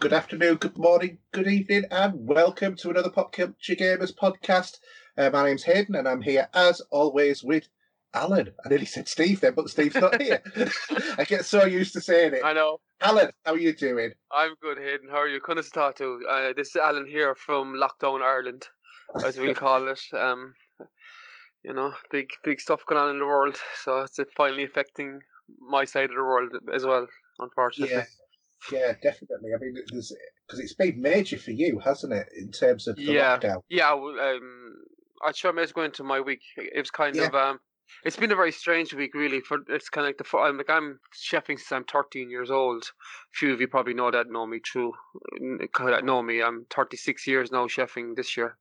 Good afternoon, good morning, good evening, and welcome to another Pop Culture Gamers podcast. Uh, my name's Hayden, and I'm here as always with Alan. I nearly said Steve then, but Steve's not here. I get so used to saying it. I know. Alan, how are you doing? I'm good, Hayden. How are you? Couldn't to. Uh, this is Alan here from Lockdown Ireland, as we call it. Um, you know, big big stuff going on in the world, so it's finally affecting my side of the world as well. Unfortunately. Yeah, yeah, definitely. I mean, because it's been major for you, hasn't it, in terms of the yeah, lockdown? yeah. well, Um, I sure I was going to my week. It was kind Yeah. of um. It's been a very strange week, really. For it's kind of like the I'm like I'm chefing since I'm 13 years old. few of you probably know that, know me true, know me. I'm 36 years now chefing this year,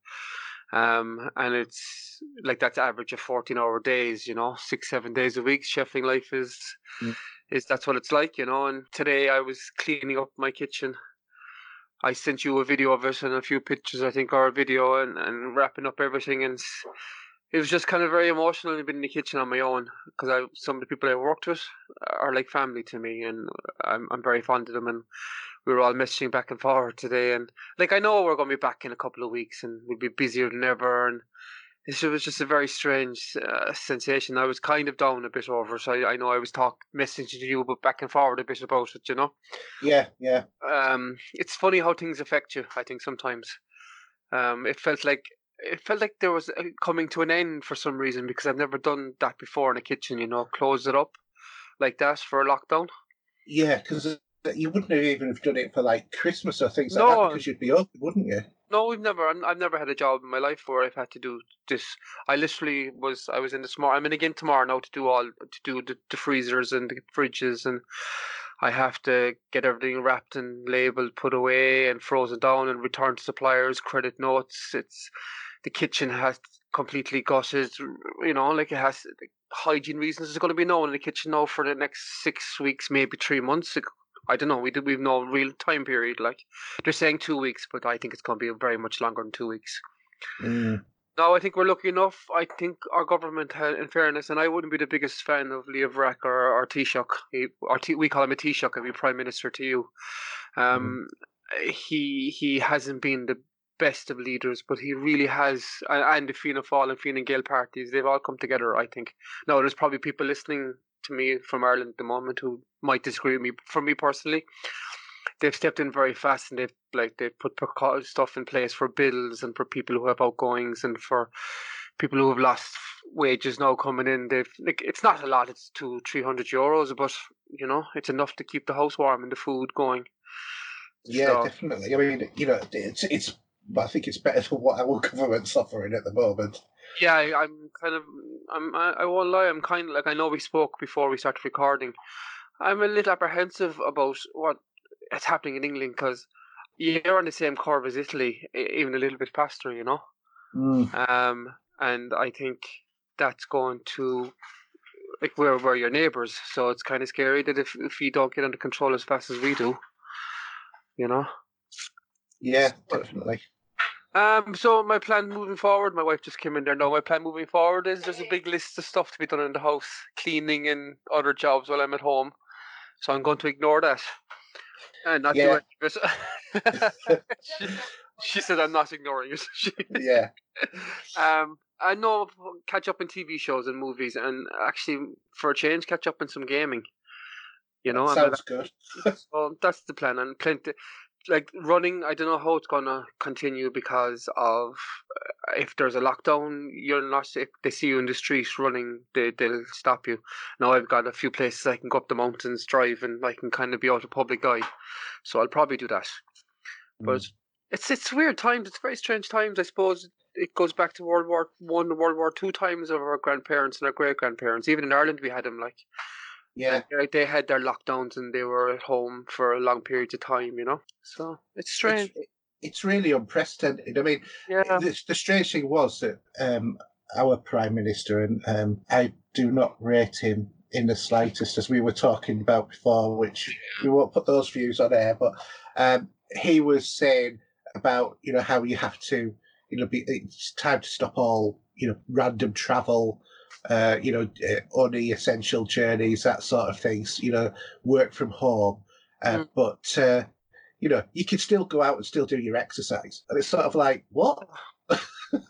um, and it's like that's average of 14 hour days. You know, six seven days a week. Chefing life is Mm. Is that's what it's like, you know. And today I was cleaning up my kitchen. I sent you a video of it and a few pictures, I think, or a video, and, and wrapping up everything. And it was just kind of very emotional. Been in the kitchen on my own because some of the people I worked with are like family to me, and I'm I'm very fond of them. And we were all messaging back and forward today, and like I know we're going to be back in a couple of weeks, and we'll be busier than ever. And it was just a very strange uh, sensation. I was kind of down a bit over, it, so I, I know I was talk messaging you, but back and forward a bit about it, you know Yeah, yeah, um, it's funny how things affect you. I think sometimes, um, it felt like it felt like there was uh, coming to an end for some reason because I've never done that before in a kitchen. You know, close it up like that for a lockdown. yeah. Because you wouldn't have even have done it for like Christmas or things like that because you'd be open, wouldn't you? No, we've never. I'm- I've never had a job in my life where I've had to do this. I literally was. I was in the smart. I'm in again tomorrow now to do all to do the, the freezers and the fridges, and I have to get everything wrapped and labeled, put away, and frozen down, and return to suppliers, credit notes. It's the kitchen has completely gutted. You know, like it has hygiene reasons. There's going to be no one in the kitchen now for the next six weeks, maybe three months. I don't know. We do. We've no real time period. Like they're saying two weeks, but I think it's going to be very much longer than two weeks. Mm. No, I think we're lucky enough. I think our government, in fairness, and I wouldn't be the biggest fan of Leo Varadkar or, or Taoiseach. He, or T, we call him a Taoiseach, and be Prime Minister to you. Um, He he hasn't been the best of leaders, but he really has. And, and the Fianna Fáil and Fine Gael parties, they've all come together. I think. Now, there's probably people listening to me from Ireland at the moment who might disagree with me. For me personally, they've stepped in very fast and they've like they've put stuff in place for bills and for people who have outgoings and for people who have lost wages now coming in. They've like it's not a lot. It's two three hundred euros, but you know it's enough to keep the house warm and the food going. Yeah, So- definitely. I mean, you know, it's it's. But I think it's better than what our government's offering at the moment. Yeah, I, I'm kind of I'm I, I won't lie. I'm kind of like I know we spoke before we started recording. I'm a little apprehensive about what is happening in England because you're on the same curve as Italy, even a little bit faster. You know. Mm. um, and I think that's going to like we're we're your neighbours, so it's kind of scary that if if you don't get under control as fast as we do, you know. Yeah, definitely. Um, so my plan moving forward, my wife just came in there. No, my plan moving forward is there's a big list of stuff to be done in the house, cleaning and other jobs while I'm at home. So I'm going to ignore that and not Yeah. do it. she, she said I'm not ignoring it. She- Yeah, Um, I know catch up in TV shows and movies, and actually, for a change, catch up in some gaming. You know, sounds good. so that's the plan. And plenty, like running. I don't know how it's gonna continue because of uh, if there's a lockdown, you're not. If they see you in the street running, they they'll stop you. Now I've got a few places I can go up the mountains, drive, and I can kind of be out of public eye. So I'll probably do that. But it's it's weird times. It's very strange times. I suppose it goes back to World War One, World War Two times of our grandparents and our great grandparents. Even in Ireland, we had them like yeah, like they had their lockdowns and they were at home for long periods of time. You know, so it's strange. it's, it's really unprecedented. I mean, yeah, the, the strange thing was that um, our prime minister, and um, I do not rate him in the slightest, as we were talking about before, which we won't put those views on air, but um, he was saying about you know how you have to you know be it's time to stop all you know random travel uh, you know only essential journeys that sort of things you know work from home uh, Mm. but uh, you know, you can still go out and still do your exercise. And it's sort of like, what?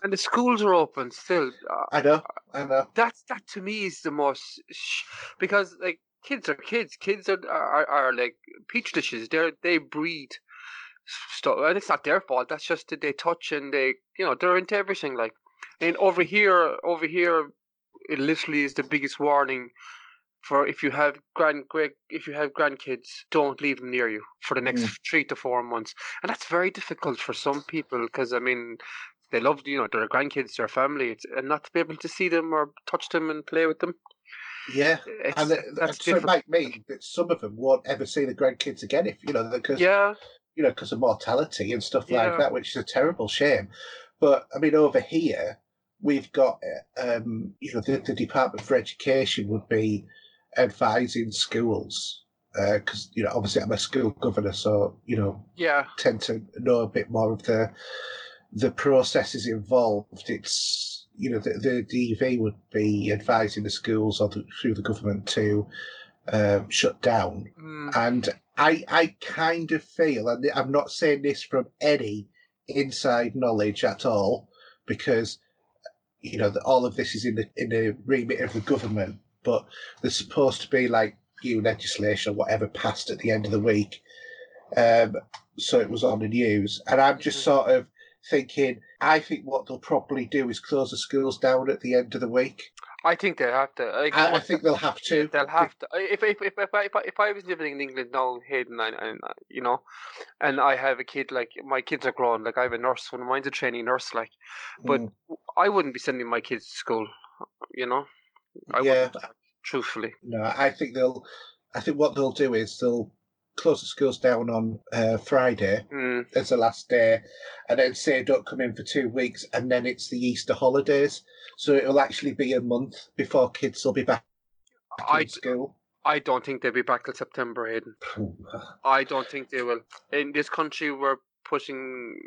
and the schools are open still. Uh, I know, I know. That's that to me is the most sh- because like kids are kids. Kids are are, are like peach dishes. They they breed stuff, and it's not their fault. That's just that they touch and they you know they're into everything. Like, and over here, over here, it literally is the biggest warning for if you have grand if you have grandkids, don't leave them near you for the next mm. three to four months, and that's very difficult for some people because I mean they love you know their grandkids, their family, it's, and not to be able to see them or touch them and play with them. Yeah, it's, and that's so mean that some of them won't ever see the grandkids again if you know because yeah, you know because of mortality and stuff yeah. like that, which is a terrible shame. But I mean, over here we've got um, you know the, the Department for Education would be advising schools because uh, you know obviously I'm a school governor, so you know yeah tend to know a bit more of the the processes involved. It's you know the, the DV would be advising the schools or the, through the government to uh, shut down, mm. and I I kind of feel, and I'm not saying this from any inside knowledge at all, because you know that all of this is in the in the remit of the government but there's supposed to be like new legislation or whatever passed at the end of the week. Um, so it was on the news, and I'm just mm-hmm. sort of thinking. I think what they'll probably do is close the schools down at the end of the week. I think they'll have to. Like, I, I, think they'll have to. They'll have to. If if if if I, if I, if I was living in England now, Hayden, and, and you know, and I have a kid like my kids are grown. Like I have a nurse. One of mine's a training nurse. Like, but mm. I wouldn't be sending my kids to school. You know, I yeah. wouldn't truthfully. No, I think they'll. I think what they'll do is they'll close the schools down on uh, Friday mm. as the last day, and then say don't come in for two weeks, and then it's the Easter holidays, so it'll actually be a month before kids will be back I, in school. I don't think they'll be back till September, Aidan. I don't think they will. In this country, we're pushing.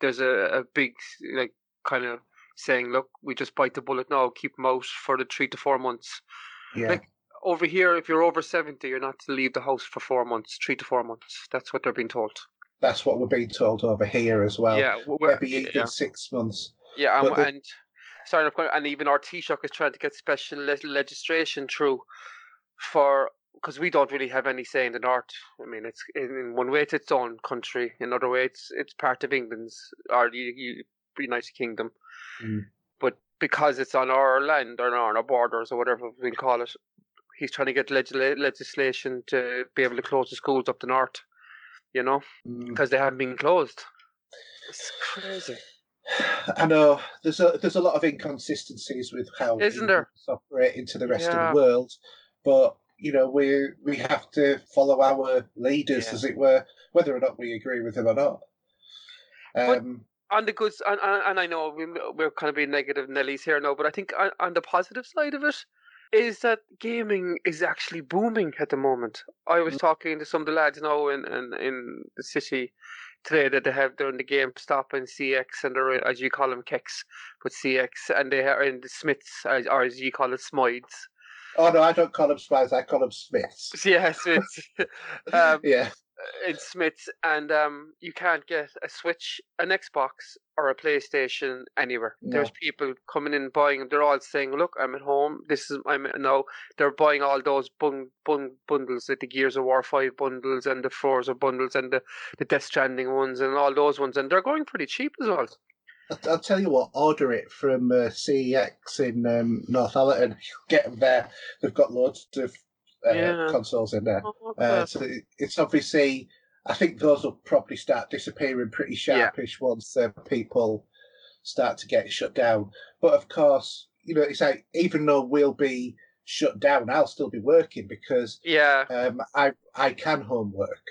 There's a, a big like kind of saying, look, we just bite the bullet now, keep them out for the three to four months. Yeah. Like over here, if you're over 70, you're not to leave the house for four months, three to four months. That's what they're being told. That's what we're being told over here as well. Yeah, maybe even yeah. six months. Yeah, and, the... and sorry, and even our Taoiseach is trying to get special le- legislation through for because we don't really have any say in the north. I mean, it's in one way it's its own country, in another way it's it's part of England's or the United Kingdom. Mm because it's on our land or on our borders or whatever we call it. He's trying to get legis- legislation to be able to close the schools up the north, you know, because mm. they haven't been closed. It's crazy. I know there's a there's a lot of inconsistencies with how isn't there operate into the rest yeah. of the world, but you know we we have to follow our leaders yeah. as it were, whether or not we agree with them or not. Um, on the goods, and, and I know we're kind of being negative Nellies here now, but I think on, on the positive side of it is that gaming is actually booming at the moment. I was mm. talking to some of the lads now in, in, in the city today that they have they're the GameStop and CX and they're as you call them kicks, but CX and they are in the Smyths or as you call it Smides. Oh no, I don't call them Smides. I call them Smyths. Yeah, Smyths. um, yeah in Smyths, and um, you can't get a Switch, an Xbox, or a PlayStation anywhere. No. There's people coming in buying them. They're all saying, "Look, I'm at home. This is I'm now." They're buying all those bun, bun, bundles, like the Gears of War Five bundles and the Forza bundles and the the Death Stranding ones and all those ones, and they're going pretty cheap as well. I'll tell you what, order it from uh, CEX in um, Northallerton. Get them there. They've got loads of uh, yeah. consoles in there. Oh, uh, so it's obviously, I think those will probably start disappearing pretty sharpish yeah. once uh, people start to get shut down. But of course, you know, it's like even though we'll be shut down, I'll still be working because yeah, um, I I can homework,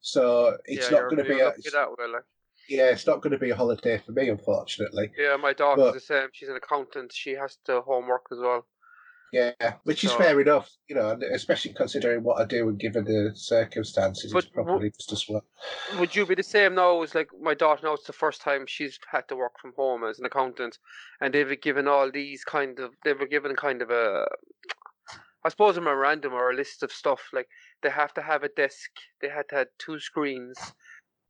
so it's yeah, not going to be a, that way, like. yeah, it's not going to be a holiday for me, unfortunately. Yeah, my daughter's but, the same. She's an accountant. She has to homework as well. Yeah, which is so, fair enough, you know, especially considering what I do and given the circumstances, but it's probably just as well. Would you be the same now? It's like my daughter now, it's the first time she's had to work from home as an accountant, and they've given all these kind of they were given kind of a I suppose a memorandum or a list of stuff like they have to have a desk. They had to have two screens.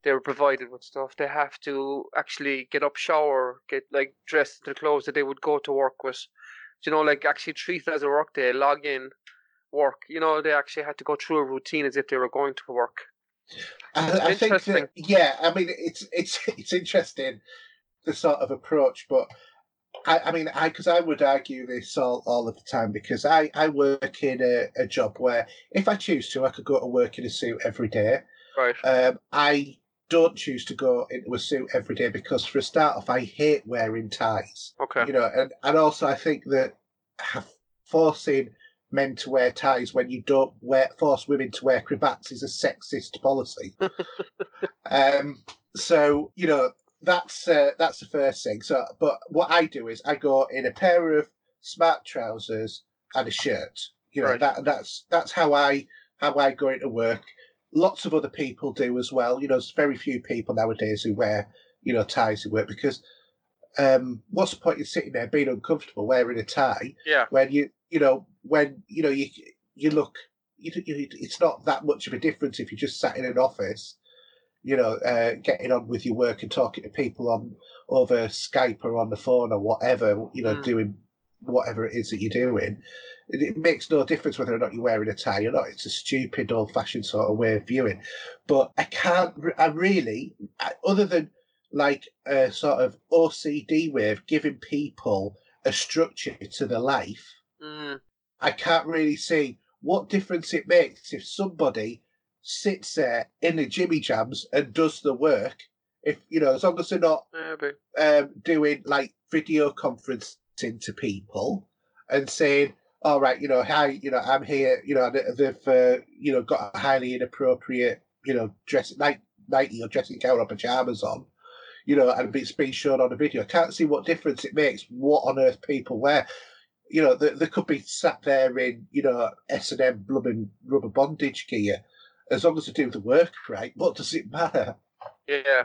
They were provided with stuff. They have to actually get up, shower, get like dressed in the clothes that they would go to work with. You know, like actually treat it as a work day. Log in, work. You know, they actually had to go through a routine as if they were going to work. I, I think that, yeah, I mean it's it's it's interesting the sort of approach, but I, I mean, I because I would argue this all, all of the time because I, I work in a, a job where if I choose to, I could go to work in a suit every day. Right. Um, I don't choose to go into a suit every day because, for a start off, I hate wearing ties. Okay. You know, and, and also I think that forcing men to wear ties when you don't wear force women to wear cravats is a sexist policy. um, so you know that's uh, that's the first thing. So, but what I do is I go in a pair of smart trousers and a shirt. You know Right. that that's that's how I how I go into work. Lots of other people do as well. You know, there's very few people nowadays who wear you know ties to work because um, what's the point in sitting there being uncomfortable wearing a tie Yeah. when you you know when you know you you look you, you, it's not that much of a difference if you just sat in an office you know uh, getting on with your work and talking to people on over skype or on the phone or whatever you know Mm. doing whatever it is that you're doing it, it makes no difference whether or not you're wearing a tie or not. It's a stupid old fashioned sort of way of viewing. But i can't i really other than like a sort of ocd way of giving people a structure to their life Mm, I can't really see what difference it makes if somebody sits there in the Jimmy Jams and does the work. If you know, as long as they're not um, doing like video conferencing to people and saying, "All right, you know, hi, you know, I'm here," you know, they- they've uh, you know got a highly inappropriate, you know, dress night nighty or dressing gown or pajamas on. You know, and it's being shown on a video. I can't see what difference it makes what on earth people wear you know, they, they could be sat there in, you know, S and M blooming rubber bondage gear. As long as they do the work right, what does it matter? Yeah,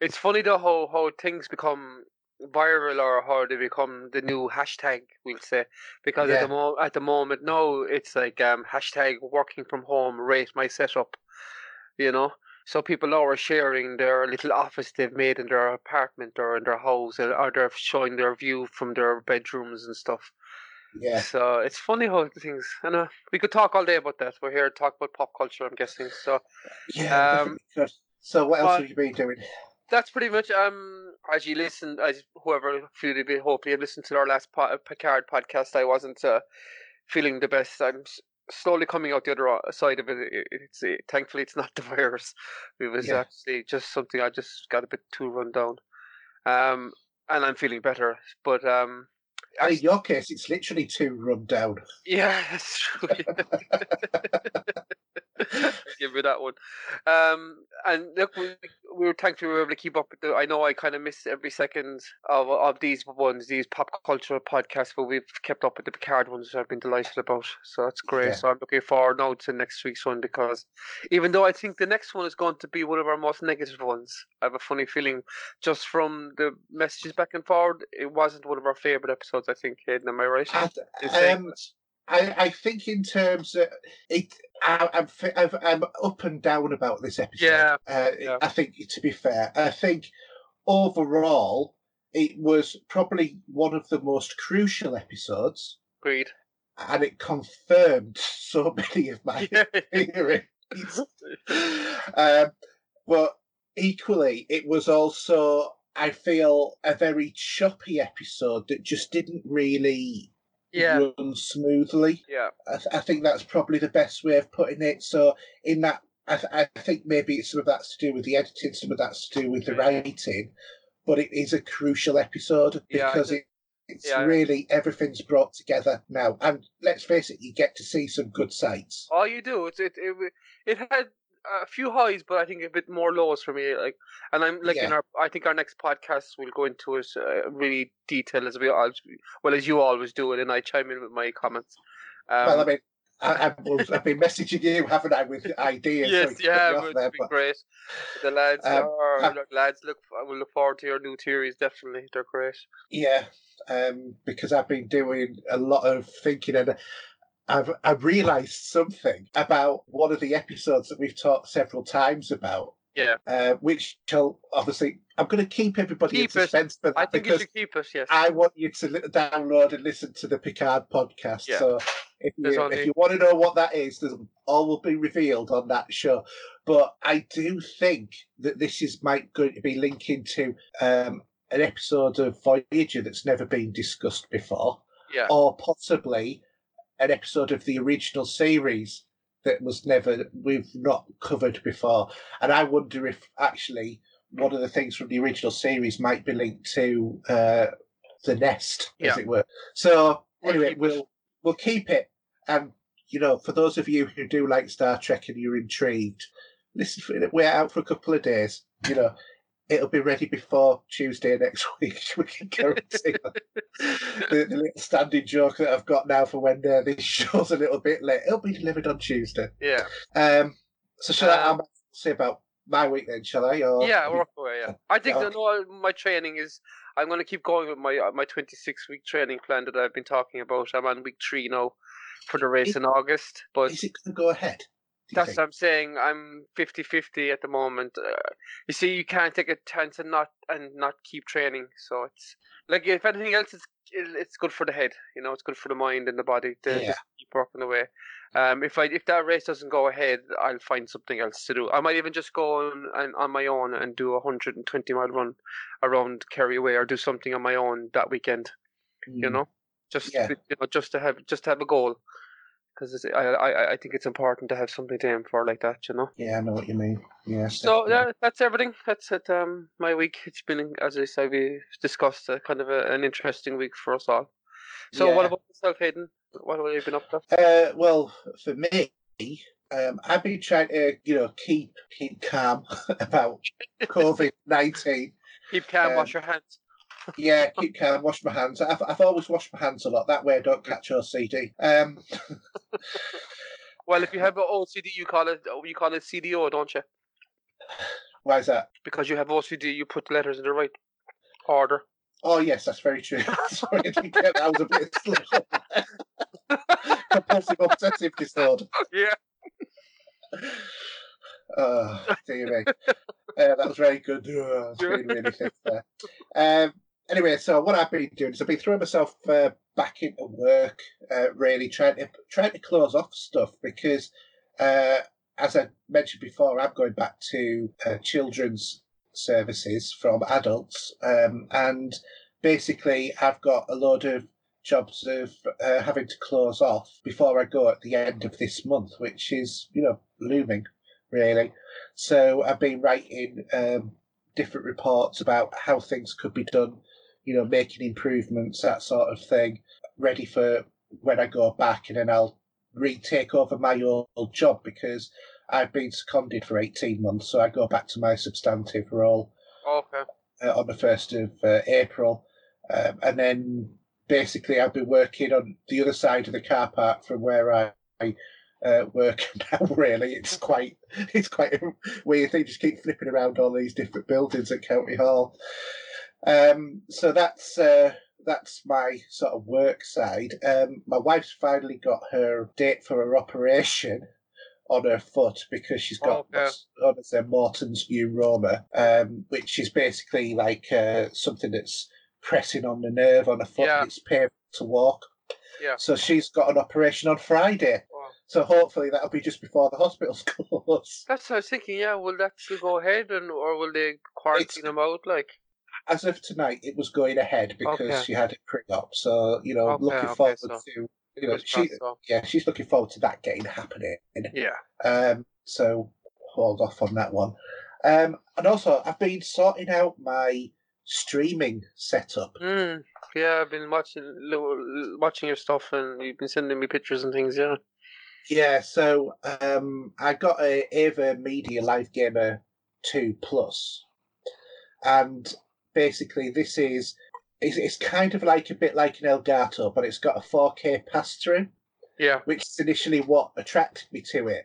it's funny though how how things become viral or how they become the new hashtag. We'll say because at the mo- at the moment no, it's like um hashtag working from home. Rate my setup. You know, so people now are sharing their little office they've made in their apartment or in their house, or they're showing their view from their bedrooms and stuff. Yeah, So it's funny how things. I know we could talk all day about that. We're here to talk about pop culture. I'm guessing. So yeah. Um. So what else have you been doing? that's pretty much um as you listen as whoever feel it be hopefully you listened to our last po- Picard podcast I wasn't uh, feeling the best. I'm s- slowly coming out the other side of it, it it's it, thankfully it's not the virus. It was Yeah. actually just something I just got a bit too run down. Um and I'm feeling better but um In your case, it's literally too run down. yeah that's true give me that one. Um, and look, we, we were thankfully we were able to keep up with the. I know I kind of miss every second of of these ones, these pop culture podcasts, but we've kept up with the Picard ones, which I've been delighted about. So that's great. Yeah. So I'm looking forward now to next week's one because even though I think the next one is going to be one of our most negative ones, I have a funny feeling just from the messages back and forward, it wasn't one of our favorite episodes. I think, Hayden, am I right? in saying Um. I, I think in terms of it, I, I'm, I've- I'm up and down about this episode. Yeah, Uh, yeah. I think, to be fair, I think overall it was probably one of the most crucial episodes, agreed. and it confirmed so many of my Yeah. theories. um, but equally, it was also, I feel, a very choppy episode that just didn't really yeah, run smoothly. yeah. I, th- I think that's probably the best way of putting it. So, in that, I, th- I think maybe some of that's to do with the editing, some of that's to do with the writing, but it is a crucial episode Yeah, because think- it, it's yeah, really everything's brought together now. And let's face it, you get to see some good sights. Oh, you do it's it it it had a few highs, but I think a bit more lows for me. Like, and I'm like in our I think our next podcast will go into it uh, really detail as we all well as you always do it, and I chime in with my comments. Um, well, I mean, I, I've, I've been messaging you, haven't I, with ideas? yes, cut yeah, you but off there, been but- great. The lads Um, are look, lads. Look, I will look forward to your new theories. Definitely, they're great. Yeah, um, because I've been doing a lot of thinking, and I've I've realised something about one of the episodes that we've talked several times about. Yeah. Uh, which shall obviously I'm going to keep everybody Keep in suspense for that I think you should keep us. Yes. I want you to download and listen to the Picard podcast. Yeah. So if you, only- if you want to know what that is, all will be revealed on that show. But I do think that this is might going to be linking to um, an episode of Voyager that's never been discussed before, yeah. or possibly an episode of the original series that was never we've not covered before. And I wonder if actually one of the things from the original series might be linked to uh, the nest, as it were. So anyway, we'll we'll keep it. And you know, for those of you who do like Star Trek and you're intrigued, listen. For it. We're out for a couple of days. You know, it'll be ready before Tuesday next week. We can guarantee that. the, the little standing joke that I've got now for when uh, this show's a little bit late. It'll be delivered on Tuesday. Yeah. Um, so shall I Um, I'll say about my week then? Shall I? Or Yeah. Away. Yeah. I think Yeah, that my training is. I'm going to keep going with my uh, my 26 week training plan that I've been talking about. I'm on week three now for the race Is- in August, but is it going to go ahead? You That's think? what I'm saying. I'm 50-50 at the moment. Uh, you see, you can't take a chance and not and not keep training. So it's like if anything else, it's it's good for the head. You know, it's good for the mind and the body to Yeah. just keep working away. Um, if I if that race doesn't go ahead, I'll find something else to do. I might even just go on and on my own and do a 120 mile run around Kerry Way or do something on my own that weekend. You Mm. know, just Yeah. you know, just to have just to have a goal. Because I, I I think it's important to have something to aim for like that, you know. Yeah, I know what you mean. Yeah. So yeah, that's everything. That's it. Um, my week. It's been, as I said, we discussed a kind of a, an interesting week for us all. So what about yourself, Hayden? What have you been up to? Uh, well, for me, um, I've been trying to, you know, keep keep calm about COVID nineteen. Keep calm. um, wash your hands. Yeah, keep calm. Wash my hands. I've, I've always washed my hands a lot. That way, I don't catch OCD. Um, Well, if you have an OCD, you call it you call it CDO, don't you? why is that? Because you have OCD, you put letters in the right order. Oh yes, that's very true. Sorry, I didn't get that. I was a bit slow. Compulsive obsessive disorder. Yeah. Oh, dear me. Uh, that was very good. Oh, really, really. Um, anyway, so what I've been doing is I've been throwing myself uh, back into work, uh, really trying to trying to close off stuff because, uh, as I mentioned before, I'm going back to uh, children's services from adults, um, and basically I've got a load of jobs of uh, having to close off before I go at the end of this month, which is you know looming really. So I've been writing um, different reports about how things could be done, you know, making improvements, that sort of thing, ready for when I go back, and then I'll retake over my old job because I've been seconded for 18 months, so I go back to my substantive role Okay. uh, on the 1st of uh, April. Um, and then basically I've been working on the other side of the car park from where I, I uh, work now, really. It's quite it's quite a weird thing, just keep flipping around all these different buildings at County Hall. Um, so that's uh, that's my sort of work side. Um, my wife's finally got her date for her operation on her foot because she's got Okay. what's known as a Morton's neuroma, um, which is basically like uh, something that's pressing on the nerve on her foot. Yeah. And it's painful to walk. Yeah. So she's got an operation on Friday. Wow. So hopefully that'll be just before the hospital's closed. That's what I was thinking. Yeah, will that still go ahead, and or will they quarantine them out? Like, As of tonight, it was going ahead because Okay. she had it pre-op. So you know, Okay, looking okay, forward so- to you know, she yeah, she's looking forward to that getting happening. yeah. Um, so hold off on that one. Um, and also, I've been sorting out my streaming setup. Mm, yeah, I've been watching watching your stuff, and you've been sending me pictures and things. Yeah. Yeah, so um, I got a AVerMedia Live Gamer 2 Plus, and basically this is it's, it's kind of like a bit like an Elgato, but it's got a 4K pass through, Yeah. which is initially what attracted me to it,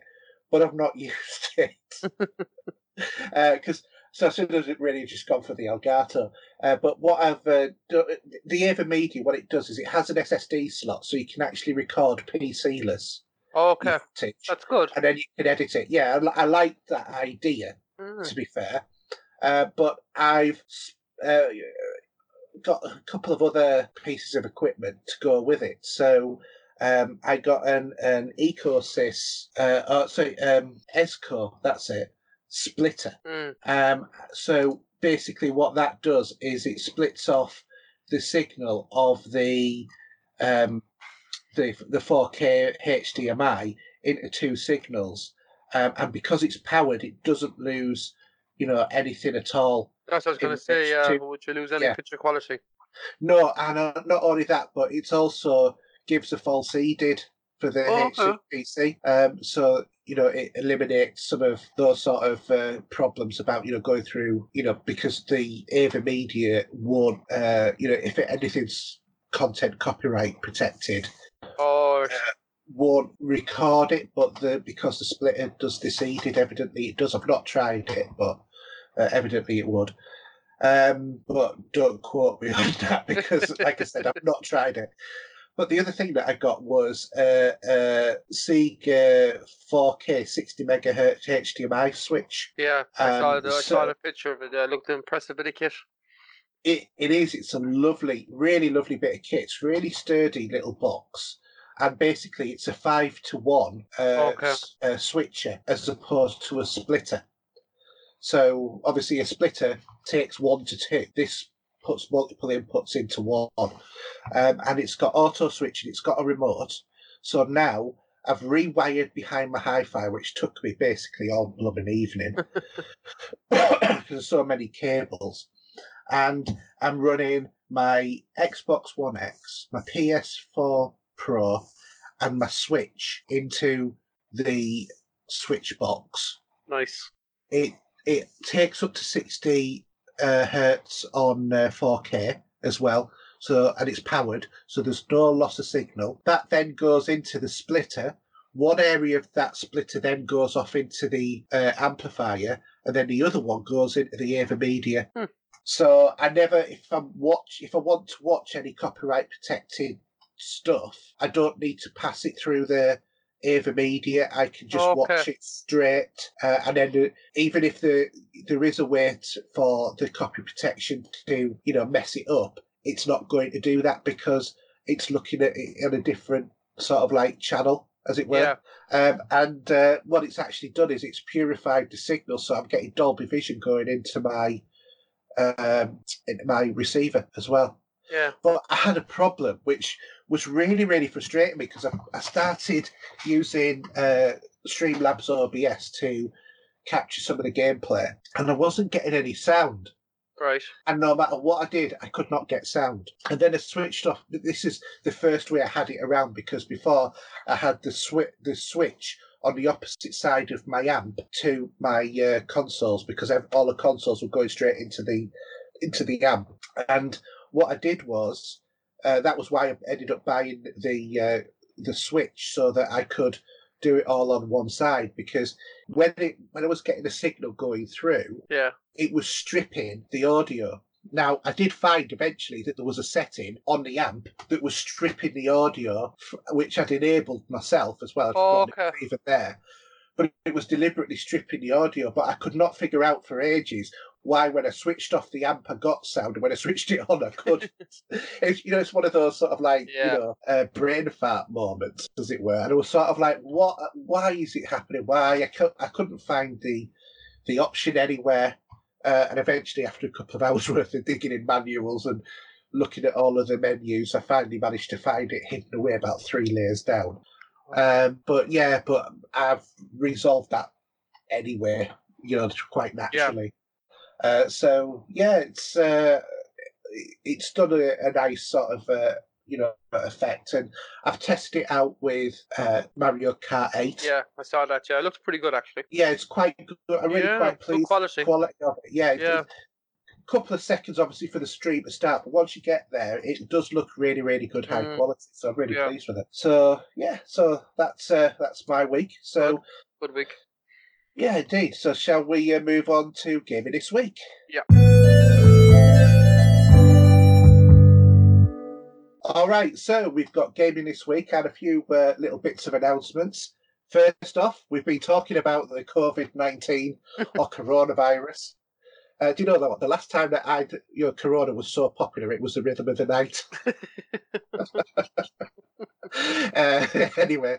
but I've not used it because So I should have really just gone for the Elgato. Uh, but what I've uh, done, the AVerMedia, what it does is it has an SSD slot, so you can actually record PC-less Oh, okay, footage, that's good. and then you can edit it. Yeah, I, I like that idea. Mm. To be fair, uh, but I've uh, got a couple of other pieces of equipment to go with it. So. Um, I got an an Ecosys, uh, oh, sorry, um, Esco, that's it, splitter. Mm. Um, so basically, what that does is it splits off the signal of the um, the the 4K HDMI into two signals, um, and because it's powered, it doesn't lose, you know, anything at all. That's what I was going to say. Yeah, to- would you lose any yeah. picture quality? No, and uh, not only that, but it's also gives a false EDID for the Oh, okay. Um, so you know it eliminates some of those sort of uh, problems about you know going through you know because the AVerMedia won't uh, you know if it, anything's content copyright protected Oh, won't record it, but the because the splitter does this EDID, evidently it does. I've not tried it, but uh, evidently it would. Um, but don't quote me on that because, like I said, I've not tried it. But the other thing that I got was uh, uh, Sega 4K 60 megahertz HDMI switch. yeah, I saw Um, the, I saw the picture of it. It looked impressive bit of kit. It it is. It's a lovely, really lovely bit of kit. It's really sturdy little box, and basically it's a five to one uh, Okay. s- uh, switcher as opposed to a splitter. So obviously a splitter takes one to two. This puts multiple inputs into one, um, and it's got auto switching. It's got a remote. So now I've rewired behind my hi-fi, which took me basically all blooming evening because there's so many cables and I'm running my Xbox One X, my PS4 Pro, and my Switch into the Switch box. Nice. It it takes up to sixty uh, hertz on uh, 4K as well. So and it's powered, so there's no loss of signal. That then goes into the splitter. One area of that splitter then goes off into the uh, amplifier, and then the other one goes into the AVerMedia. Hmm. So I never, if I'm watch, if I want to watch any copyright protected stuff, I don't need to pass it through the AVerMedia. I can just watch it straight, uh, and then uh, even if the there is a way to, for the copy protection to you know mess it up, it's not going to do that because it's looking at it on a different sort of like channel, as it were. Yeah. Um, and uh, what it's actually done is it's purified the signal, so I'm getting Dolby Vision going into my um, into my receiver as well. Yeah. But I had a problem which was really, really frustrating me because I, I started using uh, Streamlabs OBS to capture some of the gameplay, and I wasn't getting any sound. Right. And no matter what I did, I could not get sound. And then I switched off. This is the first way I had it around because before I had the switch, the switch on the opposite side of my amp to my uh, consoles because all the consoles were going straight into the into the amp. And what I did was uh, that was why I ended up buying the uh, the switch so that I could do it all on one side because when it when I was getting the signal going through, Yeah. it was stripping the audio. Now, I did find eventually that there was a setting on the amp that was stripping the audio, which I'd enabled myself as well. Oh, okay. even there. But it was deliberately stripping the audio, but I could not figure out for ages why, when I switched off the amp, I got sound, and when I switched it on, I couldn't. it's, you know, it's one of those sort of like, Yeah. you know, uh, brain fart moments, as it were. And it was sort of like, what? Why is it happening? Why? I, cou- I couldn't find the the option anywhere. Uh, and eventually, after a couple of hours worth of digging in manuals and looking at all of the menus, I finally managed to find it hidden away about three layers down. Um, but yeah, but I've resolved that anyway, you know, quite naturally. Uh, so yeah, it's uh, it's done a, a nice sort of uh, you know effect, and I've tested it out with uh, Mario Kart Eight. Yeah. I saw that. Yeah. It looks pretty good actually. Yeah, it's quite good. I'm really yeah. quite pleased. with quality. quality of it. Yeah, it- Yeah. a couple of seconds obviously for the stream to start, but once you get there, it does look really, really good, high Mm. quality. So I'm really Yeah. pleased with it. So yeah, so that's uh, that's my week. So Good week. Yeah, indeed. So, shall we uh, move on to gaming this week? Yeah. All right, so we've got gaming this week and a few uh, little bits of announcements. First off, we've been talking about the COVID 19 or coronavirus. Uh, do you know that the last time that I, you know, Corona was so popular, it was the rhythm of the night. uh, anyway,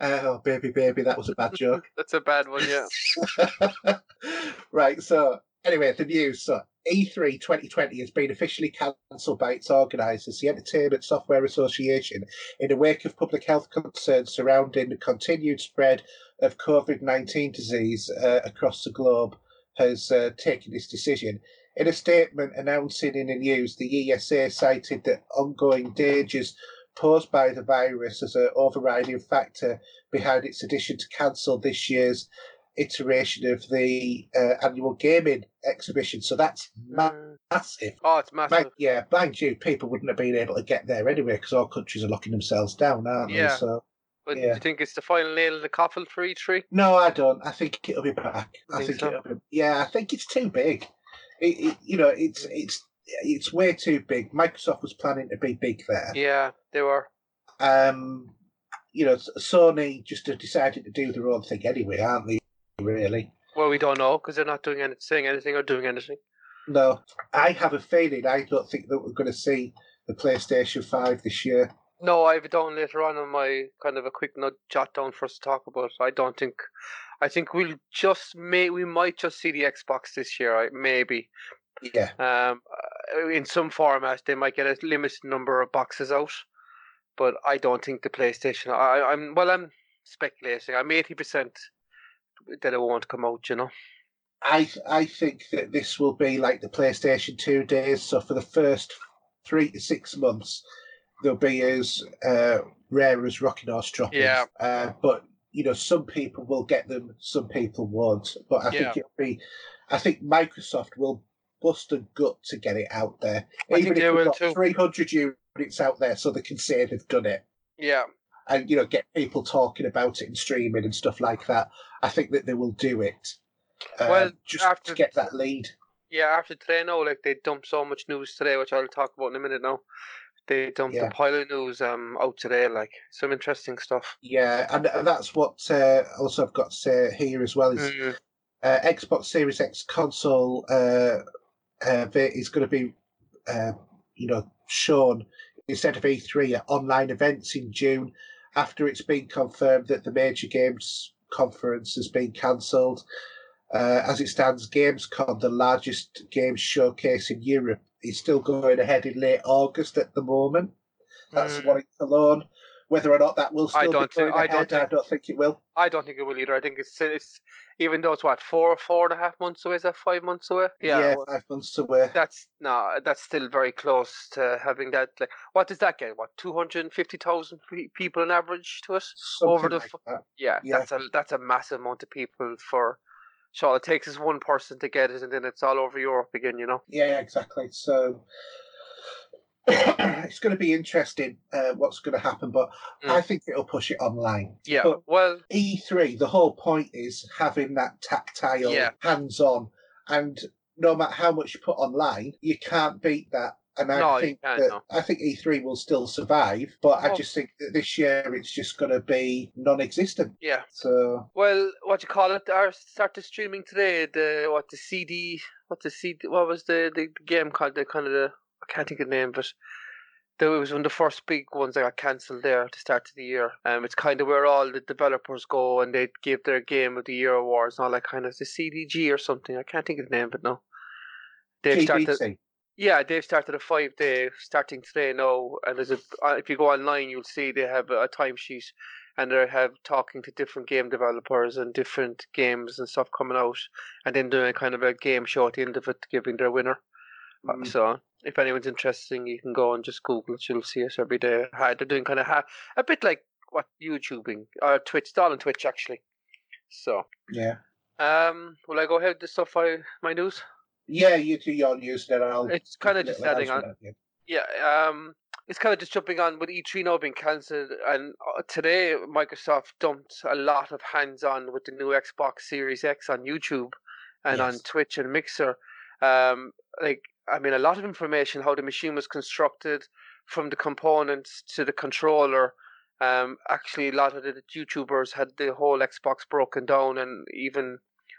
uh, oh baby, baby, that was a bad joke. That's a bad one, yeah. right, so anyway, the news. So E3 2020 has been officially cancelled by its organisers, the Entertainment Software Association, in the wake of public health concerns surrounding the continued spread of COVID 19 disease uh, across the globe has uh, taken this decision. In a statement announcing in the news, the ESA cited that ongoing dangers posed by the virus as an overriding factor behind its decision to cancel this year's iteration of the uh, annual gaming exhibition. So that's ma- massive. Oh, it's massive. Mind, yeah, mind you, people wouldn't have been able to get there anyway because all countries are locking themselves down, aren't Yeah. they? So But yeah. do you think it's the final nail in the coffin for E E3? no, I don't. I think it'll be back. I think think so? it'll be. Yeah, I think it's too big. It, it, you know, it's it's it's way too big. Microsoft was planning to be big there. Yeah, they were. Um, you know, Sony just decided to do their own thing anyway, aren't they? Really? Well, we don't know because they're not doing anything, saying anything or doing anything. No, I have a feeling. I don't think that we're going to see the PlayStation Five this year. No, I have it down later on on my kind of a quick note jot down for us to talk about. I don't think. I think we'll just may we might just see the Xbox this year. I- Maybe. Yeah, Um, in some format they might get a limited number of boxes out, but I don't think the PlayStation. I, I'm well. I'm speculating. I'm eighty percent that it won't come out. You know. I I think that this will be like the PlayStation Two days. So for the first three to six months, they'll be as uh, rare as rocking horse droppings. Yeah. Uh, but you know, some people will get them, some people won't. But I Yeah. think it'll be. I think Microsoft will bust a gut to get it out there, I even if they they've got too. three hundred units out there, so they can say they've done it. Yeah. and you know get people talking about it and streaming and stuff like that. I think that they will do it. Uh, Well, just after- to get that lead. Yeah, after today, no, like they dumped so much news today, which I'll talk about in a minute now. They dumped Yeah. pile of news um out today, like some interesting stuff. Yeah, and, and that's what uh, also I've got to say here as well is Mm, uh, Xbox Series X console uh, uh, is going to be uh, you know shown instead of E3 at online events in June after it's been confirmed that the major games conference has been cancelled. Uh, as it stands, Gamescom, the largest games showcase in Europe, is still going ahead in late August at the moment. That's Mm. what it's alone. Whether or not that will I still don't be going thi- I don't think- I don't think it will. I don't think it will either. I think it's it's even though it's what four four and a half months away, is that five months away? Yeah, well, five months away. that's no, that's still very close to having that. Like, what does that get? What two hundred and fifty thousand people on average to us? Something over the like that. Yeah, Yeah. that's a that's a massive amount of people for. So it takes us one person to get it, and then it's all over Europe again. You know. Yeah, yeah, exactly. So it's going to be interesting uh, what's going to happen, but Mm. I think it'll push it online. Yeah. But well, E3, the whole point is having that tactile, Yeah. hands-on, and no matter how much you put online, you can't beat that. And I No, think that no. I think E3 will still survive, but I Oh. just think that this year it's just going to be non-existent. yeah. So Well, what you call it? Our started streaming today. The what the CD? What the CD? What was the the game called? The kind of the I can't think of the name, but it was one of the first big ones that got cancelled there at the start of the year. Um, it's kind of where all the developers go and they give their game of the year awards and all that kind of the CDG or something. I can't think of the name but no, now. They've started. GDC. Yeah, they've started a five day starting today now, and there's a uh, if you go online, you'll see they have a timesheet, and they have talking to different game developers and different games and stuff coming out, and then doing kind of a game show at the end of it, giving their winner. Uh, Mm. So if anyone's interested, you can go and just Google it. You'll see us every day. Hi, They're doing kind of ha- a bit like what YouTubing or Twitch, it's all on Twitch actually. So, Yeah. um, will I go ahead with the stuff I my news? Yeah, you do your news, then I'll. It's kinda just adding on- announcement at the end. Yeah, um, it's kind of just jumping on with E3 now being cancelled, and uh, today Microsoft dumped a lot of hands-on with the new Xbox Series X on YouTube and yes. on Twitch and Mixer. Um, like, I mean, a lot of information how the machine was constructed, from the components to the controller. Um, actually, a lot of the YouTubers had the whole Xbox broken down, and even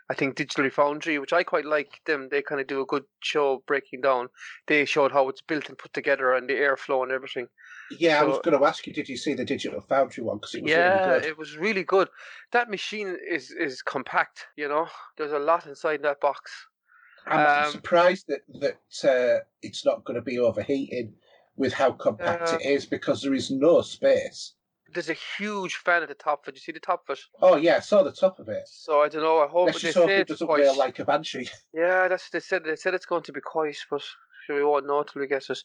I think Digital Foundry, which I quite like them, they kind of do a good show breaking down. They showed how it's built and put together and the airflow and everything. Yeah, so, I was going to ask you, did you see the Digital Foundry one? Because it was yeah, really it was really good. That machine is is compact. You know, there's a lot inside that box. I'm um, surprised that that uh, it's not going to be overheating with how compact uh, it is because there is no space there's a huge fan at the top of it. You see the top of it? Oh yeah, I saw the top of it. So I don't know. I hope Let's just hope it doesn't wear like a banshee. Yeah, that's they said. They said it's going to be quiet, but we won't know until we get it.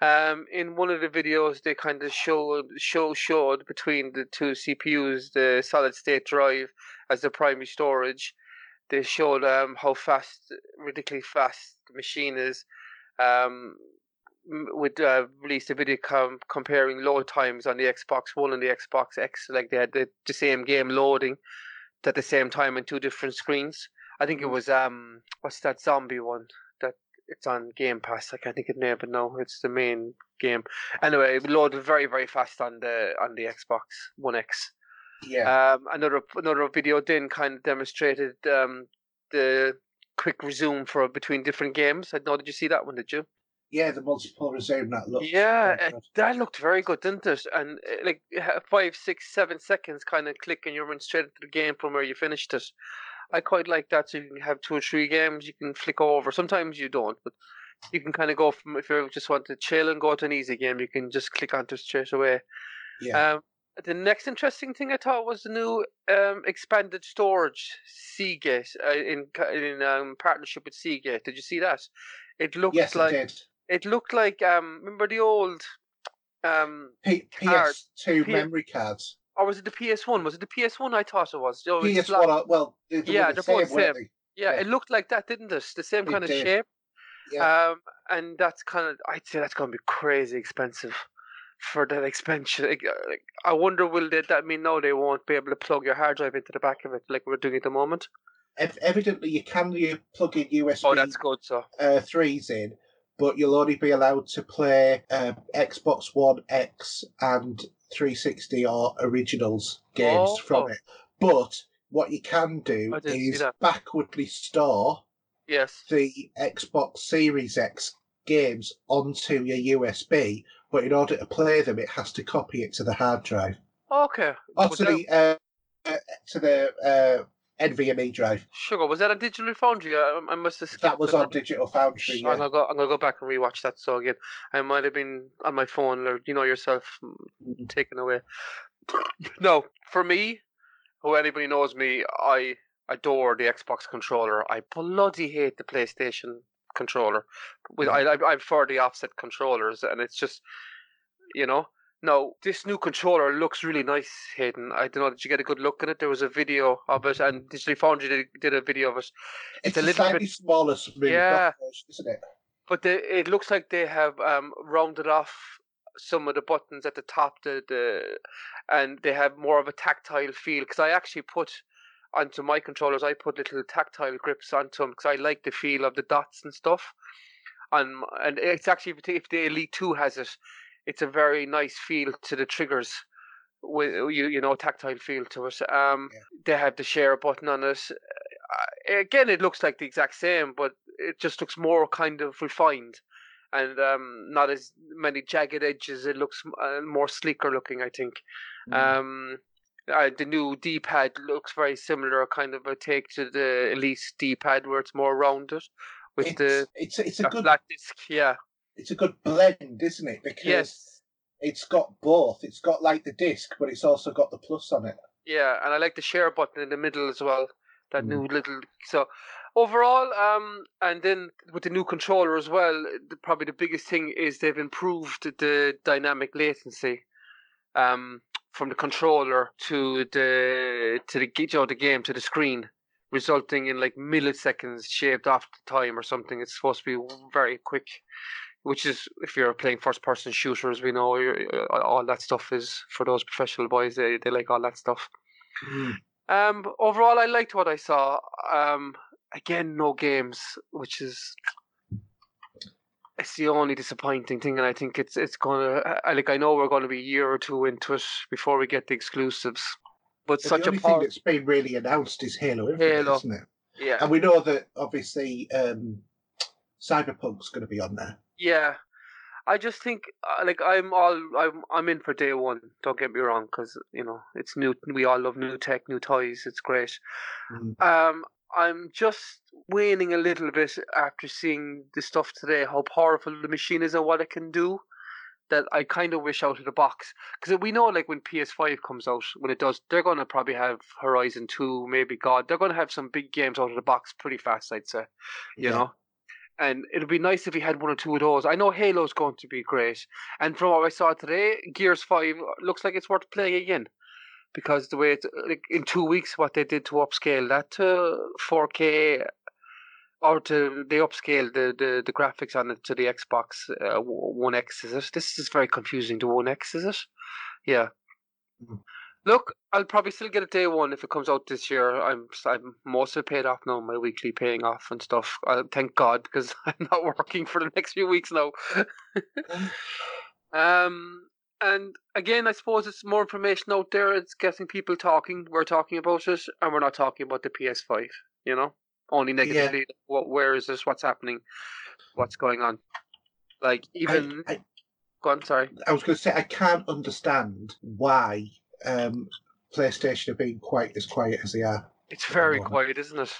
Um, in one of the videos, they kind of showed show showed between the two CPUs the solid state drive as the primary storage. They showed um, how fast, ridiculously fast the machine is. Um, would uh, release a video com- comparing load times on the Xbox One and the Xbox X. Like they had the, the same game loading at the same time on two different screens. I think it mm. was um what's that zombie one that it's on Game Pass. I can't think of the name, but no, it's the main game. Anyway, it loaded very very fast on the on the Xbox One X. Yeah. Um, another another video then kind of demonstrated um the quick resume for between different games. I know. Did you see that one? Did you? yeah, the multiple resume that looked. Yeah, it, that looked very good, didn't it? And uh, like five, six, seven seconds, kind of click, and you're run straight into the game from where you finished it. I quite like that. So you can have two or three games, you can flick over. Sometimes you don't, but you can kind of go from if you just want to chill and go to an easy game, you can just click onto it straight away. Yeah. Um, the next interesting thing I thought was the new um, expanded storage Seagate uh, in in um, partnership with Seagate. Did you see that? It looks yes, like it looked like um remember the old um P- PS2 P- memory cards. Or was it the PS1? Was it the PS1? I thought it was. Oh, PS1. Like... well, they, they yeah, they're both same. Yeah, yeah, it looked like that, didn't it? The same it kind of did. shape. Yeah. Um, and that's kind of I'd say that's going to be crazy expensive for that expansion. Like, uh, like, I wonder will they, that mean no they won't be able to plug your hard drive into the back of it like we're doing at the moment? Evidently, you can you plug in USB. Oh, that's good. So uh, threes in, but you'll only be allowed to play uh, Xbox One X and 360 or originals games oh. from it. But what you can do is backwardly store yes. the Xbox Series X games onto your USB, but in order to play them, it has to copy it to the hard drive. Okay. Or to the, uh, to the uh, NVMe drive. Sugar, was that a Digital Foundry? I, I must have That was on Digital Foundry. Yeah. I'm gonna go. I'm gonna go back and rewatch that. So again, I might have been on my phone, or you know yourself, mm, taken away. no, for me, who anybody knows me, I adore the Xbox controller. I bloody hate the PlayStation controller. With I, I, I prefer the offset controllers, and it's just, you know, no, this new controller looks really nice, Hayden. I don't know. Did you get a good look at it? There was a video of it, and Digital Foundry did, did a video of it. It's, it's a, a little bit smaller, yeah, isn't it? But they, it looks like they have um, rounded off some of the buttons at the top, the, the and they have more of a tactile feel. Because I actually put onto my controllers, I put little tactile grips onto them because I like the feel of the dots and stuff. And and it's actually if the Elite Two has it, it's a very nice feel to the triggers with you you know tactile feel to it. Um, yeah. they have the share button on it. Uh, again, it looks like the exact same, but it just looks more kind of refined and um, not as many jagged edges. It looks uh, more sleeker looking, I think. Mm. Um, uh, the new D-pad looks very similar, kind of a take to the Elite D-pad, where it's more rounded with it's, the it's it's a good disc. Yeah, it's a good blend, isn't it? Because yes. it's got both. It's got like the disc, but it's also got the plus on it. Yeah, and I like the share button in the middle as well. That mm. new little so overall, um, and then with the new controller as well, the, probably the biggest thing is they've improved the dynamic latency, um, from the controller to the to the you know, the game to the screen, resulting in like milliseconds shaved off the time or something. It's supposed to be very quick which is if you're playing first person shooters, we know uh, all that stuff is for those professional boys. They they like all that stuff. Mm. Um, overall, I liked what I saw. Um, again, no games, which is it's the only disappointing thing, and I think it's it's gonna like I know we're going to be a year or two into it before we get the exclusives. But, but such the only a thing that's been really announced is Halo Infinite, Halo. isn't it? Yeah, and we know that obviously um, Cyberpunk's going to be on there. Yeah, I just think uh, like I'm all I'm I'm in for day one. Don't get me wrong, because you know it's new. We all love new tech, new toys. It's great. Mm. Um, I'm just waning a little bit after seeing the stuff today. How powerful the machine is and what it can do. That I kind of wish out of the box because we know, like when PS5 comes out, when it does, they're going to probably have Horizon Two, maybe God. They're going to have some big games out of the box pretty fast. I'd say, you yeah. know and it'd be nice if he had one or two of those. I know Halo's going to be great, and from what I saw today, Gears Five looks like it's worth playing again, because the way it's like in two weeks what they did to upscale that to 4K, or to they upscale the, the, the graphics on it to the Xbox uh, One X. Is it? This is very confusing. The One X is it? Yeah. Mm-hmm. Look, I'll probably still get a day one if it comes out this year. I'm I'm mostly paid off now, my weekly paying off and stuff. Uh, thank God because I'm not working for the next few weeks now. um, and again, I suppose it's more information out there. It's getting people talking. We're talking about it, and we're not talking about the PS5. You know, only negatively. Yeah. What? Where is this? What's happening? What's going on? Like even. I, I, go on. Sorry. I was going to say I can't understand why um, PlayStation have been quite as quiet as they are. It's very quiet, isn't it?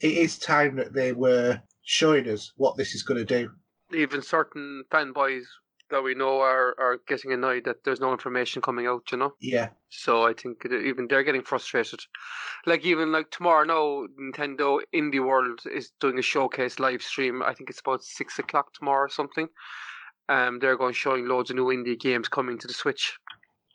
It is time that they were showing us what this is going to do. Even certain fanboys that we know are, are getting annoyed that there's no information coming out, you know? Yeah. So I think even they're getting frustrated. Like, even like tomorrow now, Nintendo Indie World is doing a showcase live stream. I think it's about six o'clock tomorrow or something. Um, they're going showing loads of new indie games coming to the Switch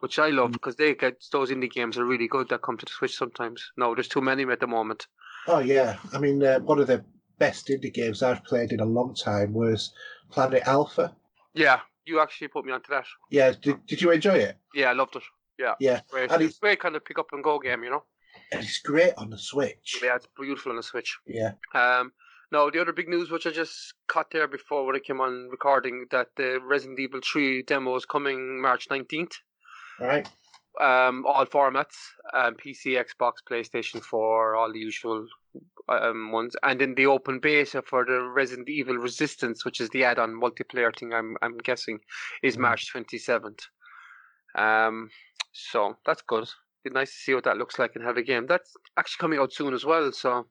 which I love because mm. they get those indie games are really good that come to the Switch sometimes. No, there's too many at the moment. Oh yeah, I mean uh, one of the best indie games I've played in a long time was Planet Alpha. Yeah, you actually put me onto that. Yeah, did, did you enjoy it? Yeah, I loved it. Yeah, yeah, great. And it's, great kind of pick up and go game, you know. And it's great on the Switch. Yeah, it's beautiful on the Switch. Yeah. Um, no, the other big news which I just caught there before when I came on recording that the Resident Evil 3 demo is coming March 19th. All right. Um, all formats, um, PC, Xbox, PlayStation 4, all the usual um, ones, and in the open beta for the Resident Evil Resistance, which is the add-on multiplayer thing, I'm I'm guessing, is mm-hmm. March 27th. Um, so that's good. Be nice to see what that looks like and have a game. That's actually coming out soon as well. So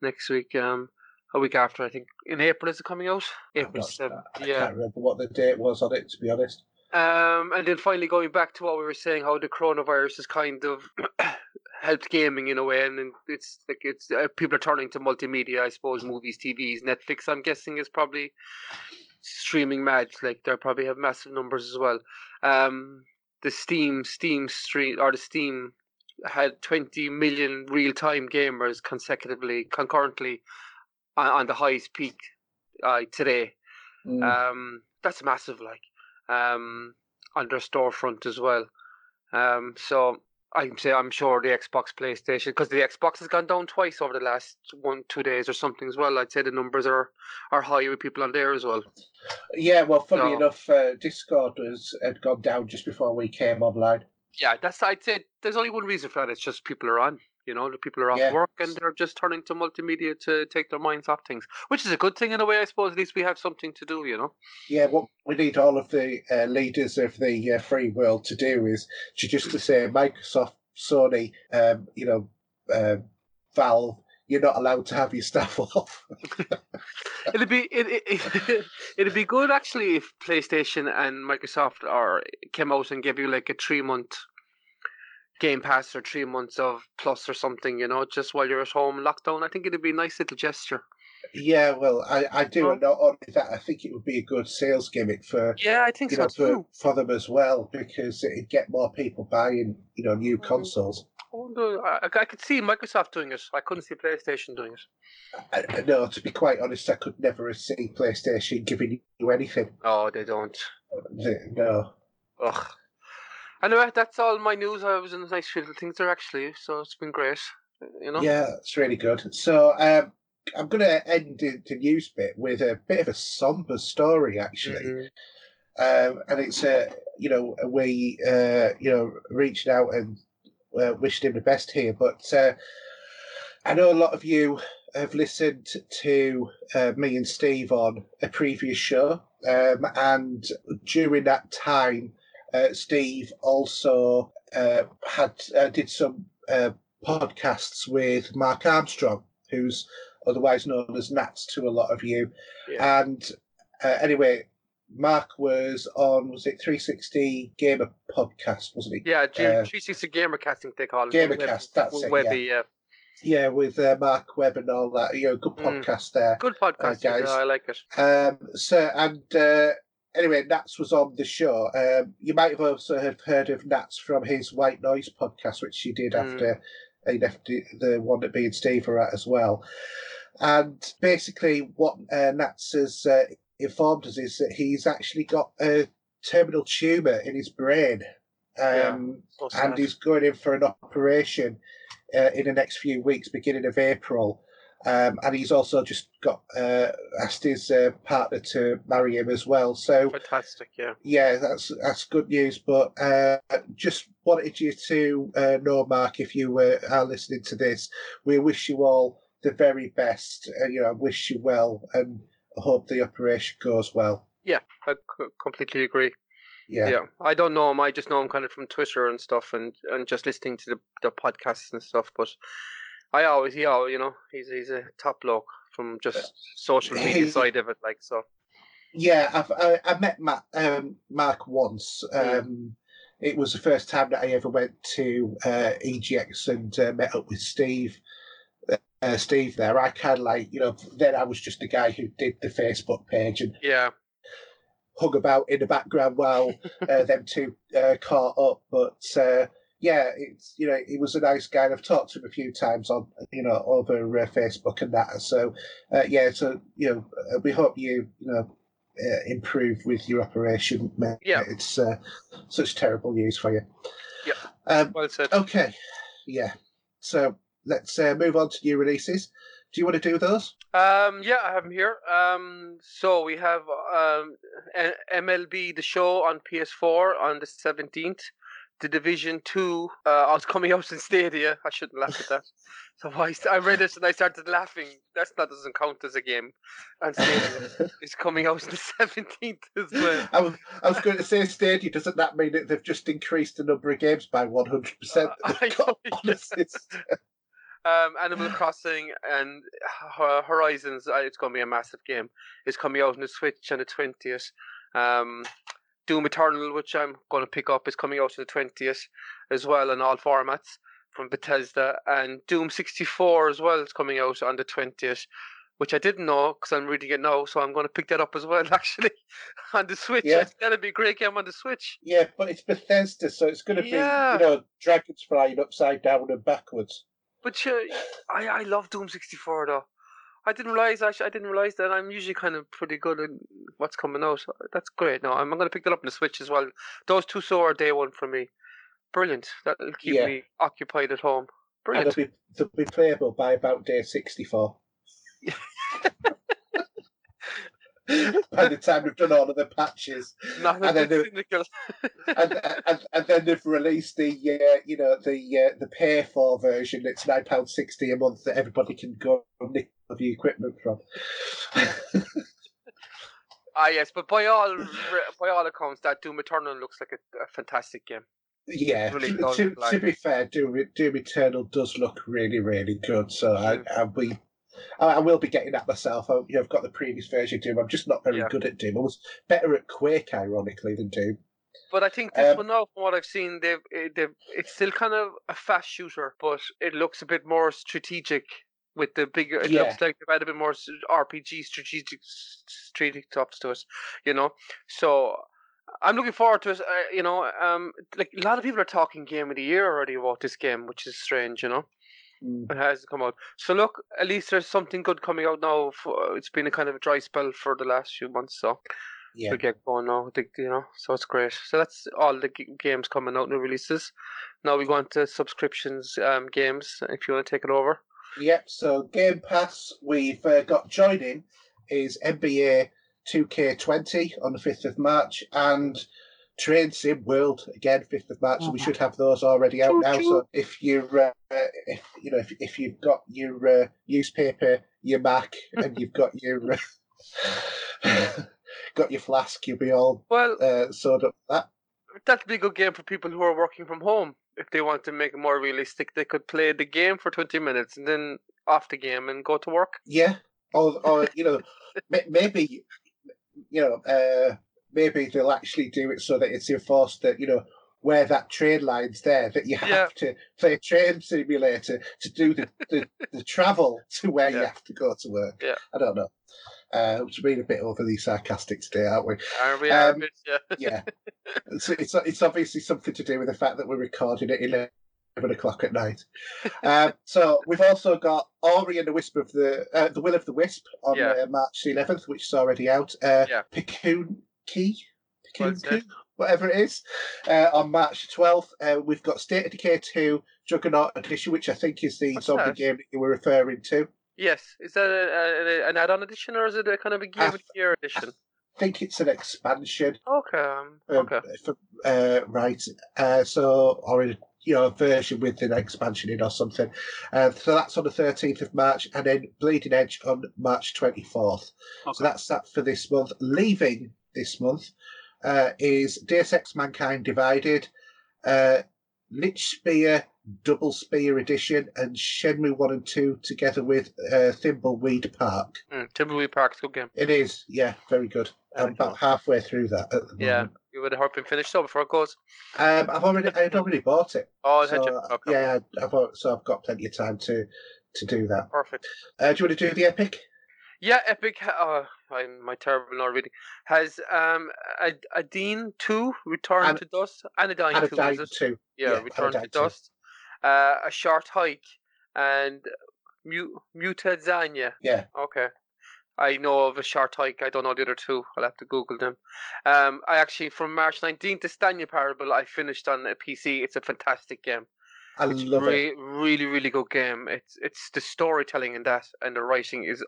next week, um, a week after, I think in April is it coming out? April seventh. Yeah. I can't remember what the date was on it. To be honest. Um, and then finally going back to what we were saying, how the coronavirus is kind of helped gaming in a way, and it's like it's uh, people are turning to multimedia, I suppose, movies, TVs, Netflix. I'm guessing is probably streaming mad. Like they probably have massive numbers as well. Um, the Steam Steam stream or the Steam had 20 million real time gamers consecutively, concurrently on, on the highest peak uh, today. Mm. Um, that's massive, like um, on their storefront as well. Um, so I'm say I'm sure the Xbox, PlayStation, because the Xbox has gone down twice over the last one two days or something as well. I'd say the numbers are are high with people on there as well. Yeah, well, funny so, enough, uh, Discord was had gone down just before we came online. Yeah, that's I'd say there's only one reason for that. It's just people are on. You know, the people are off yeah. work and they're just turning to multimedia to take their minds off things, which is a good thing in a way, I suppose. At least we have something to do, you know. Yeah, what we need all of the uh, leaders of the uh, free world to do is to just to say Microsoft, Sony, um, you know, uh, Valve, you're not allowed to have your stuff off. it'd be it, it, it'd be good actually if PlayStation and Microsoft are came out and gave you like a three month Game Pass or three months of Plus or something, you know, just while you're at home lockdown. I think it'd be a nice little gesture. Yeah, well, I, I do, and not only that, I think it would be a good sales gimmick for Yeah, I think so know for, for them as well because it'd get more people buying you know new Mhm. consoles. Oh, no, I, I could see Microsoft doing it. I couldn't see PlayStation doing it. I no, to be quite honest, I could never see PlayStation giving you anything. Oh, they don't. No. Ugh. Anyway, that's all my news. I was in a nice field of things there actually, so it's been great. You know. Yeah, it's really good. So um, I'm going to end the, the news bit with a bit of a somber story, actually. Mhm. um, and it's uh, you know we uh, you know reached out and uh, wished him the best here. But uh, I know a lot of you have listened to uh, me and Steve on a previous show, um, and during that time, uh, Steve also uh, had uh, did some uh, podcasts with Mark Armstrong, who's otherwise known as Nats to a lot of you, Yeah. and uh, anyway, Mark was on was it 360 Gamer podcast, wasn't he? Yeah, Uh, 360 Gamercast, I think they call it. Gamercast, that's it, yeah. Yeah, with uh, Mark Webb and all that. You know, good Mm. podcast there. Good podcast, guys. yeah, I like it. Um, so and uh, anyway, Nats was on the show. Um, you might have also have heard of Nats from his White Noise podcast, which he did Mm. after he left the, the one that me and Steve were at as well. And basically, what uh, Nats has uh, informed us is that he's actually got a terminal tumor in his brain. Um, sad. and he's going in for an operation uh, in the next few weeks, beginning of April. Um, and he's also just got uh, asked his uh, partner to marry him as well. So Fantastic, yeah. yeah, that's that's good news. But uh, just wanted you to uh, know, Mark, if you are listening to this, we wish you all the very best. You know, wish you well, and hope the operation goes well. Yeah, I c- completely agree. Yeah, Yeah. I don't know him. I just know him kind of from Twitter and stuff, and, and just listening to the, the podcasts and stuff. But I always, he always, you know, he's he's a top bloke from just social media side of it, like so. Yeah, I've, I, I met Matt, um, Mark once. Um, it was the first time that I ever went to uh, EGX and uh, met up with Steve. Uh, Steve there, I kind of like, you know, then I was just the guy who did the Facebook page and Yeah, hug about in the background while uh, them two uh, caught up. But uh, yeah, it's you know he was a nice guy. I've talked to him a few times on you know over uh, Facebook and that. So uh, yeah, so you know uh, we hope you you know uh, improve with your operation. Mate. Yeah. it's uh, such terrible news for you. Yeah, Um, well said. okay, yeah. So let's uh, move on to new releases. Do you want to do those? Um, yeah, I have them here. Um, so we have um, MLB the show on PS4 on the seventeenth. The Division Two. Uh, I was coming out in Stadia. I shouldn't laugh at that. So I, I read it and I started laughing. That's that doesn't count as a game. And Stadia is coming out on the seventeenth as well. I was, I was going to say Stadia. Doesn't that mean that they've just increased the number of games by one hundred percent? Uh, I know, yeah. Um, Animal Crossing and Horizons, uh, it's going to be a massive game. It's coming out on the Switch on the 20th. Um, Doom Eternal, which I'm going to pick up, is coming out on the 20th as well in all formats from Bethesda. And Doom 64 as well is coming out on the 20th, which I didn't know because I'm reading it now. So I'm going to pick that up as well, actually, on the Switch. Yeah. It's going to be a great game on the Switch. Yeah, but it's Bethesda, so it's going to be Yeah. you know dragons flying upside down and backwards. But uh, I I love Doom sixty four though. I didn't realize actually I didn't realize that I'm usually kind of pretty good at what's coming out. That's great. No, I'm, I'm going to pick that up on the Switch as well. Those two so are day one for me. Brilliant. That'll keep Yeah. me occupied at home. And they'll Brilliant. be they'll be playable by about day sixty four. by the time we've done all of the patches, Not and then a the- and, and and then they've released the uh, you know the uh, the pay for version. It's nine pound sixty a month that everybody can go and nick the equipment from. ah yes, but by all by all accounts, that Doom Eternal looks like a, a fantastic game. Yeah, Really to, to, like- to be fair, Doom, Doom Eternal does look really, really good. So I, Mm. I'll be, I, I will be getting that myself. I, you know, I've got the previous version of Doom. I'm just not very Yeah. good at Doom. I was better at Quake, ironically, than Doom. But I think this Um, one now, from what I've seen, they've, eh, they've it's still kind of a fast shooter, but it looks a bit more strategic with the bigger. It Yeah. looks like they've had a bit more RPG strategic strategic tops to it, you know. So I'm looking forward to it. Uh, you know, um, like a lot of people are talking game of the year already about this game, which is strange, you know. Mm. It has come out. So look, at least there's something good coming out now. For, it's been a kind of a dry spell for the last few months, so Yeah. we'll get going now. Think, you know, so it's great. So that's all the g- games coming out, new releases. Now we go on to subscriptions, um, games. If you want to take it over. Yep. So Game Pass, we've uh, got joining is NBA 2K20 on the 5th of March and Train Sim World again 5th of March. So we Mhm. should have those already out now. So if you're, uh, if you know, if, if you've got your uh, newspaper, your Mac, and you've got your uh, got your flask, you'll be all Well, uh, sewed up. That that'd be a good game for people who are working from home. If they want to make it more realistic, they could play the game for 20 minutes and then off the game and go to work. Yeah, or or you know, maybe you know, uh, maybe they'll actually do it so that it's enforced that you know where that train line's there that you have Yeah. to play a train simulator to do the, the, the travel to where you have to go to work. Yeah. I don't know. Uh, we're being a bit overly sarcastic today, aren't we? Are we Um, bit, yeah. Yeah, it's, it's it's obviously something to do with the fact that we're recording it at eleven o'clock at night. um, so we've also got Ori and the Wisp of the uh, the Will of the Wisp on Yeah. uh, March the eleventh, which is already out. Uh, Yeah. Piccoon Key, What's that? whatever it is, uh, on March twelfth. Uh, we've got State of Decay two Juggernaut Edition, which I think is the What's zombie that? game that you were referring to. Yes. Is that a, a, an add-on edition or is it a kind of a game I of the year edition? I think it's an expansion. Okay. um, Um, Okay. for- uh, right. Uh, so, or a you know, version with an expansion in or something. Uh, so that's on the 13th of March, and then Bleeding Edge on March 24th. So that's that for this month. Leaving this month uh, is Deus Ex Mankind Divided, uh, Lich Spear Double Spear Edition, and Shenmue 1 and 2 together with uh, Thimbleweed Park. Mm, Thimbleweed Park's a good game. It is, yeah, very good. I'm about halfway through that at the Yeah. moment. You would have been finished so before it goes. Um, I've already, I'd already bought it. Oh, So. Okay. yeah, I've, so I've got plenty of time to to do that. Perfect. Uh, do you want to do the epic? Yeah, Epic. Oh, I'm my terrible reading. Has um a Adine two Return An- to Dust? Anodyne And a two. dying Is it? two. Yeah, yeah, Return to Anodyne 2. Dust. Uh, a short hike and Mu- Mutazione. Yeah, Okay. I know of a short hike. I don't know the other two. I'll have to Google them. Um, I actually from March 19th to Stanley Parable. I finished on a PC. It's a fantastic game. I It's love it. really, really good game. It's it's the storytelling in that and the writing is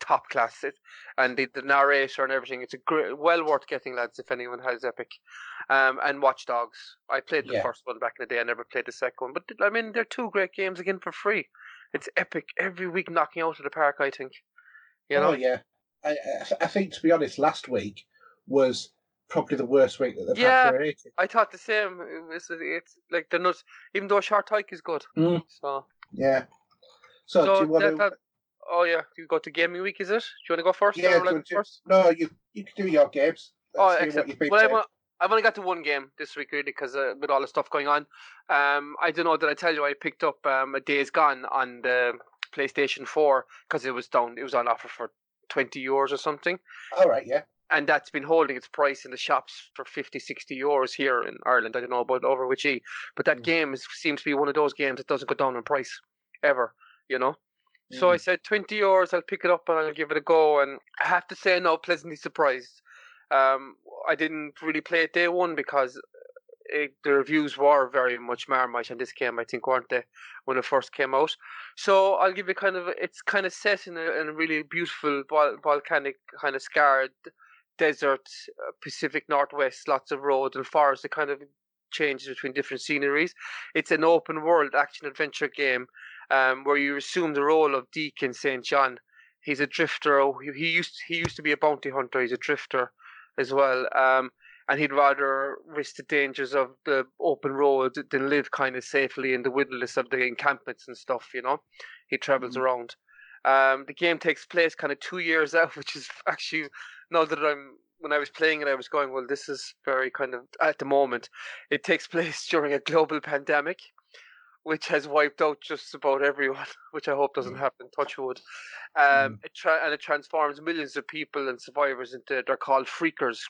top class. It, and the, the narrator and everything. It's a great, well worth getting, lads. If anyone has Epic, um, and Watch Dogs. I played the Yeah. first one back in the day. I never played the second one, but I mean they're two great games again for free. It's epic every week, knocking out of the park. I think. You know, Oh yeah, I- I think to be honest, last week was probably the worst week that they've Yeah. had for rating. I thought the same. It was, it's like they're not. Even though a short hike is good. Mm. So, Yeah. So, so do you want that, to? that, oh yeah, you go to gaming week, is it? Do you want to go first? Yeah, do will you I want go to- first? No, you you can do your games. Oh, Let's excellent. Well, I've, I've only got to one game this week, really, because uh, with all the stuff going on. Um, I don't know. Did I tell you I picked up um, a Days Gone on the PlayStation Four because it was down. It was on offer for twenty euros or something, All right, yeah. And that's been holding its price in the shops for 50, 60 euros here in Ireland. I don't know about over which E, but that Mm. game is, seems to be one of those games that doesn't go down in price ever. You know. So I Mm. said twenty euros. I'll pick it up and I'll give it a go. And I have to say, no, pleasantly surprised. Um, I didn't really play it day one because it, the reviews were very much marmite on this game. I think weren't they when it first came out? So I'll give you kind of it's kind of set in a, in a really beautiful vol- volcanic kind of scarred desert, uh, Pacific Northwest, lots of roads and forests. It kind of changes between different sceneries. It's an open world action adventure game um, where you assume the role of Deacon St. John. He's a drifter. oh, He he used he used to be a bounty hunter. He's a drifter as well. Um, and he'd rather risk the dangers of the open road than live kind of safely in the wilderness of the encampments and stuff. You know, he travels Mhm. around. Um, the game takes place kind of two years out, which is actually now that I'm when I was playing it, I was going, well, this is very kind of at the moment. It takes place during a global pandemic which has wiped out just about everyone, which I hope doesn't Mm. happen. Touch wood. Um, Mm. it tra- and it transforms millions of people and survivors into they're called freakers,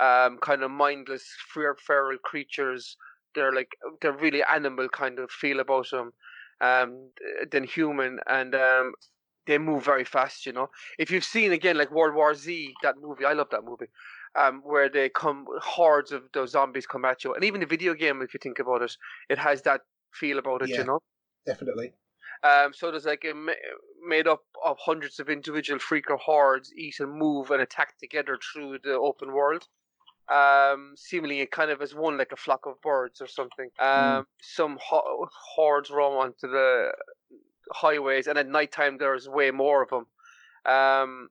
um, kind of mindless, fer- feral creatures. They're like they're really animal kind of feel about them, um, than human, and um, they move very fast. You know, if you've seen again like World War Z, that movie, I love that movie. Um, where they come hordes of those zombies come at you, and even the video game, if you think about it, it has that feel about it. Yeah. You know. Definitely. Um, so there's like a ma- made up of hundreds of individual freaker hordes, eat and move and attack together through the open world. Um, seemingly kind of as one, like a flock of birds or something. Um, some ho- hordes roam onto the highways, and at nighttime there's way more of them. Um,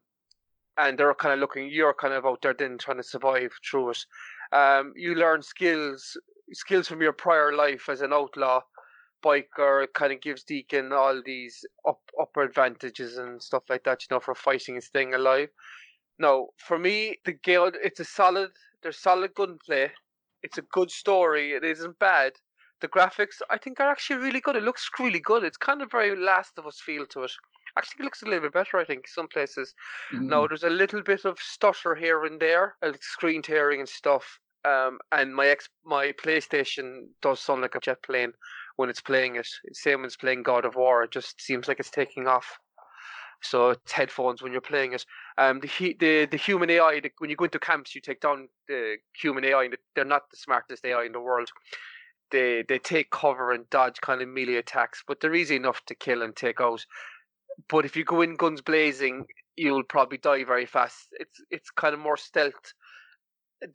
and they're kind of looking. You're kind of out there then trying to survive through it. Um, you learn skills, skills from your prior life as an outlaw biker kind of gives Deacon all these up upper advantages and stuff like that, you know, for fighting and staying alive. Now, for me, the guild, it's a solid. There's solid gunplay. It's a good story. It isn't bad. The graphics, I think, are actually really good. It looks really good. It's kind of very Last of Us feel to it. Actually, it looks a little bit better. I think some places. Mm. Now, there's a little bit of stutter here and there, like screen tearing and stuff. Um, and my ex, my PlayStation does sound like a jet plane when it's playing it. Same when it's playing God of War. It just seems like it's taking off. So it's headphones when you're playing it. Um, the the the human AI. The, when you go into camps, you take down the human AI. And they're not the smartest AI in the world. They they take cover and dodge kind of melee attacks, but they're easy enough to kill and take out. But if you go in guns blazing, you'll probably die very fast. It's it's kind of more stealth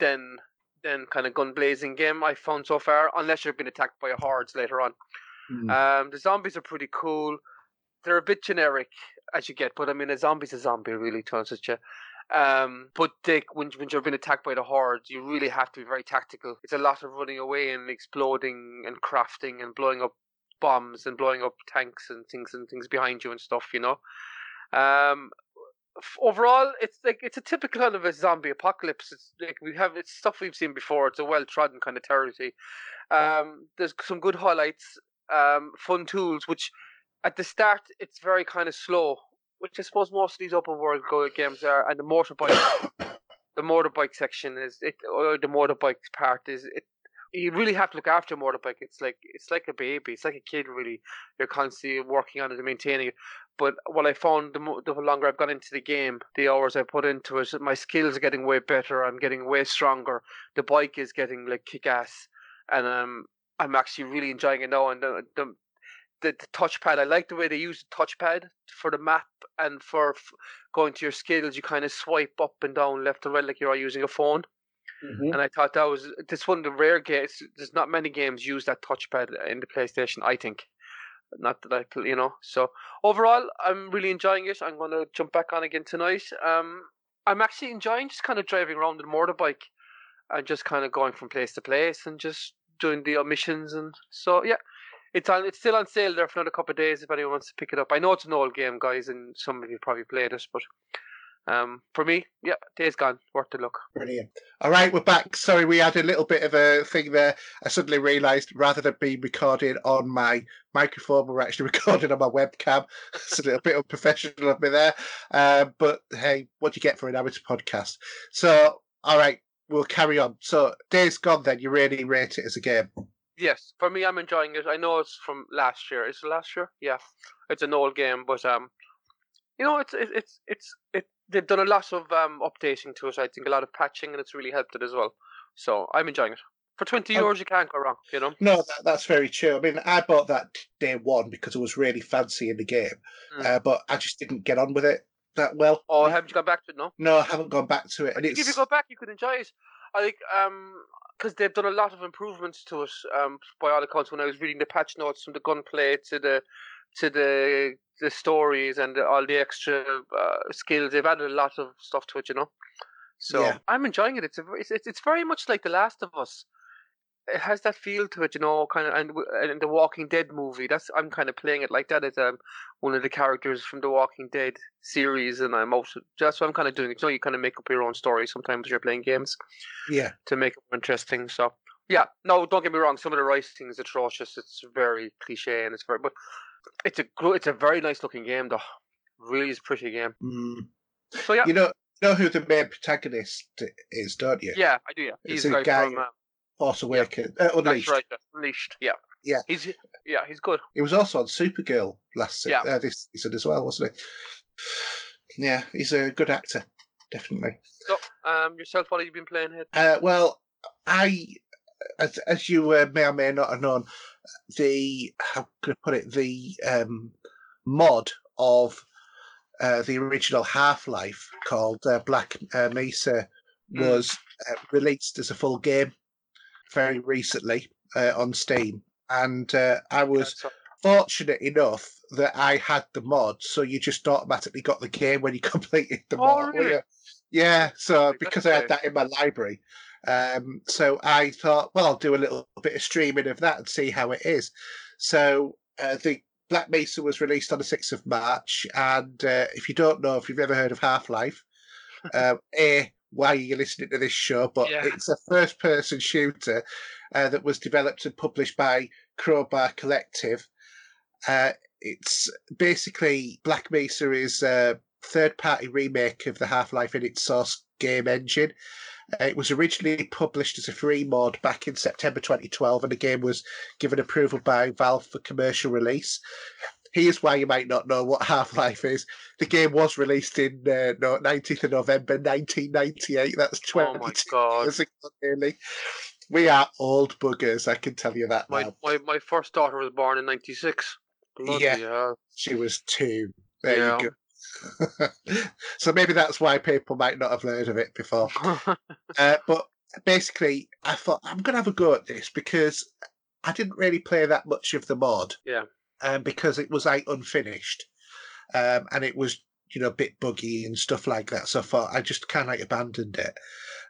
than than kind of gun blazing game I found so far, unless you've been attacked by hordes later on. Mm. Um, the zombies are pretty cool. They're a bit generic as you get, but I mean, a zombie's a zombie, really, to with you. Um, but Dick, when when you're being attacked by the hordes, you really have to be very tactical. It's a lot of running away and exploding and crafting and blowing up bombs and blowing up tanks and things and things behind you and stuff. You know. Um, overall, it's like it's a typical kind of a zombie apocalypse. It's like we have it's stuff we've seen before. It's a well trodden kind of territory. Um, there's some good highlights, um, fun tools, which at the start it's very kind of slow, which I suppose most of these open world go games are. And the motorbike, the motorbike section is it, or the motorbike part is it. You really have to look after a motorbike. It's like it's like a baby. It's like a kid. Really, you're constantly working on it and maintaining it. But what I found the, mo- the longer I've gone into the game, the hours I put into it, my skills are getting way better. I'm getting way stronger. The bike is getting like kick ass, and um, I'm actually really enjoying it now. And the, the the, the touchpad, I like the way they use the touchpad for the map and for f- going to your skills. You kind of swipe up and down, left and right, like you're using a phone. Mhm. And I thought that was this one of the rare games. There's not many games use that touchpad in the PlayStation. I think, not that I, you know. So overall, I'm really enjoying it. I'm going to jump back on again tonight. Um, I'm actually enjoying just kind of driving around the motorbike and just kind of going from place to place and just doing the missions and so yeah. It's on. It's still on sale there for another couple of days if anyone wants to pick it up. I know it's an old game, guys, and some of you probably played it, but um, for me, yeah, Days Gone, worth the look. Brilliant. All right, we're back. Sorry, we had a little bit of a thing there. I suddenly realised rather than being recorded on my microphone, we're actually recording on my webcam. It's a little bit unprofessional of me there. Uh, but hey, what do you get for an amateur podcast? So, all right, we'll carry on. So, Days Gone, then, you really rate it as a game. Yes, for me, I'm enjoying it. I know it's from last year. Is it last year? Yeah, it's an old game, but um, you know, it's it, it's it's it. They've done a lot of um updating to it. I think a lot of patching, and it's really helped it as well. So I'm enjoying it. For twenty Um, euros, you can't go wrong. You know. No, that, that's very true. I mean, I bought that day one because it was really fancy in the game, Mm. uh, but I just didn't get on with it that well. Oh, haven't you gone back to it? No. No, I haven't gone back to it. And If you go back, you could enjoy it. I think um because they've done a lot of improvements to it. Um, by all accounts, when I was reading the patch notes from the gunplay to the to the the stories and the, all the extra uh, skills, they've added a lot of stuff to it. You know, so Yeah. I'm enjoying it. It's, a, it's it's it's very much like The Last of Us. It has that feel to it, you know, kind of, and, and the Walking Dead movie. That's I'm kind of playing it like that as um one of the characters from the Walking Dead series, and I'm also that's what I'm kind of doing. You know, you kind of make up your own story sometimes when you're playing games yeah. to make it more interesting. So Yeah, no, don't get me wrong. Some of the writing is atrocious. It's very cliche and it's very, but it's a it's a very nice looking game though. Really is a pretty game. Mm. So yeah, You know, know who the main protagonist is, don't you? yeah, I do. Yeah, It's he's a a guy- from uh, Force Awakens, uh, that's Unleashed. right, yeah, Unleashed. Yeah, Yeah. he's yeah, he's good. He was also on Supergirl last Yeah. uh, this season as well, wasn't he? Yeah, he's a good actor, definitely. So, um, yourself, what have you been playing here? Uh, well, I, as, as you uh, may or may not have known, the how could I put it? The um, mod of uh, the original Half Life called uh, Black uh, Mesa Mm. was uh, released as a full game very recently uh, on Steam, and uh, I was fortunate enough that I had the mod, so you just automatically got the game when you completed the Oh, mod. really? Yeah. So because I had that in my library, um, so I thought, well, I'll do a little bit of streaming of that and see how it is. So uh, the Black Mesa was released on the sixth of March, and uh, if you don't know, if you've ever heard of Half Life, um, a why are you listening to this show? But Yeah. it's a first-person shooter uh, that was developed and published by Crowbar Collective. Uh, it's basically Black Mesa is a third-party remake of the Half-Life in its source game engine. Uh, it was originally published as a free mod back in September 2012, and the game was given approval by Valve for commercial release. Here's why you might not know what Half Life is. The game was released in uh, no, 19th of November 1998. That's 20 Oh my god, years ago, nearly. We are old buggers, I can tell you that my now. my my first daughter was born in '96. Bloody Yeah. hell. She was two. There Yeah. you go. so maybe that's why people might not have heard of it before. Uh, but basically, I thought I'm going to have a go at this because I didn't really play that much of the mod. Yeah. Um, because it was like unfinished, um, and it was you know a bit buggy and stuff like that. So I thought I just kind of like abandoned it.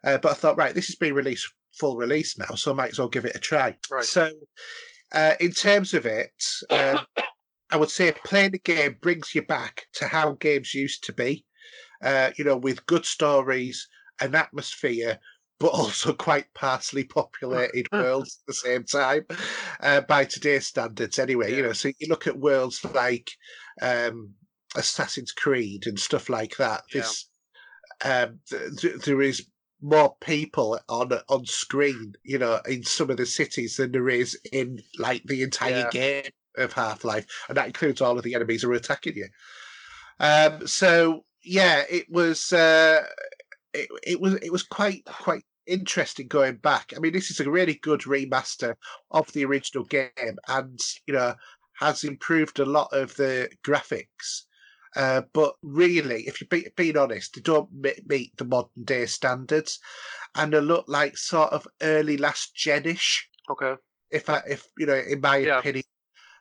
Uh, but I thought, right, this has been released full release now, so I might as well give it a try. Right. So, uh, in terms of it, um, I would say playing the game brings you back to how games used to be. Uh, you know, with good stories, an atmosphere, but also quite sparsely populated worlds at the same time, uh, by today's standards. Anyway, you know, so you look at worlds like um, Assassin's Creed and stuff like that. Yeah. This um, th- th- there is more people on on screen, you know, in some of the cities than there is in like the entire Yeah. game of Half Life, and that includes all of the enemies who are attacking you. Um, so yeah, it was uh, it, it was it was quite quite interesting going back. I mean, this is a really good remaster of the original game, and you know has improved a lot of the graphics. Uh, but really, if you're be, being honest, they don't me- meet the modern day standards, and they look like sort of early last genish okay. if I, if you know, in my Yeah. opinion,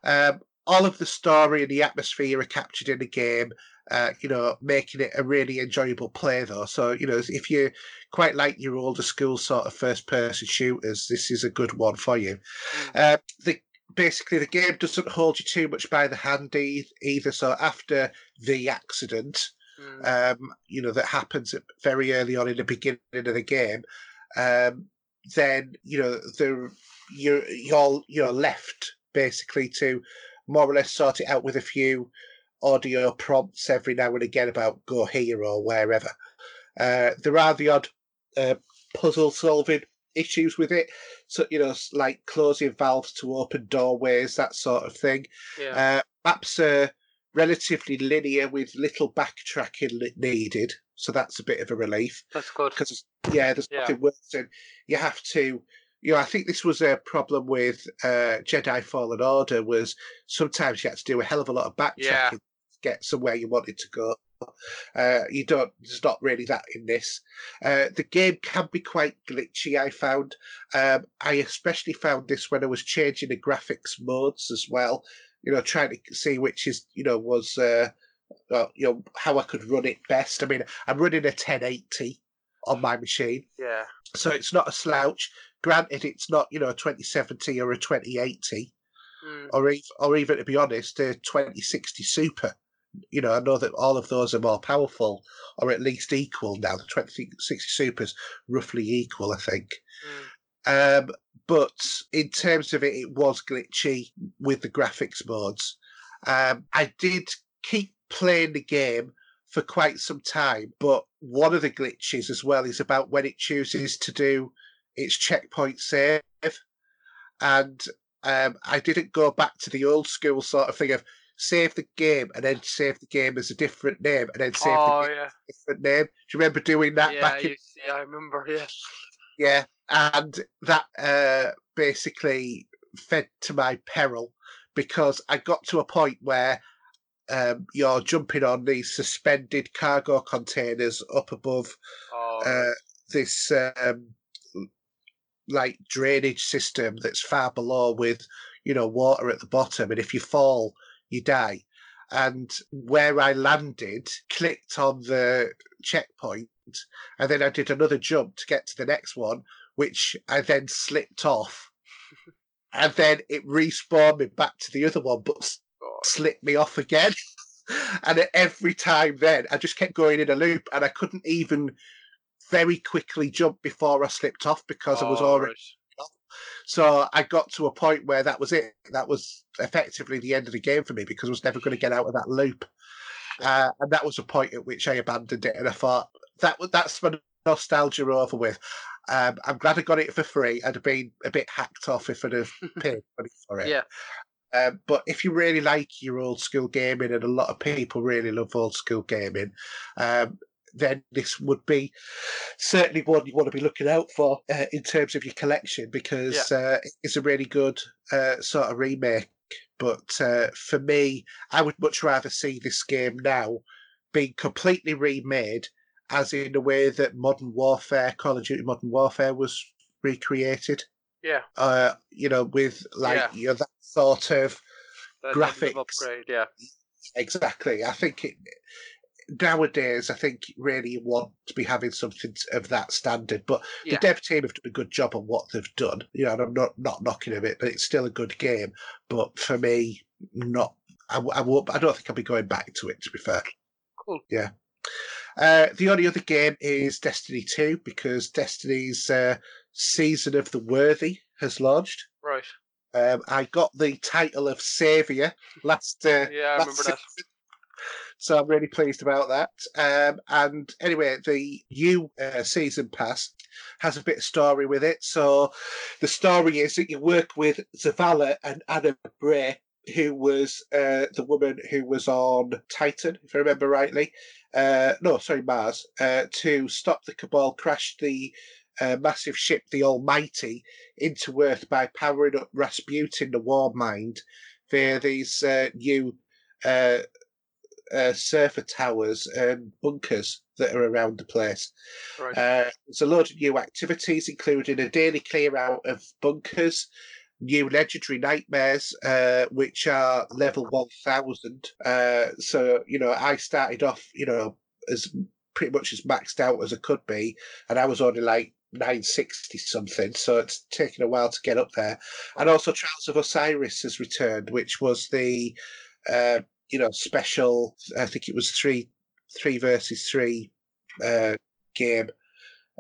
um, all of the story and the atmosphere are captured in the game. Uh, you know, making it a really enjoyable play though. So you know, if you quite like your older school sort of first-person shooters, this is a good one for you. Mm. Uh, the basically the game doesn't hold you too much by the hand e- either. So after the accident, Mm. um, you know, that happens very early on in the beginning of the game, um, then you know the you're you're you're left basically to more or less sort it out with a few audio prompts every now and again about go here or wherever. Uh, there are the odd uh, puzzle solving issues with it, so you know, like closing valves to open doorways, that sort of thing. yeah. Uh, maps are relatively linear with little backtracking needed, so that's a bit of a relief. That's good. Because yeah, there's Yeah. nothing worse than you have to. You know, I think this was a problem with uh, Jedi Fallen Order. Was sometimes you had to do a hell of a lot of backtracking Yeah. To get somewhere you wanted to go. Uh, you don't. There's not really that in this. Uh, the game can be quite glitchy. I found. Um, I especially found this when I was changing the graphics modes as well. You know, trying to see which is you know was uh, uh, you know how I could run it best. I mean, I'm running a 1080 on my machine, Yeah. so it's not a slouch. Granted, it's not you know a 2070 or a 2080 Mm. or even, or even to be honest, a 2060 Super. You know, I know that all of those are more powerful, or at least equal now. The 2060 Super's roughly equal, I think. Mm. Um, but in terms of it, it was glitchy with the graphics modes. Um, I did keep playing the game for quite some time, but one of the glitches as well is about when it chooses to do its checkpoint save. And um, I didn't go back to the old school sort of thing of save the game and then save the game as a different name and then save oh, the game yeah. as a different name. Do you remember doing that Yeah, back in you, yeah, I remember. Yeah. yeah, and that uh, basically fed to my peril because I got to a point where um, you're jumping on these suspended cargo containers up above Oh, uh, this um, like drainage system that's far below with you know water at the bottom, and if you fall, you die. And where I landed, clicked on the checkpoint, and then I did another jump to get to the next one, which I then slipped off, and then it respawned me back to the other one, but oh. slipped me off again. And every time then, I just kept going in a loop, and I couldn't even very quickly jump before I slipped off because I was Oh, already. So I got to a point where that was it. That was effectively the end of the game for me because I was never going to get out of that loop. Uh, and that was a point at which I abandoned it, and I thought that that's my nostalgia over with. Um, I'm glad I got it for free. I'd have been a bit hacked off if I'd have paid money for it. Yeah. Um, but if you really like your old school gaming, and a lot of people really love old school gaming, um, then this would be certainly one you want to be looking out for uh, in terms of your collection because uh, it's a really good uh, sort of remake. But uh, for me, I would much rather see this game now being completely remade, as in the way that Modern Warfare, Call of Duty Modern Warfare, was recreated. Yeah. Uh, you know, with like Yeah. you know, that sort of of Graphics. upgrade. Yeah. Exactly. I think it, nowadays, I think really you want to be having something of that standard. But Yeah. the dev team have done a good job on what they've done. You know, and I'm not not knocking of it, but it's still a good game. But for me, not. I, I won't. I don't think I'll be going back to it. To be fair. Cool. Yeah. Uh, the only other game is Destiny 2 because Destiny's uh, Season of the Worthy has launched. Right. Um, I got the title of Saviour last uh, Yeah, I last remember that. So I'm really pleased about that. Um, and anyway, the new uh, season pass has a bit of story with it. So the story is that you work with Zavala and Ana Bray, who was uh, the woman who was on Titan, if I remember rightly. Uh, no, sorry, Mars, uh, to stop the Cabal crash the uh, massive ship, the Almighty, into Earth by powering up Rasputin, the War Mind, via these uh, new uh, Seraph towers and bunkers that are around the place. Right. Uh, there's a lot of new activities, including a daily clear out of bunkers, new legendary nightmares, uh, which are level 1000. Uh, so, you know, I started off, you know, as pretty much as maxed out as I could be, and I was only like 960 something, so it's taken a while to get up there. And also, Trials of Osiris has returned, which was the, uh, you know, special, I think it was three, three versus three uh, game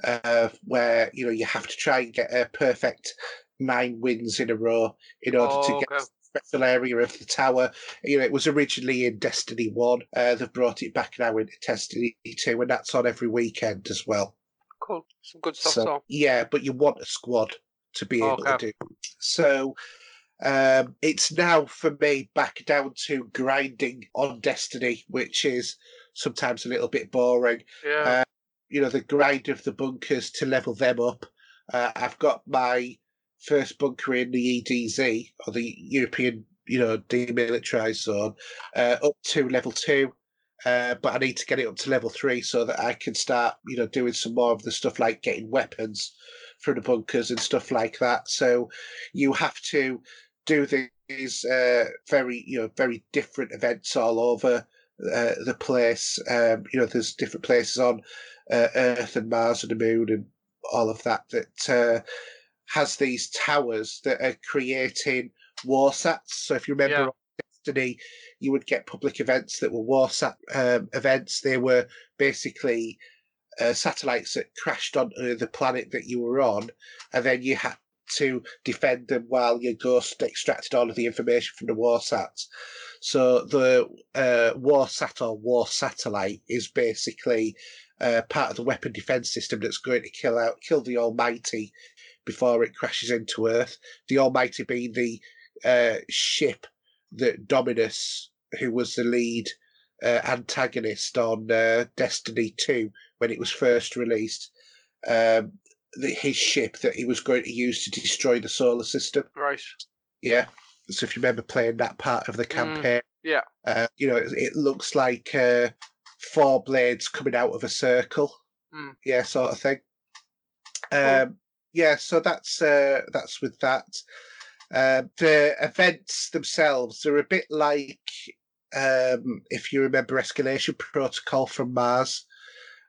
uh, where you know you have to try and get a perfect nine wins in a row in order to Oh, get okay. the special area of the tower. You know, it was originally in Destiny One. Uh, they've brought it back now into Destiny Two, and that's on every weekend as well. Cool. Some good stuff. So, So, yeah, but you want a squad to be able to do. So um, it's now for me back down to grinding on Destiny, which is sometimes a little bit boring yeah. you know, the grind of the bunkers to level them up. Uh, I've got my first bunker in the EDZ or the European, you know, demilitarized zone uh, up to level two. Uh, but I need to get it up to level three so that I can start, you know, doing some more of the stuff like getting weapons from the bunkers and stuff like that. So you have to do these uh, very, you know, very different events all over uh, the place. Um, you know, there's different places on uh, Earth and Mars and the Moon and all of that that uh, has these towers that are creating war sats. So if you remember Yeah. Destiny, you would get public events that were war sat um, events. They were basically uh, satellites that crashed onto the planet that you were on, and then you had to defend them while your ghost extracted all of the information from the warsats. So the uh, warsat or war satellite is basically uh, part of the weapon defense system that's going to kill out kill the Almighty before it crashes into Earth. The Almighty being the uh, ship that Dominus, who was the lead uh, antagonist on uh, Destiny 2 when it was first released, um, the, his ship that he was going to use to destroy the solar system. Right. Yeah. So if you remember playing that part of the campaign, yeah. uh, you know, it, it looks like uh, four blades coming out of a circle. Mm. Yeah, sort of thing. Um, yeah, so that's uh, that's with that. Um, the events themselves are a bit like um, if you remember Escalation Protocol from Mars,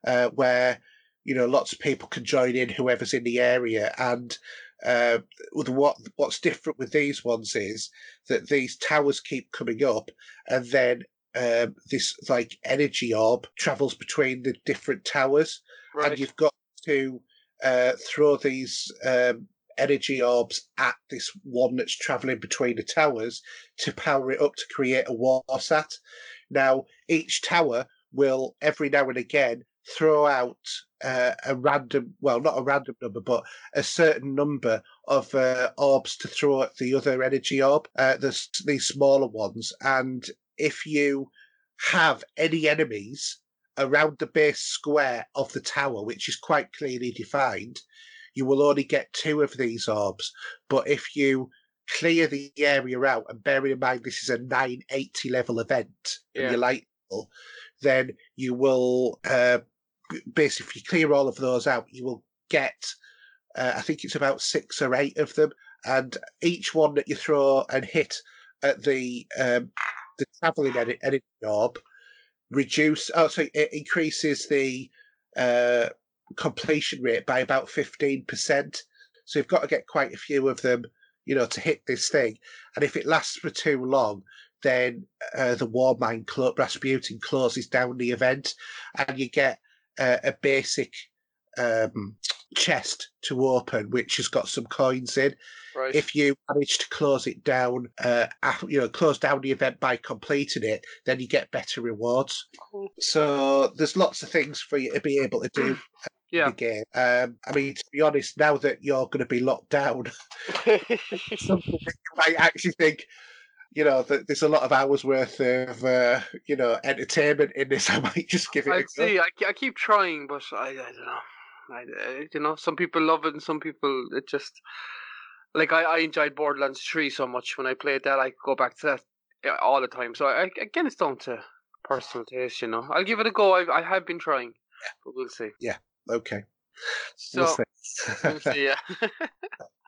uh, where you know lots of people can join in, whoever's in the area, and uh, with what what's different with these ones is that these towers keep coming up, and then um, this like energy orb travels between the different towers, Right. and you've got to uh, throw these um, energy orbs at this one that's traveling between the towers to power it up to create a war sat. Now, each tower will every now and again throw out uh, a random, well, not a random number, but a certain number of uh, orbs to throw at the other energy orb, uh, the, these smaller ones. And if you have any enemies around the base square of the tower, which is quite clearly defined, you will only get two of these orbs. But if you clear the area out, and bearing in mind this is a 980 level event, and Yeah. you're light then you will uh, basically, if you clear all of those out, you will get, uh, I think it's about six or eight of them, and each one that you throw and hit at the um, the traveling edit, energy orb reduce. Oh, so it increases the uh, completion rate by about fifteen percent. So you've got to get quite a few of them, you know, to hit this thing. And if it lasts for too long, then uh, the War Mind clo- Rasputin closes down the event, and you get uh, a basic um, chest to open, which has got some coins in right. if you manage to close it down, uh, af- you know, close down the event by completing it, then you get better rewards. Cool. So there's lots of things for you to be able to do in yeah. the game. Um, I mean, to be honest, now that you're going to be locked down, something you might actually think. You know, that there's a lot of hours worth of, uh, you know, entertainment in this. I might just give it I a go. see. I, I keep trying, but I, I don't know. I, uh, you know, some people love it, and some people it just like I, I enjoyed Borderlands Three so much when I played that. I go back to that all the time. So I, again, it's down to personal taste. You know, I'll give it a go. I, I have been trying, yeah. but we'll see. Yeah. Okay. So We'll we'll see. see, yeah.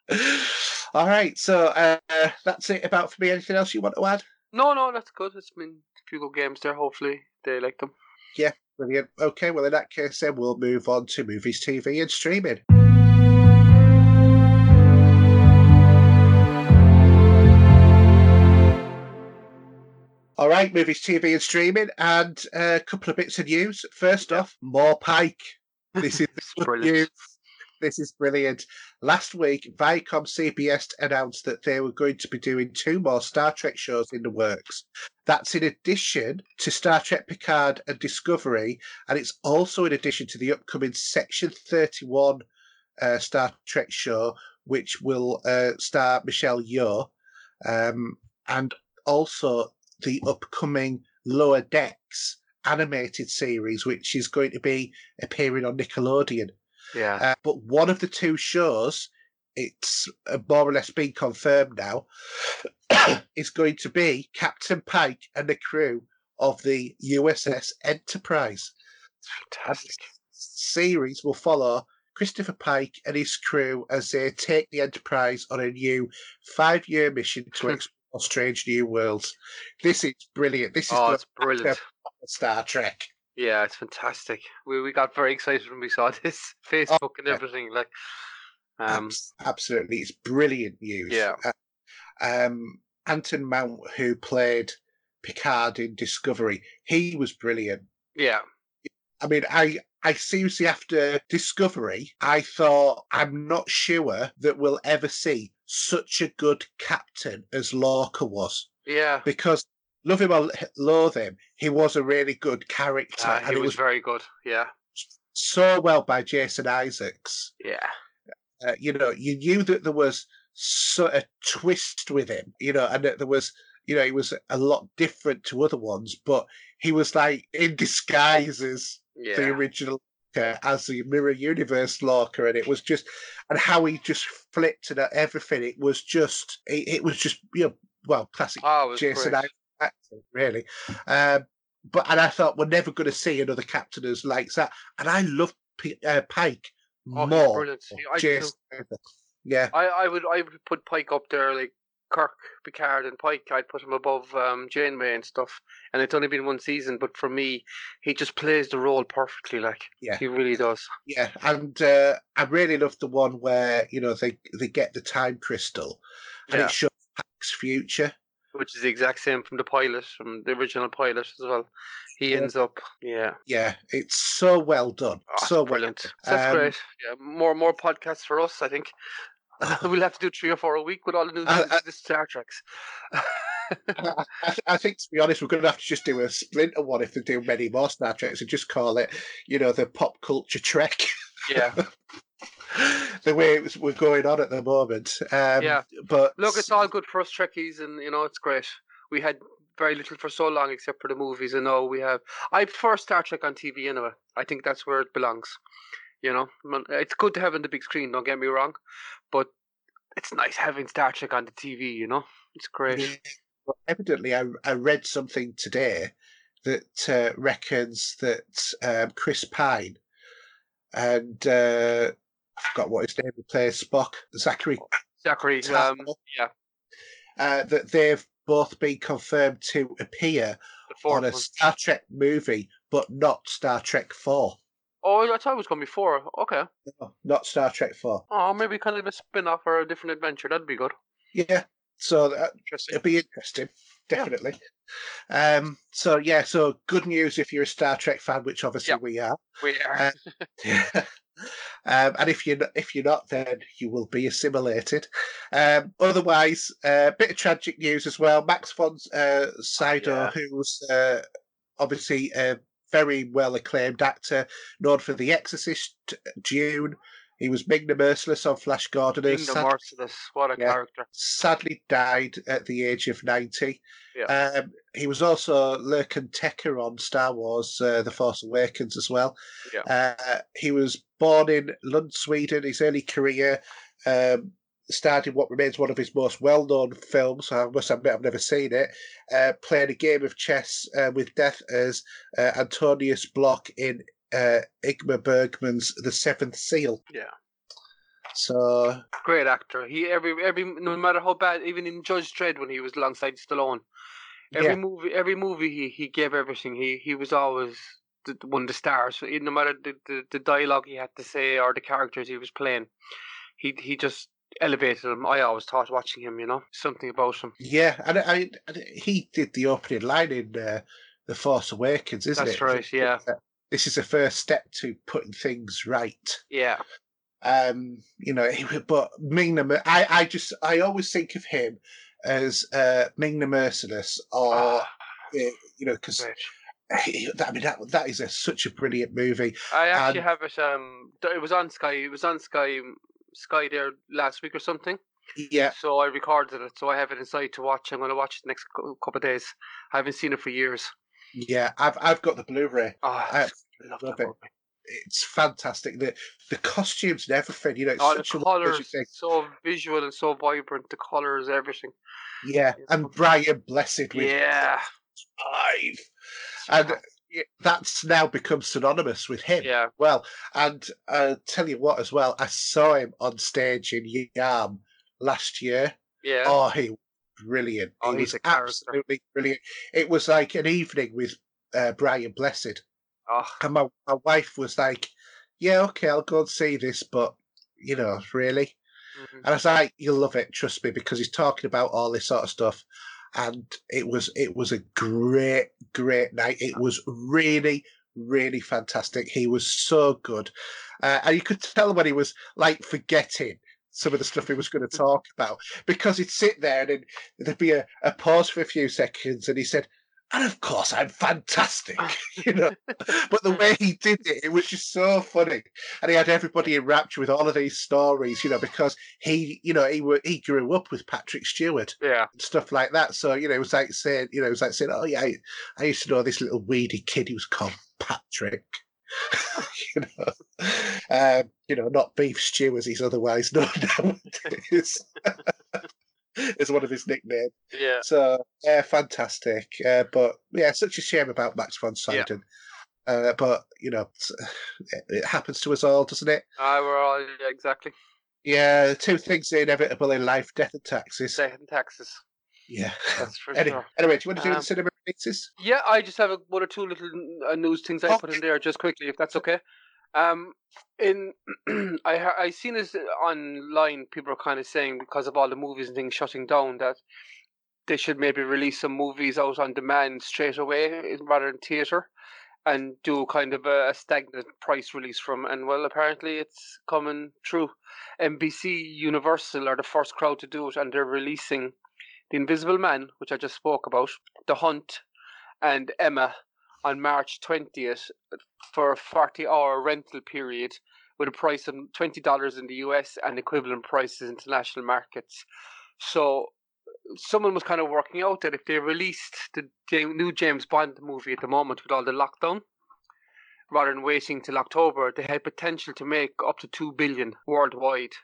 All right, so uh, that's it about for me. Anything else you want to add? no, no, that's good. It's been a few good games there. Hopefully they like them. Yeah, brilliant. Okay, well, in that case, then we'll move on to movies, TV, and streaming. All right, movies, TV, and streaming, and uh, a couple of bits of news. First off, more Pike. This is It's good brilliant. news. This is brilliant. Last week, Viacom CBS announced that they were going to be doing two more Star Trek shows in the works. That's in addition to Star Trek Picard and Discovery, and it's also in addition to the upcoming Section 31 uh, Star Trek show, which will uh, star Michelle Yeoh, um, and also the upcoming Lower Decks animated series, which is going to be appearing on Nickelodeon. Yeah. Uh, but one of the two shows, it's uh, more or less been confirmed now, is going to be Captain Pike and the crew of the USS Enterprise. Fantastic. Series will follow Christopher Pike and his crew as they take the Enterprise on a new five-year mission to Hmm. explore strange new worlds. This is brilliant. This is Oh, it's brilliant. Star Trek. Yeah, it's fantastic. We we got very excited when we saw this Facebook and yeah. everything. Like, um, absolutely, it's brilliant news. Yeah. Uh, um, Anson Mount, who played Picard in Discovery, he was brilliant. yeah, I mean, I I seriously after Discovery, I thought I'm not sure that we'll ever see such a good captain as Lorca was Yeah, because love him or loathe him, he was a really good character, uh, and he was was very good. Yeah, so well by Jason Isaacs. yeah, Uh, you know, you knew that there was sort of twist with him, you know, and that there was, you know, he was a lot different to other ones, but he was like in disguise as yeah. the original as the Mirror Universe Lorca, and it was just, and how he just flipped and everything. It was just, it, it was just, you know, well, classic Oh, Jason great. Acting, really. Um, but and I thought we're never going to see another captain as like that. And I love P- uh, Pike Oh, more. brilliant. I do too. Jason Isaacs. Yeah, I, I would I would put Pike up there like Kirk, Picard, and Pike. I'd put him above um, Janeway and stuff. And it's only been one season, but for me, he just plays the role perfectly. Like Yeah. he really does. yeah, and uh, I really love the one where you know they they get the time crystal, and Yeah. it shows Pike's future. Which is the exact same from the pilot, from the original pilot as well. He Yeah. ends up, yeah, Yeah, it's so well done, oh, so well. brilliant. So that's Um, great. Yeah, more more podcasts for us. I think we'll have to do three or four a week with all the new I- I- the Star Treks. I, I, I think, to be honest, we're going to have to just do a splinter one if they do many more Star Treks and just call it, you know, the pop culture Trek. yeah, the way it's, we're going on at the moment. Um, Yeah. But look, it's all good for us Trekkies, and you know it's great. We had very little for so long, except for the movies, and now we have. I prefer Star Trek on TV anyway. I think that's where it belongs. You know, it's good to have on the big screen. Don't get me wrong, but it's nice having Star Trek on the TV. You know, it's great. Yeah, well, evidently, I, I read something today that uh, reckons that um, Chris Pine and uh, forgot what his name plays Spock, Zachary Zachary, um, yeah, uh, that they've both been confirmed to appear on a. Star Trek movie, but not Star Trek 4. Oh, I thought it was going to be four. Okay. No, not Star Trek 4. Oh, maybe kind of a spin off or a different adventure. That'd be good. Yeah, so that, Interesting. it'd be interesting, Yeah. definitely. Um, so, yeah, so good news if you're a Star Trek fan, which obviously Yeah. we are. We are. Uh, um, and if you're not, if you're not, then you will be assimilated. Um, otherwise, a uh, bit of tragic news as well. Max von uh, Sydow, Yeah. who's uh, obviously a very well acclaimed actor, known for The Exorcist, Dune. He was Ming the Merciless on Flash Gordon. Kingdom Sad- Merciless. What a Yeah. character. sadly died at the age of 90. Yeah. Um, he was also Lor San Tekka on Star Wars uh, The Force Awakens as well. Yeah. Uh, he was born in Lund, Sweden. His early career um, starred in what remains one of his most well known films. I must admit, I've never seen it. Uh, playing a game of chess uh, with death as uh, Antonius Block in uh, Ingmar Bergman's The Seventh Seal. Yeah. So, Great actor. He every every no matter how bad, even in Judge Dredd when he was alongside Stallone, every Yeah. movie every movie he, he gave everything. He he was always the, one of the stars. So no matter the, the, the dialogue he had to say or the characters he was playing, he he just elevated him. I always thought watching him, you know, something about him. Yeah, and I, I, he did the opening line in uh, The Force Awakens, isn't That's it? right, yeah. This is a first step to putting things right. Yeah, Um, you know, but Ming the I, I just, I always think of him as uh, Ming the Merciless, or Ah, uh, you know, because. I mean that that is a, such a brilliant movie. I actually And- have it. Um, it was on Sky. It was on Sky. Sky there last week or something. Yeah, So I recorded it. So I have it inside to watch. I'm going to watch it next couple of days. I haven't seen it for years. Yeah, I've I've got the Blu-ray. Oh, I love love it. movie. It's fantastic. The the costumes and everything. You know, it's Oh, the such a colors, so visual and so vibrant. The colors, everything. Yeah, and Brian Blessed with Yeah, five. And uh, yeah, that's now become synonymous with him. yeah. Well, and uh, tell you what, as well, I saw him on stage in Yam last year. Yeah. Oh, he brilliant. Oh, he's was a character. absolutely brilliant. It was like an evening with uh, Brian Blessed, Oh, and my, my wife was like, "Yeah, okay, I'll go and see this, but you know, really." mhm. And I was like, "You'll love it, trust me," because he's talking about all this sort of stuff, and it was it was a great great night. It was really really fantastic. He was so good, uh, and you could tell when he was like forgetting some of the stuff he was going to talk about because he'd sit there and there'd be a, a pause for a few seconds, and he said, and of course I'm fantastic, ah. you know. but the way he did it, it was just so funny, and he had everybody in rapture with all of these stories, you know, because he, you know, he were he grew up with Patrick Stewart, yeah, and stuff like that. So you know, it was like saying, you know, it was like saying, oh yeah, I, I used to know this little weedy kid who was called Patrick. you know, um, you know, not beef stew as he's otherwise known nowadays. is one of his nicknames. Yeah. So yeah, fantastic. Uh, but yeah, such a shame about Max von Sydow. Yeah. Uh, but you know, it happens to us all, doesn't it? Uh, we're all yeah, exactly. Yeah, two things inevitable in life: death and taxes. Death and taxes. Yeah, that's for anyway, sure. Anyway, do you want to do Um, the cinema releases? Yeah, I just have a, one or two little uh, news things I put in there just quickly, if that's okay. Um, in I I seen this online. People are kind of saying because of all the movies and things shutting down that they should maybe release some movies out on demand straight away eh, rather than theater, and do kind of a, a stagnant price release from. And well, apparently it's coming true. NBC Universal are the first crowd to do it, and they're releasing The Invisible Man, which I just spoke about, The Hunt, and Emma on March 20th for a 40 hour rental period with a price of $20 in the US and equivalent prices in international markets. So someone was kind of working out that if they released the new James Bond movie at the moment with all the lockdown, rather than waiting till October, they had potential to make up to 2 billion worldwide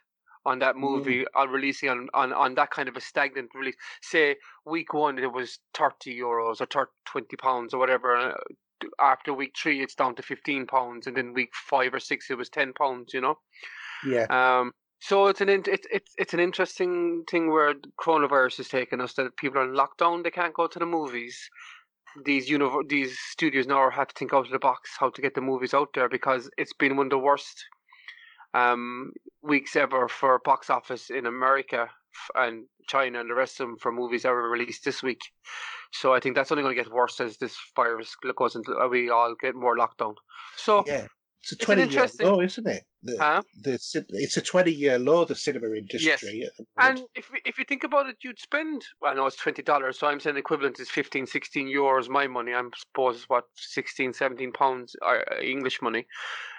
on that movie on releasing on, on, on that kind of a stagnant release. Say week one it was 30 euros or 30, 20 pounds or whatever. uh, After week three it's down to 15 pounds and then week five or six it was 10 pounds, you know? Yeah, Um, so it's an in- it's it's it's an interesting thing where coronavirus has taken us that people are in lockdown, they can't go to the movies. These univ- these studios now have to think out of the box how to get the movies out there because it's been one of the worst um, weeks ever for box office in America and China and the rest of them for movies ever released this week. So I think that's only going to get worse as this virus goes into uh, we all get more lockdown. So yeah. It's a It's twenty year interesting- low, isn't it? The, Huh? the it's a twenty year low. The cinema industry. the moment. And if if you think about it, you'd spend. Well, I know it's twenty dollars, so I'm saying the equivalent is 15, 16 euros. My money, I suppose, is what 16, 17 pounds uh, English money.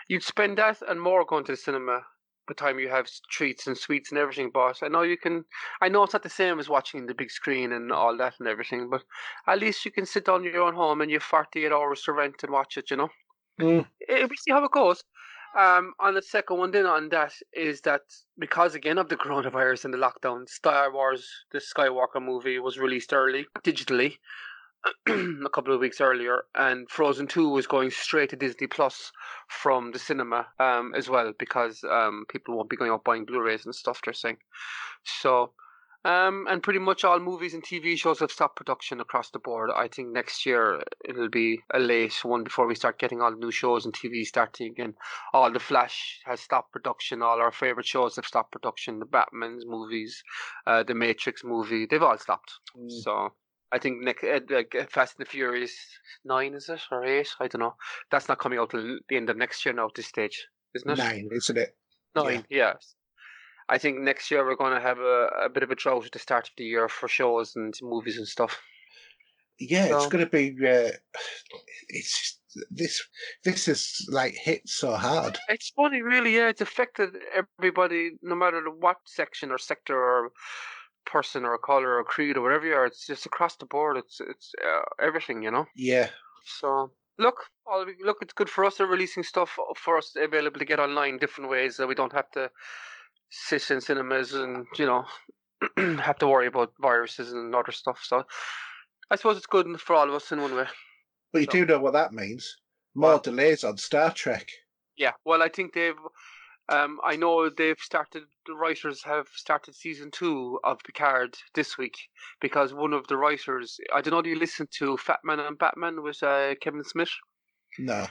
You'd spend that and more going to the cinema. By the time you have treats and sweets and everything, but I know you can. I know it's not the same as watching the big screen and all that and everything, but at least you can sit down in your own home and you have forty eight hours to rent and watch it. You know. Mm. Eh, we see how it goes. Um, on the second one, then on that is that because again of the coronavirus and the lockdown, Star Wars, the Skywalker movie, was released early digitally a couple of weeks earlier, and Frozen Two was going straight to Disney Plus from the cinema um, as well because um, people won't be going out buying Blu-rays and stuff. They're saying so. Um, and pretty much all movies and TV shows have stopped production across the board. I think next year it'll be a late one before we start getting all the new shows and TV starting again. All the Flash has stopped production. All our favorite shows have stopped production. The Batman's movies, uh, the Matrix movie, they've all stopped. Mm. So I think next, uh, like uh, Fast and the Furious nine is it or eight? I don't know. That's not coming out till the end of next year now. At this stage, isn't it? Nine, isn't it? Nine, yes. I think next year we're going to have a, a bit of a drought at the start of the year for shows and movies and stuff. Yeah, it's going to be. Uh, it's this. This is like hit so hard. It's funny, really. Yeah, it's affected everybody, no matter what section or sector or person or a color or creed or whatever you are. It's just across the board. It's it's uh, everything, you know. Yeah, So look, look, it's good for us. They're releasing stuff for us available to get online different ways that we don't have to sit in cinemas and you know have to worry about viruses and other stuff. So I suppose it's good for all of us in one way. but you So- do know what that means. More Well- delays on Star Trek. Yeah, well, I think they've. Um, I know they've started. The writers have started season two of Picard this week because one of the writers. I don't know. Do you listen to Fat Man and Batman with uh, Kevin Smith? No.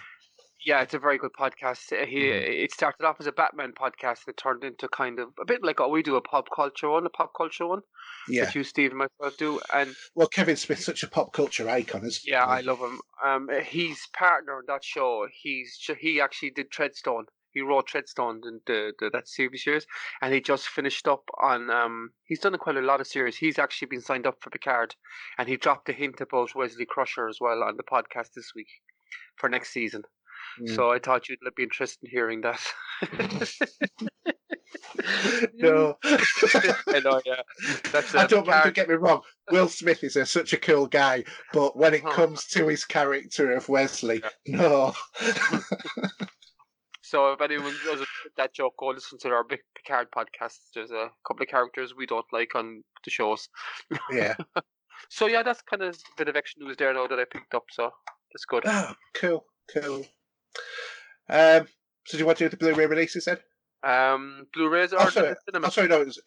Yeah, it's a very good podcast. Uh, He Mhm. it started off as a Batman podcast and it turned into kind of a bit like what we do a pop culture one, a pop culture one Yeah. that you, Steve, and myself do. And Well, Kevin Smith's such a pop culture icon, isn't he? yeah, I love him. Um, he's partner on that show. He's he actually did Treadstone. He wrote Treadstone in the, the that TV series, and he just finished up on. Um, he's done quite a lot of series. He's actually been signed up for Picard, and he dropped a hint about Wesley Crusher as well on the podcast this week for next season. Mm. So I thought you'd be interested in hearing that. no. I know, yeah. That's I uh, don't want to get me wrong. Will Smith is a, such a cool guy, but when it Huh. comes to his character of Wesley, Yeah. no. So if anyone doesn't that joke, go listen to our Pic- Picard podcast. There's a couple of characters we don't like on the shows. yeah. So yeah, that's kind of a bit of extra news there now that I picked up. So that's good. Oh, cool, cool. Um, so do you want to do the Blu-ray releases then? Um, Blu-rays Oh, are sorry. the cinema. Oh, sorry, no. It was,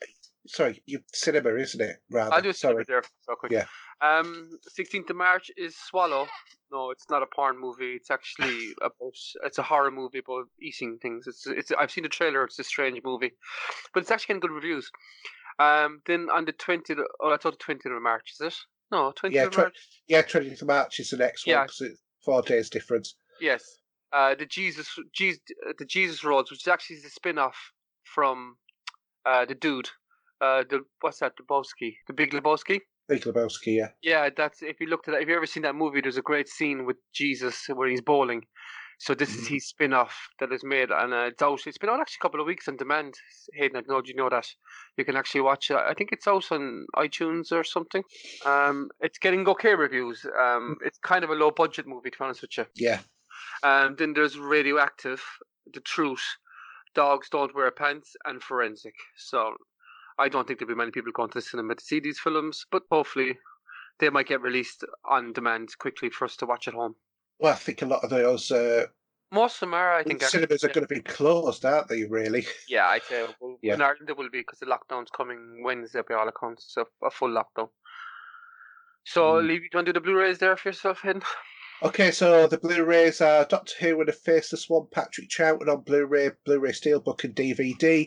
sorry, you cinema, isn't it? Rather. I'll do sorry. sorry there so quick. Yeah. Um, 16th of March is Swallow. No, it's not a porn movie. It's actually about. It's a horror movie about eating things. It's it's. I've seen the trailer. It's a strange movie, but it's actually getting good reviews. Um, then on the 20th. Oh, that's on the 20th of March. Is it? No, 20th Yeah, of March. Yeah, 20th of March is the next one Yeah. 'cause it's four days difference. Yes. Uh, the Jesus, Jesus, the Jesus Rolls, which is actually the spin-off from uh, the dude, uh, the what's that, Lebowski, the Big Lebowski. Big Lebowski, yeah. Yeah, that's if you looked at that, if you ever seen that movie, there's a great scene with Jesus where he's bowling. So this is Mhm. his spin-off that is made, and uh, it's out. It's been out actually a couple of weeks on demand. Hayden, I know, you know that? You can actually watch it. I think it's out on iTunes or something. Um, it's getting okay reviews. Um, it's kind of a low-budget movie, to be honest with you. Yeah. Um, then there's Radioactive, The Truth, Dogs Don't Wear Pants, and Forensic. So I don't think there'll be many people going to the cinema to see these films, but hopefully they might get released on demand quickly for us to watch at home. Well, I think a lot of those uh, Most of them are, I think. cinemas are going to be closed, aren't they, really? Yeah, I'd say well, Yeah. in Ireland it will be because the lockdown's coming Wednesday by all accounts, so a full lockdown. So, Mm. Lee, do you want to do the Blu-rays there for yourself, Hayden? Okay, so the Blu-rays are Doctor Who and the Faceless One, Patrick Troughton on Blu-ray, Blu-ray Steelbook and DVD.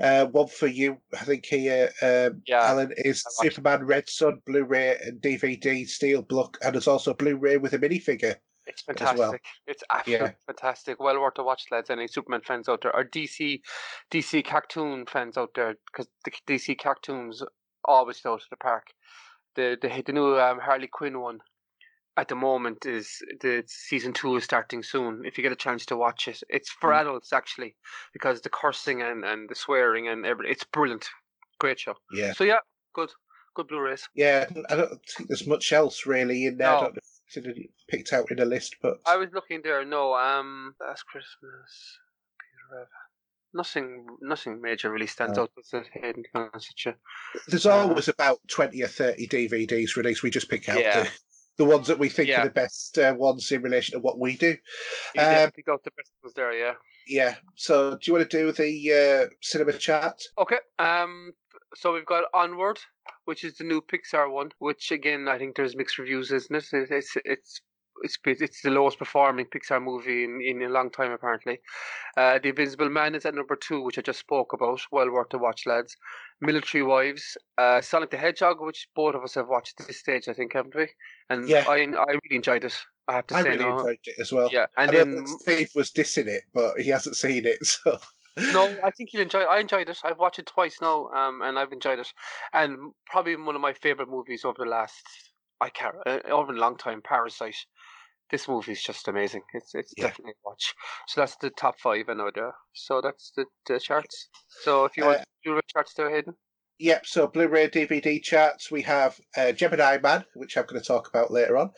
Uh, one for you, I think here, um, Yeah, Alan, is Superman Red Sun, Blu-ray and DVD Steelbook, and there's also Blu-ray with a minifigure. It's fantastic. well. It's absolutely Yeah. fantastic. Well worth a watch, lads. Any Superman fans out there, or DC, DC cartoon fans out there, because the DC cartoons always go to the park. The the the new um, Harley Quinn one at the moment is the season two is starting soon. If you get a chance to watch it, it's for Mm. adults actually because the cursing and, and the swearing and everything. It's brilliant. Great show. Yeah, So yeah, good good Blu-rays. yeah. I don't think there's much else really in there. I No. don't know if it's picked out in a list, but I was looking there. No, um, last Christmas, Peter Rabbit. Nothing, nothing major really stands No. out. It? Hayden, to be honest with there's Uh, always about twenty or thirty DVDs released. We just pick out Yeah. The, ones that we think Yeah. are the best uh, ones in relation to what we do. You Um, got the best ones there, yeah. Yeah. So, do you want to do the uh, cinema chat? Okay. Um. So we've got Onward, which is the new Pixar one. Which again, I think there's mixed reviews, isn't it? It- It's it's it's it's the lowest performing Pixar movie in, in a long time, apparently. Uh, the Invisible Man is at number two, which I just spoke about. Well worth a watch, lads. Military Wives, uh, Sonic the Hedgehog, which both of us have watched at this stage, I think, haven't we? And Yeah. I I really enjoyed it. I have to I say, really no. enjoyed it as well. Yeah, and I then that Steve was dissing it, but he hasn't seen it, so. no, I think you'll enjoy. I enjoyed it. I've watched it twice now, um, and I've enjoyed it. And probably one of my favorite movies over the last, I can't, uh, over a long time. Parasite. This movie is just amazing. It's it's Yeah. definitely a watch. So that's the top five I know there. So that's the, the charts. So if you Uh, want to do the charts there, Hayden. Yep, so Blu-ray DVD charts, we have uh, Gemini Man, which I'm going to talk about later on.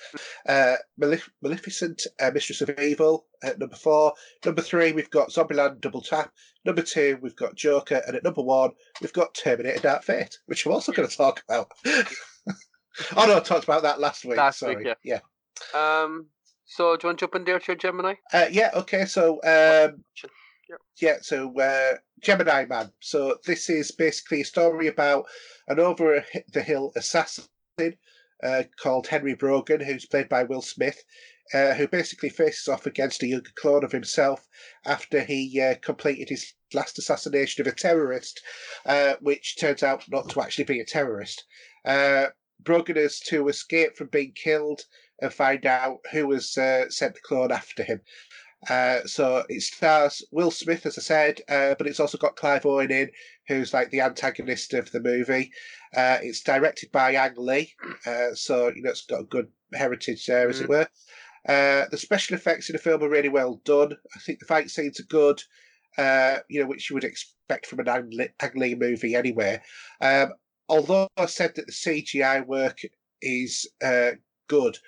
Uh, Malef- Maleficent, uh, Mistress of Evil at number four. Number three, we've got Zombieland Double Tap. Number two, we've got Joker. And at number one, we've got Terminator Dark Fate, which I'm also going to talk about. oh, no, I talked about that last week. Last sorry. week, yeah. yeah. Um. So do you want to jump in there to your Gemini? Uh, yeah, okay, so um, yeah, so uh, Gemini Man. So this is basically a story about an over the hill assassin uh, called Henry Brogan, who's played by Will Smith. uh, who basically faces off against a younger clone of himself after he uh, completed his last assassination of a terrorist, uh, which turns out not to actually be a terrorist. Uh, Brogan is to escape from being killed and find out who has uh, sent the clone after him. Uh, so it stars Will Smith, as I said, uh, but it's also got Clive Owen in, who's like the antagonist of the movie. Uh, it's directed by Ang Lee, uh, so you know it's got a good heritage there, as it were. Uh, the special effects in the film are really well done. I think the fight scenes are good, uh, you know, which you would expect from an Ang Lee, Ang Lee movie anyway. Um, although I said that the CGI work is uh, good,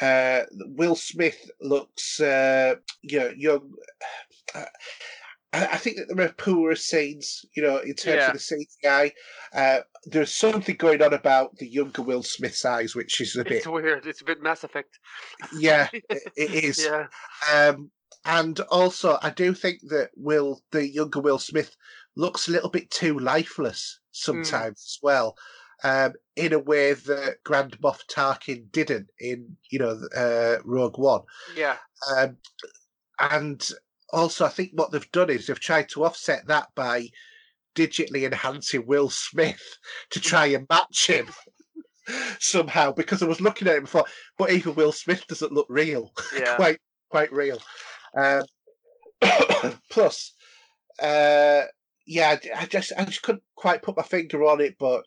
uh, Will Smith looks, uh, you know, young. I, I think that there are poorer scenes, you know, in terms Yeah. of the CGI. Uh, there's something going on about the younger Will Smith's eyes, which is a bit, It's weird. It's a bit Mass Effect. yeah, it, it is. Yeah. Um, and also, I do think that Will, the younger Will Smith, looks a little bit too lifeless sometimes as well, um, in a way that Grand Moff Tarkin didn't in, you know, uh, Rogue One. Yeah. Um, and also, I think what they've done is they've tried to offset that by digitally enhancing Will Smith to try and match him somehow. Because I was looking at him before, but even Will Smith doesn't look real Yeah. quite quite real. Um, plus, uh, yeah, I I just I just couldn't quite put my finger on it, but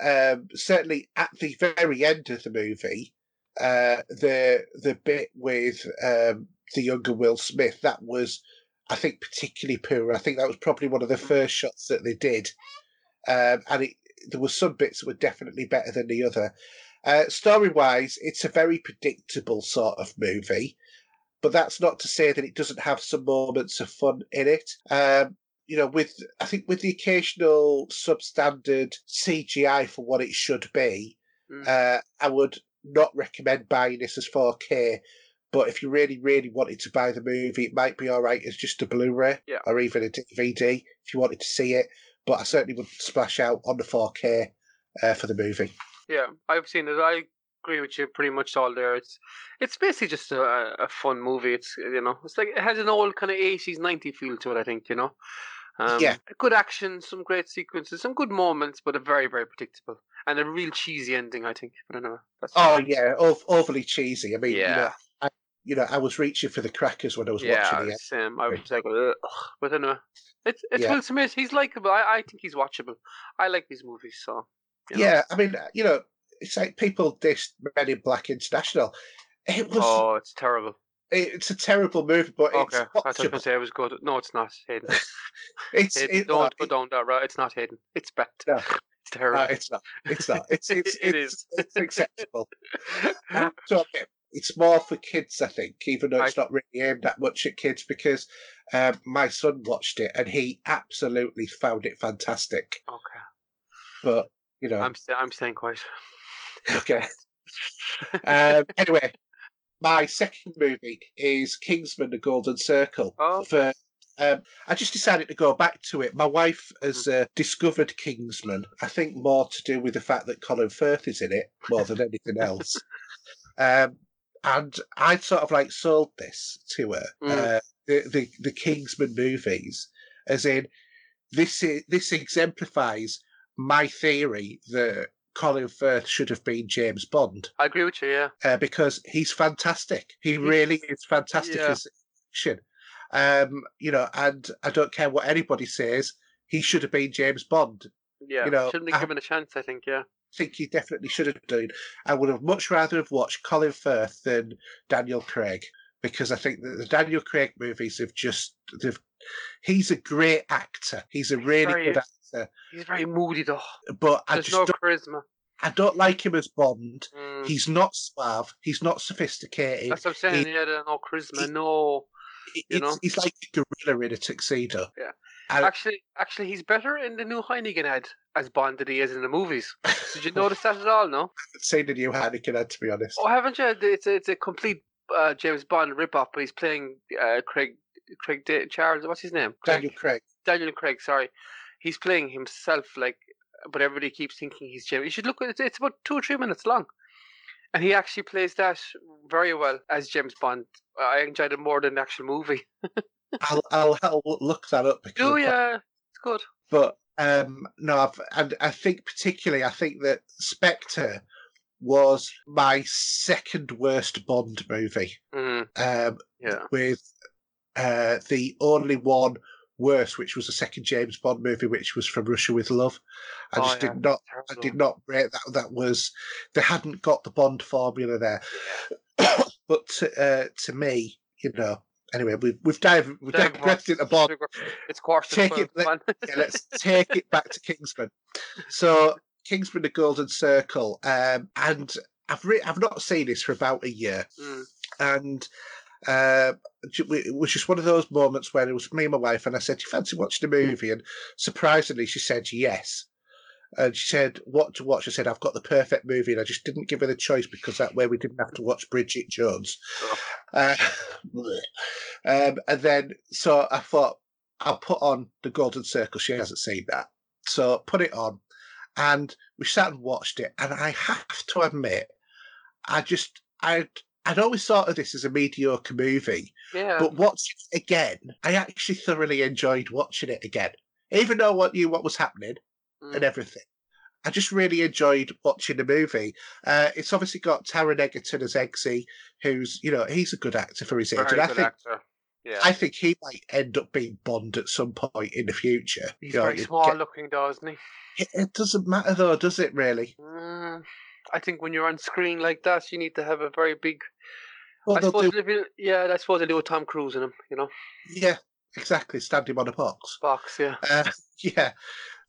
um, certainly at the very end of the movie, uh, the the bit with um, the younger Will Smith that was, I think, particularly poor. I think that was probably one of the first shots that they did, um, and it, there were some bits that were definitely better than the other. Uh, story wise, it's a very predictable sort of movie but that's not to say that it doesn't have some moments of fun in it. Um, you know, with I think with the occasional substandard CGI for what it should be, Mm. uh, I would not recommend buying this as 4K. But if you really, really wanted to buy the movie, it might be all right as just a Blu-ray Yeah. or even a DVD if you wanted to see it. But I certainly would splash out on the 4K uh, for the movie. Yeah. I've seen it. I agree with you pretty much all there. It's it's basically just a, a fun movie. It's you know, it's like it has an old kind of eighties, ninety feel to it. I think you know. Um, Yeah. Good action, some great sequences, some good moments, but a very very predictable and a real cheesy ending. I think. But anyway. That's Oh yeah, ov- overly cheesy. I mean, you know, Yeah. I, you know, I was reaching for the crackers when I was yeah. watching it. Same. I was like, Ugh. but anyway. It's it's Yeah. Will Smith. He's likable. I, I think he's watchable. I like these movies. So. you know. Yeah, I mean, you know, it's like people dissed Men in Black International. It was, Oh, it's terrible. It's a terrible movie, but it's Okay, I gonna say it was good. No, it's not. hidden. It's, Hayden, it, don't no, go down that route. It's not Hayden. It's bad. No. It's terrible. no, it's not. It's not. It's it's It it's, is. it's acceptable. Um, so okay, it's more for kids, I think, even though it's not really aimed that much at kids, because um, my son watched it and he absolutely found it fantastic. okay, But you know, I'm sta- I'm staying quiet. Okay. um, anyway, my second movie is Kingsman: The Golden Circle. Oh. For um, I just decided to go back to it. My wife has uh, discovered Kingsman. I think more to do with the fact that Colin Firth is in it more than anything else. Um, and I sort of like sold this to her, Mm. uh, the, the the Kingsman movies, as in this is, this exemplifies my theory that Colin Firth should have been James Bond I agree with you. Yeah, uh, because he's fantastic. He really is fantastic Yeah. as action. Um, you know, and I don't care what anybody says. He should have been James Bond. yeah. You know, shouldn't have given a chance. I think. Yeah. I think he definitely should have done. I would have much rather have watched Colin Firth than Daniel Craig because I think that the Daniel Craig movies have just they've. He's a great actor. He's a really very- good actor, He's very moody though. but I just no don't, charisma. I don't like him as Bond. Mm, He's not suave. He's not sophisticated. that's what I'm saying. he- yeah, there's no charisma. he- no. It- you know? he's like a gorilla in a tuxedo. Yeah. And- Actually, actually, he's better in the new Heineken ad as Bond than he is in the movies. Did you notice that at all? No. seen the new Heineken ad, to be honest. Oh, haven't you? It's a, it's a complete uh, James Bond rip-off, but he's playing uh, Craig Craig Da- Charles. What's his name? Craig, Daniel Craig. Daniel Craig. Sorry, he's playing himself. Like, but everybody keeps thinking he's James. You should look at it. It's about two or three minutes long. And he actually plays that very well as James Bond. I enjoyed it more than the actual movie. I'll, I'll, I'll look that up. Because Oh yeah, it's good. But um, no, I've, and I think particularly, I think that Spectre was my second worst Bond movie. Mm, Um, yeah. with uh, the only one worse, which was the second James Bond movie, which was From Russia with Love. I Oh, just yeah. did not, I did not rate that. That was they hadn't got the Bond formula there. but to, uh, to me, you know, anyway, we've we've dived, we've digressed into Bond. It's quarter Take it, let, yeah, Let's take it back to Kingsman. So Kingsman: The Golden Circle, um, and I've re- I've not seen this for about a year Mm, and uh, it was just one of those moments where it was me and my wife, and I said, "Do you fancy watching a movie?" And surprisingly, she said yes. And she said, "What to watch?" I said, "I've got the perfect movie," and I just didn't give her the choice because that way we didn't have to watch Bridget Jones. Oh. Uh, um, and then, so I thought I'll put on the Golden Circle. She hasn't seen that, so put it on, and we sat and watched it. And I have to admit, I just I. I'd always thought of this as a mediocre movie, yeah. but watching it again, I actually thoroughly enjoyed watching it again. Even though I knew what was happening Mm. and everything, I just really enjoyed watching the movie. Uh, it's obviously got Taron Egerton as Eggsy, who's you know he's a good actor for his age, Very and I think actor. Yeah. I think he might end up being Bond at some point in the future. He's You know, very small get- looking, though, isn't he? it, it doesn't matter though, does it? Really? Mm, I think when you're on screen like that, you need to have a very big. Well, I suppose do- if you, yeah, I suppose they do with Tom Cruise in him. You know, yeah, exactly. Stabbed him on a box. box. Yeah. Uh, yeah.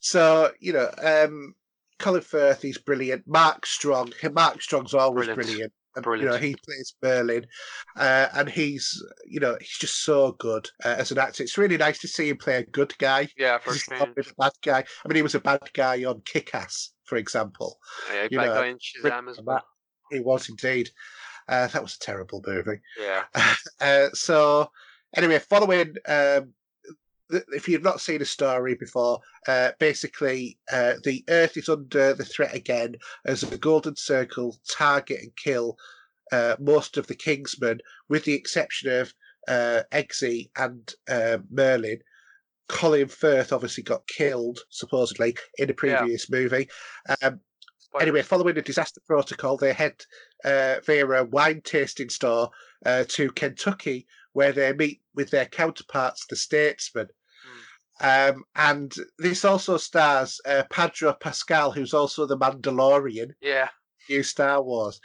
So, you know, um, Colin Firth, he's brilliant. Mark Strong, Mark Strong's always Brilliant. brilliant. And, Brilliant. You know, he plays Merlin, uh, and he's, you know, he's just so good uh, as an actor. It's really nice to see him play a good guy. Yeah, for He's change. a bad guy. I mean, he was a bad guy on Kick-Ass, for example. Yeah, you know, guy in Shazam as well. He was indeed. Uh, that was a terrible movie. Yeah. Uh, so anyway, following, um, th- if you've not seen a story before, uh, basically uh, the Earth is under the threat again as the Golden Circle target and kill uh, most of the Kingsmen, with the exception of uh, Eggsy and uh, Merlin. Colin Firth obviously got killed supposedly in the Yeah. previous movie. Um, Anyway, following the disaster protocol, they head uh, via a wine tasting store uh, to Kentucky, where they meet with their counterparts, the statesmen. Um, and this also stars uh, Pedro Pascal, who's also the Mandalorian, Yeah. new Star Wars.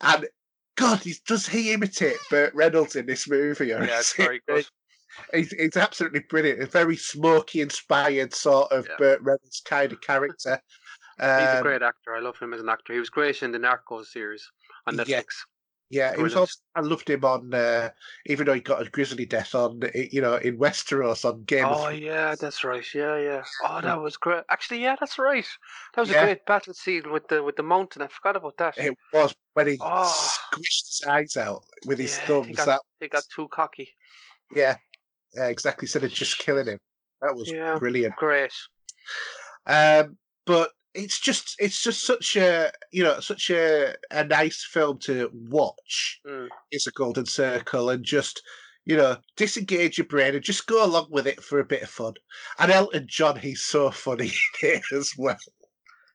And God, he's, does he imitate Burt Reynolds in this movie? Yeah, it's very good. He's, he's absolutely brilliant. A very smoky inspired sort of Yeah. Burt Reynolds kind of character. He's a Um, great actor. I love him as an actor. He was great in the Narcos series on Netflix. Yeah. Yeah, he was also. I loved him on, uh, even though he got a grisly death on, you know, in Westeros on Game Oh yeah, that's right. Yeah, yeah. Oh, that was great. Actually, yeah, that's right. That was Yeah. a great battle scene with the with the mountain. I forgot about that. It was when he Oh. squished his eyes out with his Yeah, he thumbs. got- That They got too cocky. yeah, yeah, exactly. Instead of just killing him, that was Yeah. brilliant. Great. Um, but it's just it's just such a you know such a a nice film to watch. Mm. It's a Golden Circle and just. You know, disengage your brain and just go along with it for a bit of fun. And Elton John, he's so funny in it as well.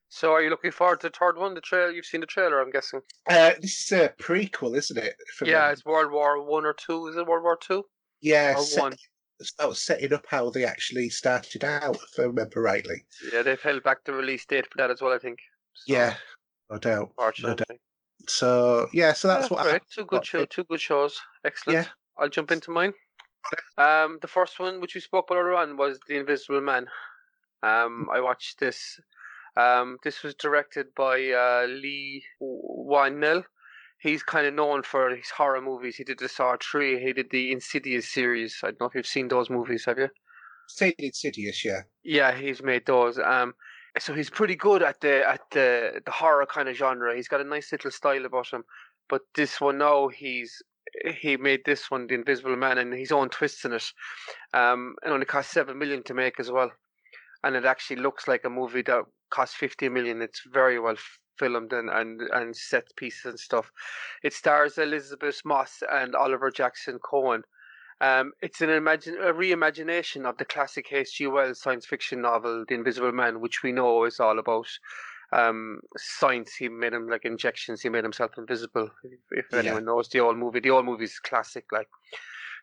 So, are you looking forward to the third one? The trailer. You've seen the trailer, I'm guessing. Uh, this is a prequel, isn't it? Yeah, them? it's World War One or two. Is it World War Two yeah. one? It's about setting up how they actually started out, if I remember rightly. Yeah, they've held back the release date for that as well. I think. So, Yeah, no doubt. Unfortunately. So yeah, so that's Yeah, what. I. Two good show, two good shows. Excellent. Yeah. I'll jump into mine. Um, the first one, which we spoke about earlier on, was The Invisible Man. Um, I watched this. Um, this was directed by uh, Leigh Whannell. He's kind of known for his horror movies. He did the Saw Three. He did the Insidious series. I don't know if you've seen those movies. Have you? Stayed Insidious, yeah. Yeah, he's made those. Um, so he's pretty good at the at the the horror kind of genre. He's got a nice little style about him. But this one now, he's he made this one, The Invisible Man, and his own twists in it. Um, it only cost seven million to make as well, and it actually looks like a movie that cost fifty million. It's very well filmed and, and, and set pieces and stuff. It stars Elisabeth Moss and Oliver Jackson Cohen. Um, it's an imagine a reimagination of the classic H.G. Wells science fiction novel, The Invisible Man, which we know is all about um, science. He made him like injections. He made himself invisible. If, if yeah. anyone knows the old movie, the old movie is classic. Like,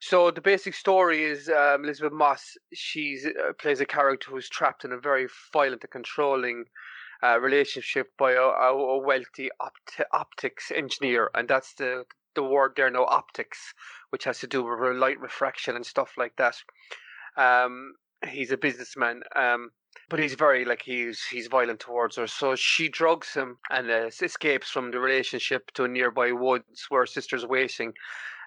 so the basic story is um, Elisabeth Moss. She uh, plays a character who's trapped in a very violent and controlling uh, relationship by a, a wealthy opt- optics engineer, and that's the the word there now, optics, which has to do with light refraction and stuff like that. Um, he's a businessman, um, but he's very like he's he's violent towards her. So she drugs him and uh, escapes from the relationship to a nearby woods where her sister's waiting,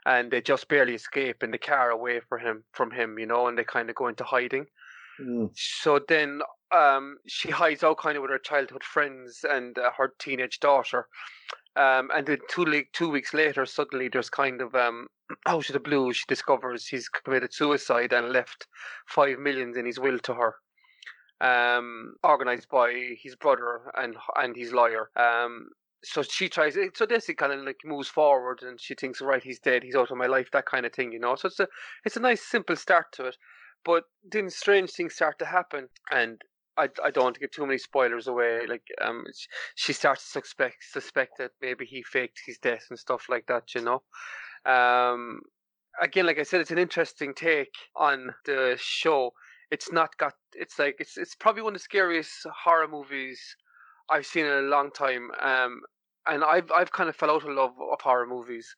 and they just barely escape in the car away from him from him, you know, and they kind of go into hiding. Mm. So then um, she hides out kind of with her childhood friends and uh, her teenage daughter. Um, and then two, le- two weeks later, suddenly there's kind of um, out of the blue, she discovers he's committed suicide and left five millions in his will to her. Um, organized by his brother and and his lawyer. Um, so she tries. So this it kind of like moves forward, and she thinks, right, he's dead, he's out of my life, that kind of thing, you know. So it's a it's a nice simple start to it, but then strange things start to happen, and I, I don't want to give too many spoilers away. Like um, she starts to suspect suspect that maybe he faked his death and stuff like that. You know, um, again, like I said, it's an interesting take on the show. It's not got. It's like it's it's probably one of the scariest horror movies I've seen in a long time. Um, and I've I've kind of fell out of love of horror movies.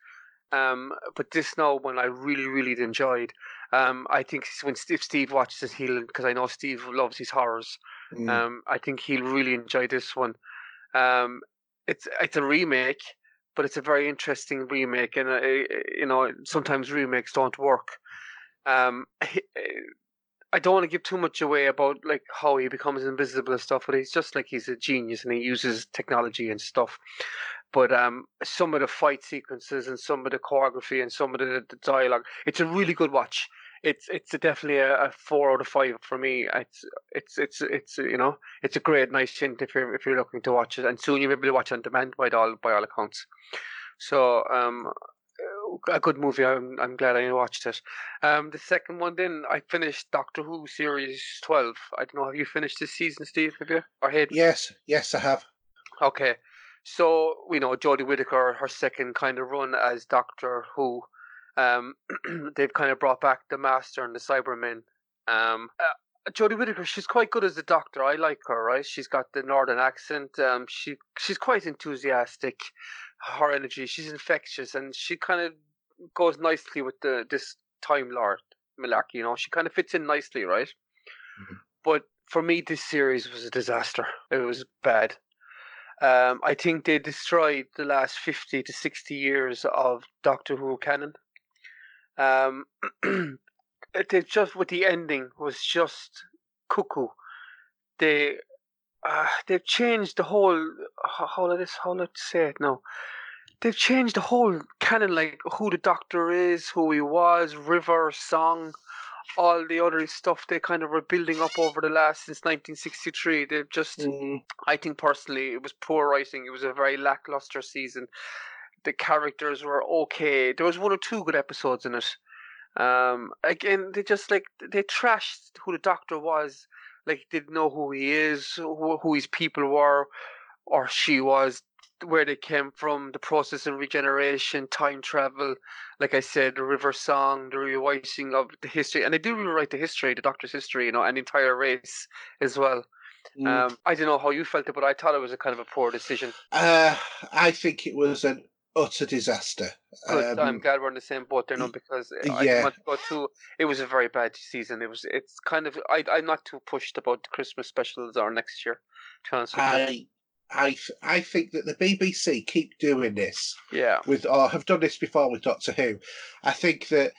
Um, but this now one I really really enjoyed. Um, I think when Steve Steve watches it, he'll because I know Steve loves his horrors. Mm. Um, I think he'll really enjoy this one. Um, it's it's a remake, but it's a very interesting remake, and uh, you know sometimes remakes don't work. Um, I don't want to give too much away about like how he becomes invisible and stuff, but he's just like he's a genius and he uses technology and stuff. But um, some of the fight sequences and some of the choreography and some of the, the dialogue, it's a really good watch. It's it's a definitely a, a, four out of five for me. It's it's it's it's you know it's a great nice hint if you're if you're looking to watch it, and soon you'll be able to watch on demand by all by all accounts. So um, a good movie. I'm I'm glad I watched it. Um, the second one, then I finished Doctor Who series twelve. I don't know. Have you finished this season, Steve? Have you? Or had? Yes, yes, I have. Okay, so we know Jodie Whittaker, her second kind of run as Doctor Who. Um, they've kind of brought back the Master and the Cybermen. Um, uh, Jodie Whittaker, she's quite good as the Doctor. I like her, right? She's got the Northern accent. Um, she she's quite enthusiastic. Her energy, she's infectious, and she kind of goes nicely with the this Time Lord Malarkey. You know, she kind of fits in nicely, right? Mm-hmm. But for me, this series was a disaster. It was bad. Um, I think they destroyed the last 50 to 60 years of Doctor Who canon. Um, they just with the ending was just cuckoo. They uh, they've changed the whole how let this how let's say it now. They've changed the whole canon, like who the Doctor is, who he was, River, Song, all the other stuff they kind of were building up over the last since 1963. They've just, mm. I think personally, it was poor writing. It was a very lackluster season. The characters were okay. There was one or two good episodes in it. Um, again, they just like they trashed who the Doctor was. Like didn't know who he is, who, who his people were, or she was where they came from, the process of regeneration, time travel, like I said, the river song, the rewriting of the history, and they do rewrite the history, the Doctor's history, you know, an entire race as well. Mm. Um, I don't know how you felt it, but I thought it was a kind of a poor decision. Uh, I think it was an utter disaster. Good. Um, I'm glad we're in the same boat there, no, because yeah. I want to. It was a very bad season. It was. It's kind of. I. I'm not too pushed about the Christmas specials or next year. To honest I I I think that the BBC keep doing this. Yeah. With or have done this before with Doctor Who. I think that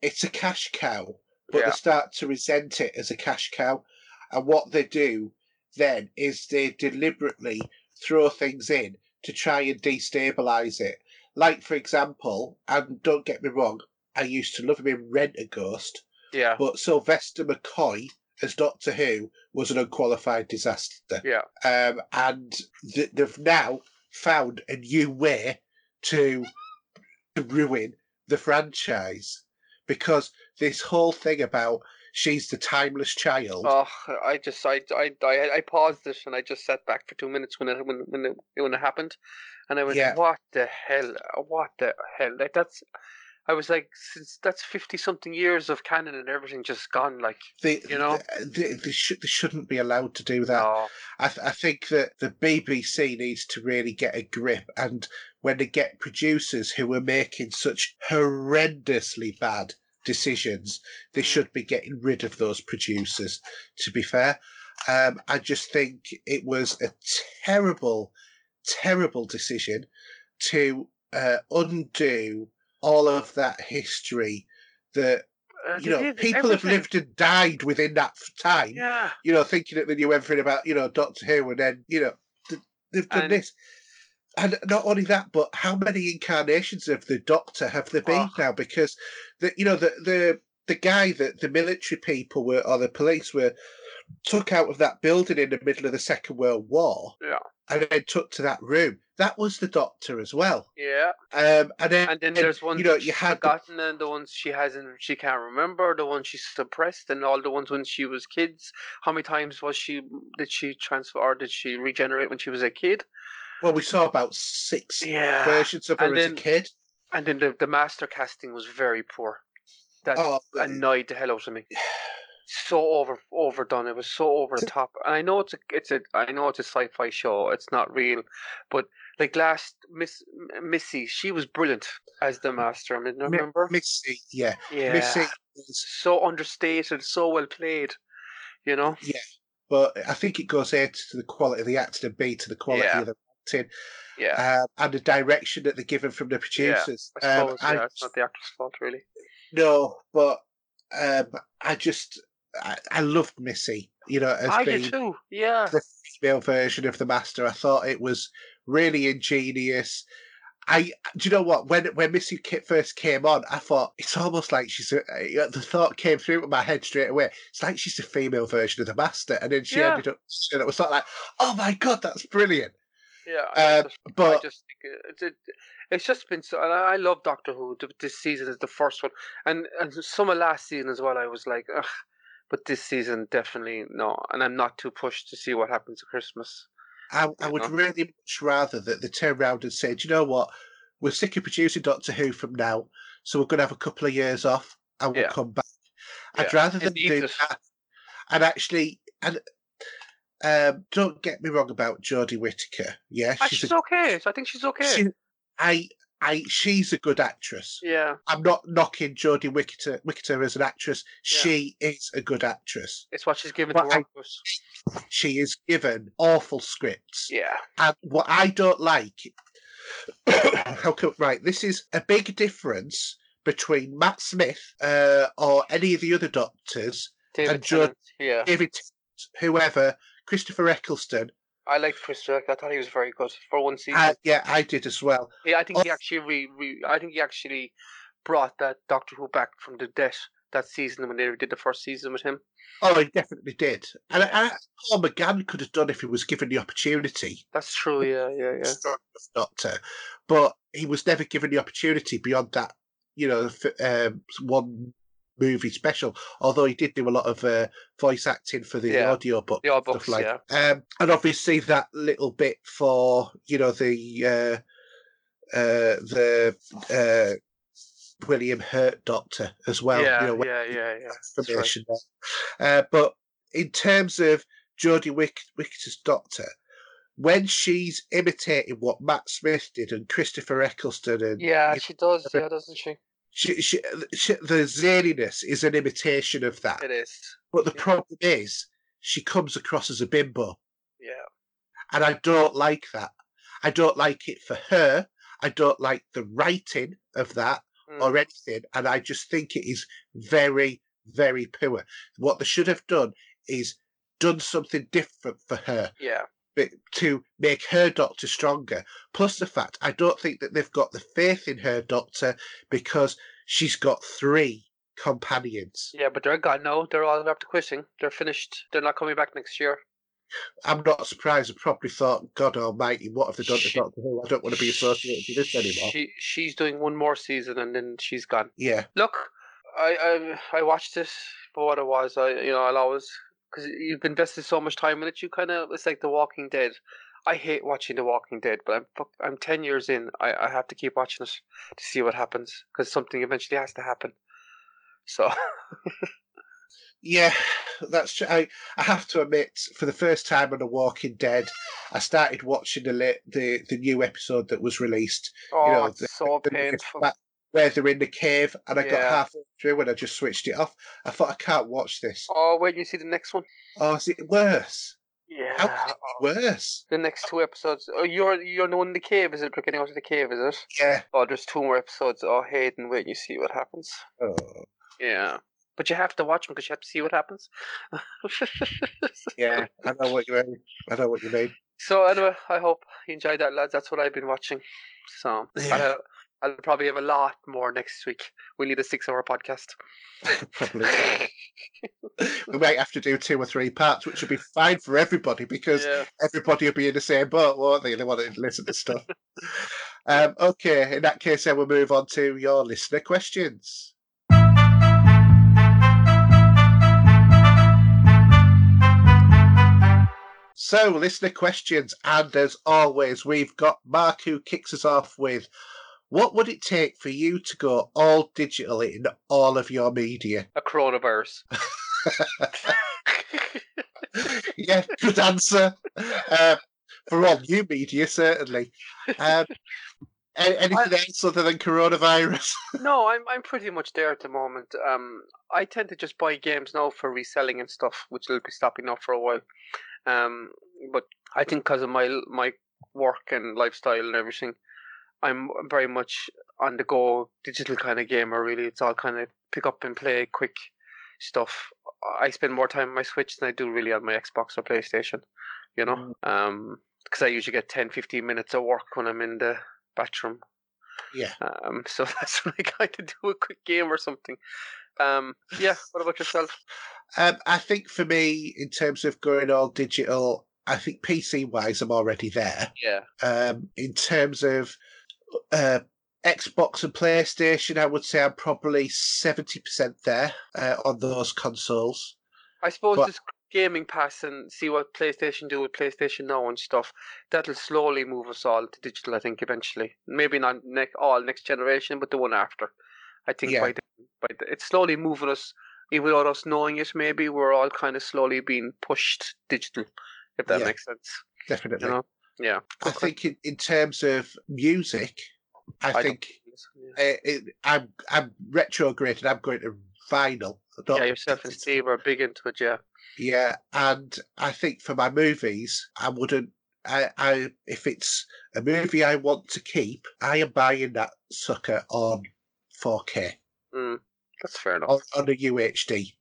it's a cash cow, but yeah. they start to resent it as a cash cow, and what they do then is they deliberately throw things in to try and destabilize it. Like for example, and don't get me wrong, I used to love him in Rentaghost. Yeah. But Sylvester McCoy as Doctor Who was an unqualified disaster. Yeah. Um, and th- they've now found a new way to, to ruin the franchise because this whole thing about she's the timeless child. Oh, I just I I I, I paused this and I just sat back for two minutes when it when when it, when it happened, and I went, Yeah. "What the hell? What the hell? Like that's." I was like, since that's fifty something years of canon and everything just gone. Like, They, you know? they, they, should, they shouldn't be allowed to do that. oh, I, th- I think that the BBC needs to really get a grip, and when they get producers who are making such horrendously bad decisions, they Mm. should be getting rid of those producers. To be fair, um, I just think it was a terrible, terrible decision to uh, undo all of that history that uh, you know people have lived and died within that time Yeah, you know, thinking that they knew everything about, you know, Doctor Who, and then, you know, they've done And- this. And not only that, but how many incarnations of the Doctor have there been Oh. now? Because the, you know, the the the guy that the military people were or the police were took out of that building in the middle of the Second World War, Yeah. and then took to that room. That was the Doctor as well. yeah. Um, and then, And then there's one you know, you had the and the ones she hasn't, she can't remember, the ones she's suppressed, and all the ones when she was kids. How many times was she? Did she transfer or did she regenerate when she was a kid? well, we saw about six Yeah. versions of her And as then- a kid. And then the, the master casting was very poor. That Oh, annoyed the hell out of me. So over overdone. It was so over the top. And I know it's a it's a I know it's a sci-fi show. It's not real, but like last Miss Missy, she was brilliant as the master. I mean, remember? Missy, yeah, yeah, Missy was so understated, so well played. You know? Yeah, but I think it goes A to the quality of the acting and B to the quality Yeah. of the acting Yeah. um, and the direction that they're given from the producers. I Um, suppose. I yeah, it's not the actor's fault, really. no, but um, I just I, I loved Missy. You know, as I being too. Yeah. the female version of the Master. I thought it was really ingenious. I do you know what when when Missy Kit first came on, I thought it's almost like she's a, the thought came through my head straight away. It's like she's the female version of the Master, and then she Yeah. ended up, and it was sort of like, oh my god, that's brilliant. Yeah. I Uh, just- I but just think it, it, it's just been so. And I I love Doctor Who. This season is the first one, and and some of last season as well. I was like, ugh. But this season definitely no, and I'm not too pushed to see what happens at Christmas. I, I would know. really much rather that they turn around and say, do you know what? We're sick of producing Doctor Who from now, so we're going to have a couple of years off and we'll Yeah. come back. I'd rather than do that. And actually, and um, don't get me wrong about Jodie Whittaker. Yeah, Ah, she's, she's a, okay. I think she's okay. she, I, I, she's a good actress. yeah, I'm not knocking Jodie Whittaker, Whittaker as an actress. Yeah. She is a good actress. it's what she's given But to She is given awful scripts. Yeah, And what I don't like, how come, right, this is a big difference between Matt Smith uh, or any of the other doctors, David And Jo- Tennant. Yeah, David, whoever, Christopher Eccleston. I liked Chris Rock. I thought he was very good for one season. Uh, yeah, I did as well. Yeah, I think he Oh. actually re, re, I think he actually brought that Doctor Who back from the dead that season when they did the first season with him. Oh, he definitely did. And, and Paul McGann could have done if he was given the opportunity. That's true. Yeah, yeah, yeah. Doctor, but he was never given the opportunity beyond that. You know, um, one movie special. Although he did do a lot of uh, voice acting for the Yeah. audio book, The stuff like. yeah. Um, and obviously that little bit for you know the uh, uh, the uh, William Hurt Doctor as well. yeah, you know, yeah, yeah, yeah. Right. there. Uh, but in terms of Jodie Wick- Whittaker's Doctor, when she's imitating what Matt Smith did and Christopher Eccleston, and Yeah, she does. Yeah, doesn't she? She, she, she, the zaniness is an imitation of that. It is. But the yeah. problem is, she comes across as a bimbo, Yeah, and I don't like that. I don't like it for her. I don't like the writing of that Mm. or anything, and I just think it is very, very poor. What they should have done is done something different for her yeah, to make her doctor stronger. Plus the fact I don't think that they've got the faith in her doctor because she's got three companions. Yeah, but they're gone now. They're all after quitting. They're finished. They're not coming back next year. I'm not surprised. I probably thought, God Almighty, what have they done to She- Doctor Who? I don't want to be associated with this anymore. She she's doing one more season and then she's gone. yeah, Look, I I, I watched it for what it was. I you know I'll always because you've invested so much time in it. You kind of it's like The Walking Dead. I hate watching The Walking Dead, but I'm I'm ten years in. I, I have to keep watching it to see what happens because something eventually has to happen. So yeah, that's true. I, I have to admit, for the first time on The Walking Dead, I started watching the lit, the the new episode that was released. oh, know, the- so the- painful. that- Where they're in the cave, and I got Yeah. halfway through and I just switched it off. I thought I can't watch this. Oh, wait, you see the next one? Oh, is it worse? Yeah. How can it be worse? The next two episodes. Oh, you're you're the one in the cave, is it? We're getting out of the cave, is it? Yeah. Oh, there's two more episodes. Oh, Hayden, wait, you see what happens. Oh. Yeah. But you have to watch them because you have to see what happens. Yeah, I know what you mean. I know what you mean. So anyway, I hope you enjoyed that, lads. That's what I've been watching. So Yeah. I'll probably have a lot more next week. We need a six-hour podcast. Probably. we might have to do two or three parts, which would be fine for everybody because yeah. everybody will be in the same boat, won't they? They want to listen to stuff. um, okay, in that case, then we'll move on to your listener questions. So, listener questions, and as always, we've got Mark who kicks us off with What would it take for you to go all digital in all of your media? A coronavirus. yeah, good answer. Um, for all new media, certainly. Um, anything else other than coronavirus? no, I'm I'm pretty much there at the moment. Um, I tend to just buy games now for reselling and stuff, which will be stopping now for a while. Um, but I think because of my my work and lifestyle and everything, I'm very much on the go digital kind of gamer. Really, it's all kind of pick up and play quick stuff. I spend more time on my Switch than I do really on my Xbox or PlayStation. You know, um, because I usually get 10, 15 minutes of work when I'm in the bathroom. Yeah. Um, so that's when I kind of do a quick game or something. Um, yeah. What about yourself? Um, I think for me, in terms of going all digital, I think PC wise, I'm already there. Yeah. Um, in terms of uh, Xbox and PlayStation, I would say I'm probably 70% there uh, on those consoles. I suppose But- this gaming pass and see what PlayStation do with PlayStation Now and stuff. That'll slowly move us all to digital. I think eventually, maybe not next all next generation, but the one after. I think Yeah. by the, by the, it's slowly moving us, even without us knowing it. Maybe we're all kind of slowly being pushed digital. If that Yeah. makes sense, Definitely. you know. Yeah. I think in, in terms of music, I, don't think yeah. uh, it, I'm I'm retrograded. I'm going to vinyl. Yeah, yourself and Steve are big into it. Yeah. Yeah, and I think for my movies, I wouldn't. I, I if it's a movie I want to keep, I am buying that sucker on 4K Mm, that's fair enough. on, on a UHD,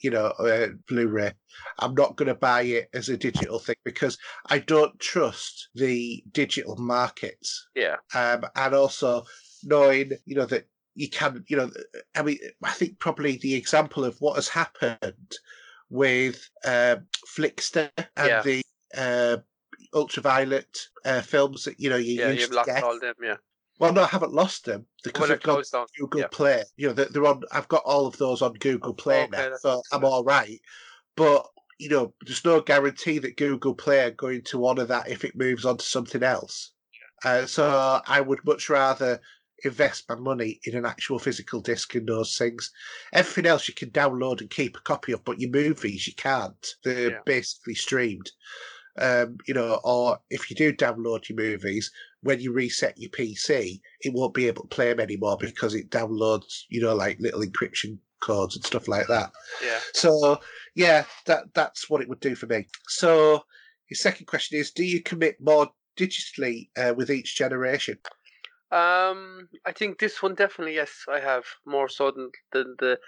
you know, uh, Blu-ray. I'm not going to buy it as a digital thing because I don't trust the digital markets, Yeah. um, and also knowing, you know, that you can, you know, I mean, I think probably the example of what has happened with um, Flixster and Yeah. the uh, ultraviolet uh, films that you know you Yeah, used you've lost all them. Yeah. Well, no, I haven't lost them because they've got down. Google yeah. Play. You know, they're, they're on. I've got all of those on Google Play Okay, now, so I'm all right. But you know, there's no guarantee that Google Play are going to honour that if it moves on to something else. Uh, so I would much rather invest my money in an actual physical disc and those things. Everything else you can download and keep a copy of, but your movies you can't. They're Yeah. basically streamed. Um, you know, or if you do download your movies, when you reset your PC, it won't be able to play them anymore because it downloads, you know, like little encryption codes and stuff like that. Yeah. So yeah, that that's what it would do for me. So your second question is: Do you commit more digitally uh, with each generation? Um, I think this one definitely yes, I have more so than than the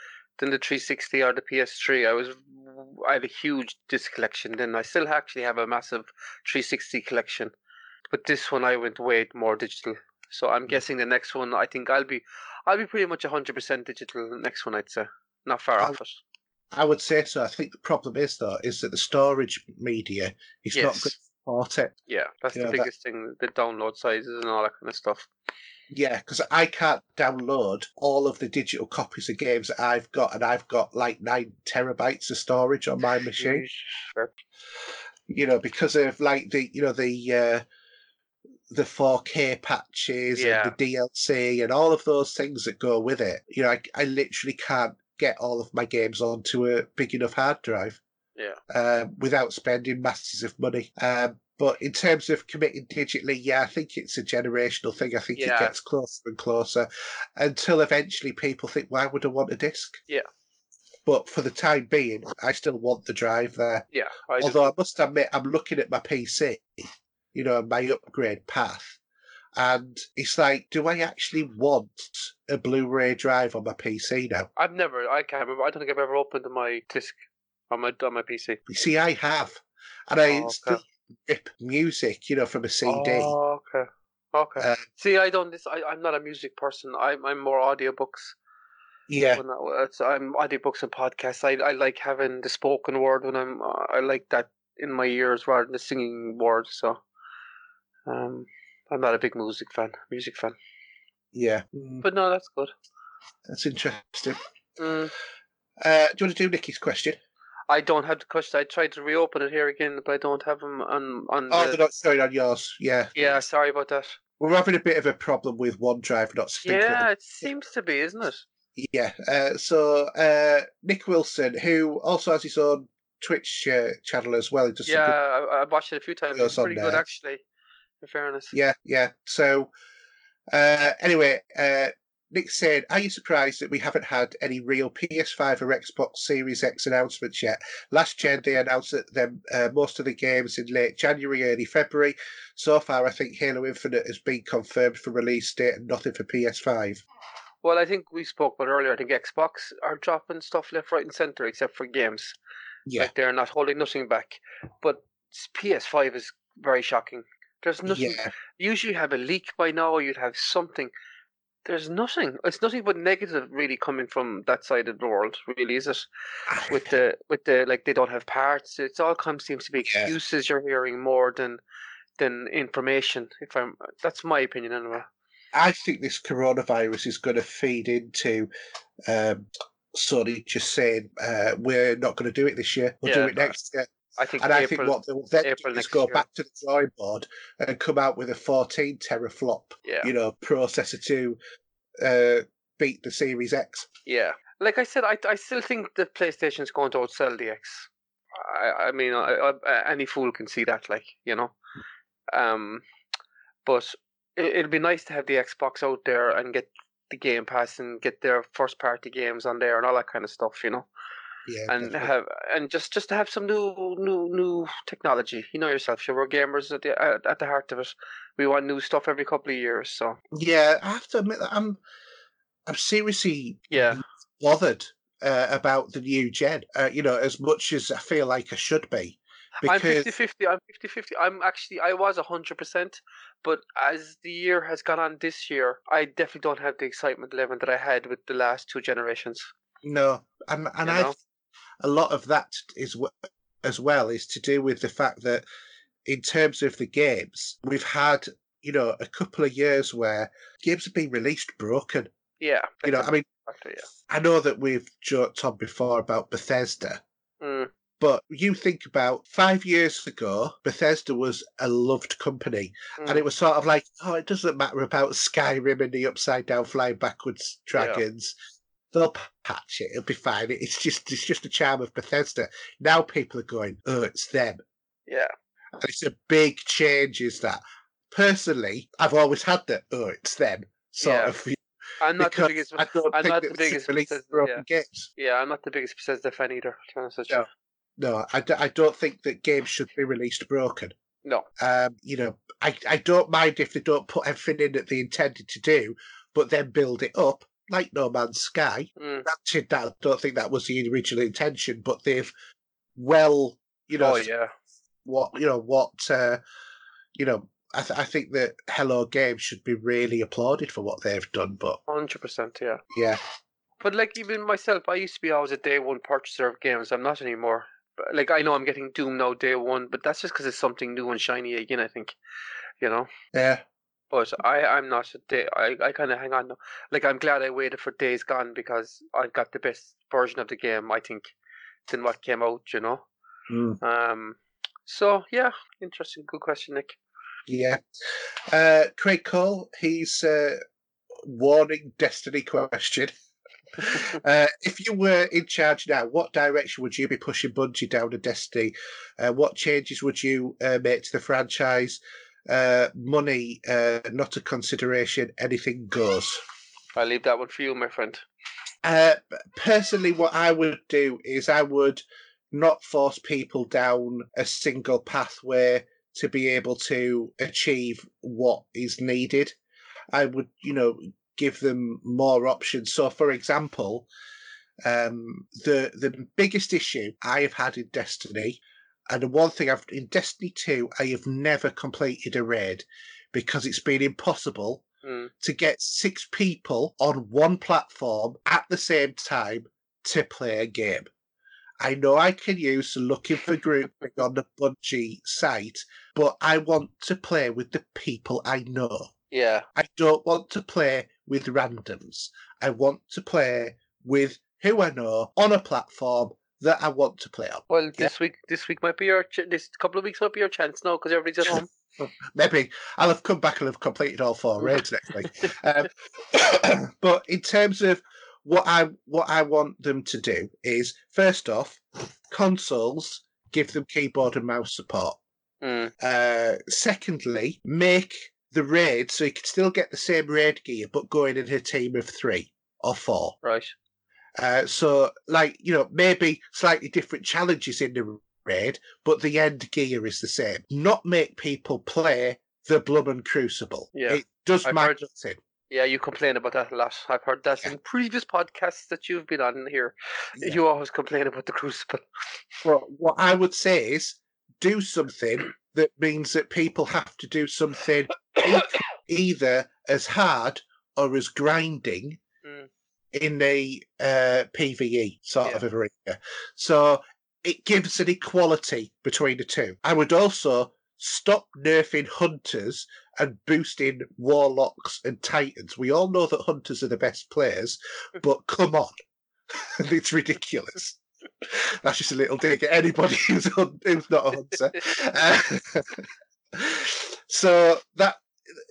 than the 360 or the PS3. I was I have a huge disc collection. Then I still actually have a massive 360 collection, but this one I went way more digital. So I'm mm. guessing the next one. I think I'll be, I'll be pretty much hundred percent digital. The next one, I'd say, not far I'll- off it. I would say so. I think the problem is though is that the storage media is not Yes. good to it. Yeah, that's Yeah, the that- biggest thing. The download sizes and all that kind of stuff. Yeah, because I can't download all of the digital copies of games that I've got, and I've got like nine terabytes of storage on my machine. Fair. You know, because of like the you know the uh, the 4K patches Yeah. and the DLC and all of those things that go with it. You know, I, I literally can't get all of my games onto a big enough hard drive. Yeah. um, without spending masses of money. Um, but in terms of committing digitally, yeah, I think it's a generational thing. I think Yeah. it gets closer and closer until eventually people think, why would I want a disc? Yeah. But for the time being, I still want the drive there. Yeah, I Although I must admit, I'm looking at my PC, you know, my upgrade path. And it's like, do I actually want a Blu-ray drive on my PC now? I've never. I can't remember. I don't think I've ever opened my disc on my on my PC. You see, I have, and I Oh, okay. still rip music, you know, from a CD. Oh, okay. Okay. Uh, See, I don't. This, I, I'm not a music person. I'm, I'm more audiobooks. yeah, When I, it's, I'm audiobooks and podcasts. I, I like having the spoken word when I'm. Uh, I like that in my ears rather than the singing word. So, um, I'm not a big music fan. Music fan. yeah. Mm, But no, that's good. That's interesting. Mm, Uh, do you want to do Nikki's question? I don't have the question. I tried to reopen it here again, but I don't have them on on. Oh, the, they're not showing on yours. Yeah. yeah, sorry about that. We're having a bit of a problem with OneDrive not syncing. Yeah, it seems to be, isn't it? Yeah. Uh, so uh, Nick Wilson, who also has his own Twitch uh, channel as well, Just Yeah, good I, I watched it a few times. It's pretty good, there. actually. In fairness. Yeah, yeah. So, uh, anyway, uh, Nick said, "Are you surprised that we haven't had any real PS5 or Xbox Series X announcements yet? Last gen they announced that them uh, most of the games in late January, early February. So far, I think Halo Infinite has been confirmed for release date and nothing for PS5. Well, I think we spoke about earlier. I think Xbox are dropping stuff left, right, and center, except for games. Yeah, Like they're not holding nothing back. But PS5 is very shocking. There's nothing. yeah, Usually, you have a leak by now. You'd have something. There's nothing. It's nothing but negative, really, coming from that side of the world. Really, is it? With the with the like, they don't have parts. It's all comes seems to be Yeah. excuses. You're hearing more than than information. If I'm, that's my opinion anyway. I think this coronavirus is going to feed into." Um, Sony just saying uh, we're not going to do it this year. We'll do it next year. I think And I think what they'll then April do is go year. back to the drawing board and come out with a 14 teraflop, yeah, you know, processor to uh, beat the Series X. yeah. Like I said, I I still think the PlayStation's going to outsell the X. I I mean, I, I, any fool can see that, like you know. Um, but it, it'd be nice to have the Xbox out there and get the Game Pass and get their first party games on there and all that kind of stuff, you know. Yeah, and definitely. have and just just to have some new new new technology. You know yourself, sure, we're gamers at the at, at the heart of it. We want new stuff every couple of years. So yeah, I have to admit that I'm, I'm seriously yeah, bothered uh, about the new gen. Uh, you know, as much as I feel like I should be, I'm because 50 50. I'm 50 50. I'm actually, I was 100%, but as the year has gone on this year, I definitely don't have the excitement level that I had with the last two generations. no, and and You I know? A lot of that is as well is to do with the fact that in terms of the games, we've had you know a couple of years where games have been released broken. Yeah. You know, I mean, factor, yeah. I know that we've joked on before about Bethesda, Mm, but you think about five years ago, Bethesda was a loved company, and mm. it was sort of like, oh, it doesn't matter about Skyrim and the upside down flying backwards Yeah. They'll patch it; it'll be fine. It's just, it's just a charm of Bethesda. Now people are going, oh, it's them. yeah. And it's a big change. Is that personally, I've always had the oh, it's them sort Yeah. of. I'm not the biggest. I don't I'm think not the biggest Bethesda- broken yeah. games. Yeah, I'm not the biggest Bethesda fan either, to be honest with you. No. No, I, d- I don't think that games should be released broken. No. Um, you know, I, I don't mind if they don't put everything in that they intended to do, but then build it up like No Man's Sky. Mm. Granted, that I don't think that was the original intention, but they've well, you know, oh, yeah. what you know what uh, you know I, th- I think that Hello Games should be really applauded for what they've done. But Hundred percent, yeah. yeah, But like even myself, I used to be always a day one purchaser of games. I'm not anymore. But, like I know I'm getting Doom now day one, but that's just because it's something new and shiny again. I think, you know. yeah, But I I'm not a day. I I kind of hang on. Like I'm glad I waited for Days Gone because I got the best version of the game. I think than what came out. You know. Mm, Um. So yeah, interesting. Good question, Nick. yeah. Uh, Craig Cole, he's uh, warning Destiny question. Uh, if you were in charge now, what direction would you be pushing Bungie down to Destiny? Uh, what changes would you uh, make to the franchise? Uh, money, uh, not a consideration. Anything goes. I'll leave that one for you, my friend. Uh, personally, what I would do is I would not force people down a single pathway to be able to achieve what is needed. I would, you know, give them more options. So, for example, um, the the biggest issue I have had in Destiny, and the one thing I've in Destiny Two, I have never completed a raid because it's been impossible Mm. to get six people on one platform at the same time to play a game. I know I can use looking for grouping on the Bungie site, but I want to play with the people I know. Yeah. I don't want to play with randoms. I want to play with who I know on a platform that I want to play on. Well, this week, this week might be your ch- this couple of weeks might be your chance now because everybody's at home. Maybe I'll have come back and have completed all four raids next week. Um, but in terms of what I what I want them to do is first off, consoles give them keyboard and mouse support. Mm. Uh, secondly, make the raid so you can still get the same raid gear, but going in a team of three or four. Right. Uh, so, like you know, maybe slightly different challenges in the raid, but the end gear is the same. Not make people play the Blood Crucible. Yeah. It does I've heard- Yeah, you complain about that a lot. I've heard that Yeah. in previous podcasts that you've been on here. Yeah. You always complain about the Crucible. Well, what I would say is do something that means that people have to do something either as hard or as grinding Mm. In the uh, PVE sort Yeah. of arena. So it gives an equality between the two. I would also stop nerfing hunters and boosting warlocks and titans. We all know that hunters are the best players, but come on, it's ridiculous. That's just a little dig at anybody who's, who's not a hunter. Uh, so that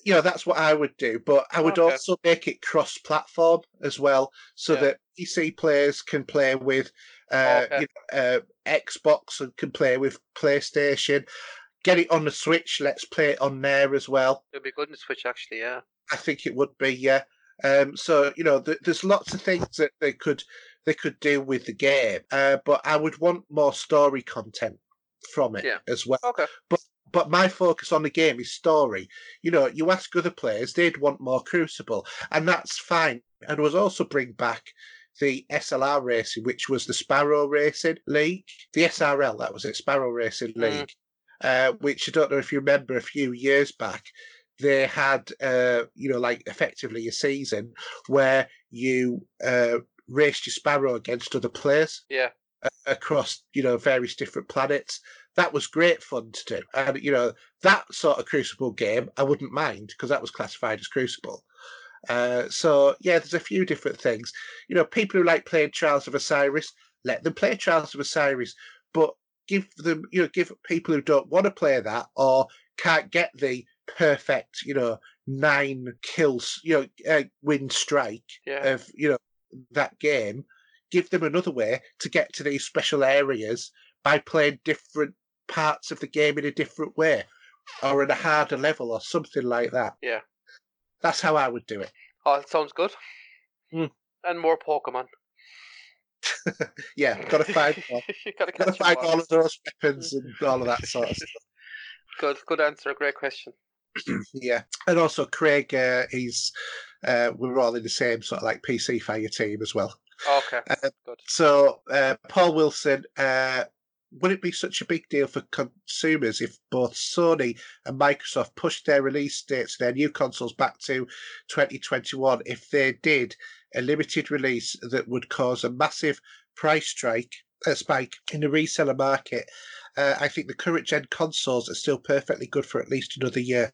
you know that's what I would do, but I would Okay. also make it cross-platform as well, so Yeah. that PC players can play with uh, Okay. you know, uh, Xbox and can play with PlayStation. Get it on the Switch. Let's play it on there as well. It'd be good in Switch, actually. Yeah. I think it would be, yeah. Um, so you know, th- there's lots of things that they could they could do with the game, uh, but I would want more story content from it Yeah. as well. Okay. But my focus on the game is story. You know, you ask other players, they'd want more Crucible, and that's fine. And was also bring back the SLR racing, which was the Sparrow Racing League, the SRL, that was it, Sparrow Racing Mm. League, uh, which I don't know if you remember a few years back. They had, uh, you know, like effectively a season where you uh, raced your Sparrow against other players Yeah. across you know various different planets. That was great fun to do, and you know that sort of Crucible game I wouldn't mind because that was classified as Crucible. Uh, so yeah, there's a few different things. You know, people who like playing Trials of Osiris, let them play Trials of Osiris, but give them you know give people who don't want to play that or can't get the perfect you know nine kills you know uh, win strike Yeah. of you know that game give them another way to get to these special areas by playing different parts of the game in a different way or in a harder level or something like that Yeah. that's how i would do it Oh, that sounds good. Hmm. And more Pokemon. yeah gotta find gotta gotta find all. all of those weapons and all of that sort of stuff Good, good answer. Great question. yeah and also craig uh, he's uh, we're all in the same sort of like pc fire team as well Okay. Uh, good. So uh, Paul Wilson, uh, would it be such a big deal for consumers if both Sony and Microsoft pushed their release dates of their new consoles back to 2021 if they did a limited release that would cause a massive price strike uh, spike in the reseller market? Uh, I think the current gen consoles are still perfectly good for at least another year.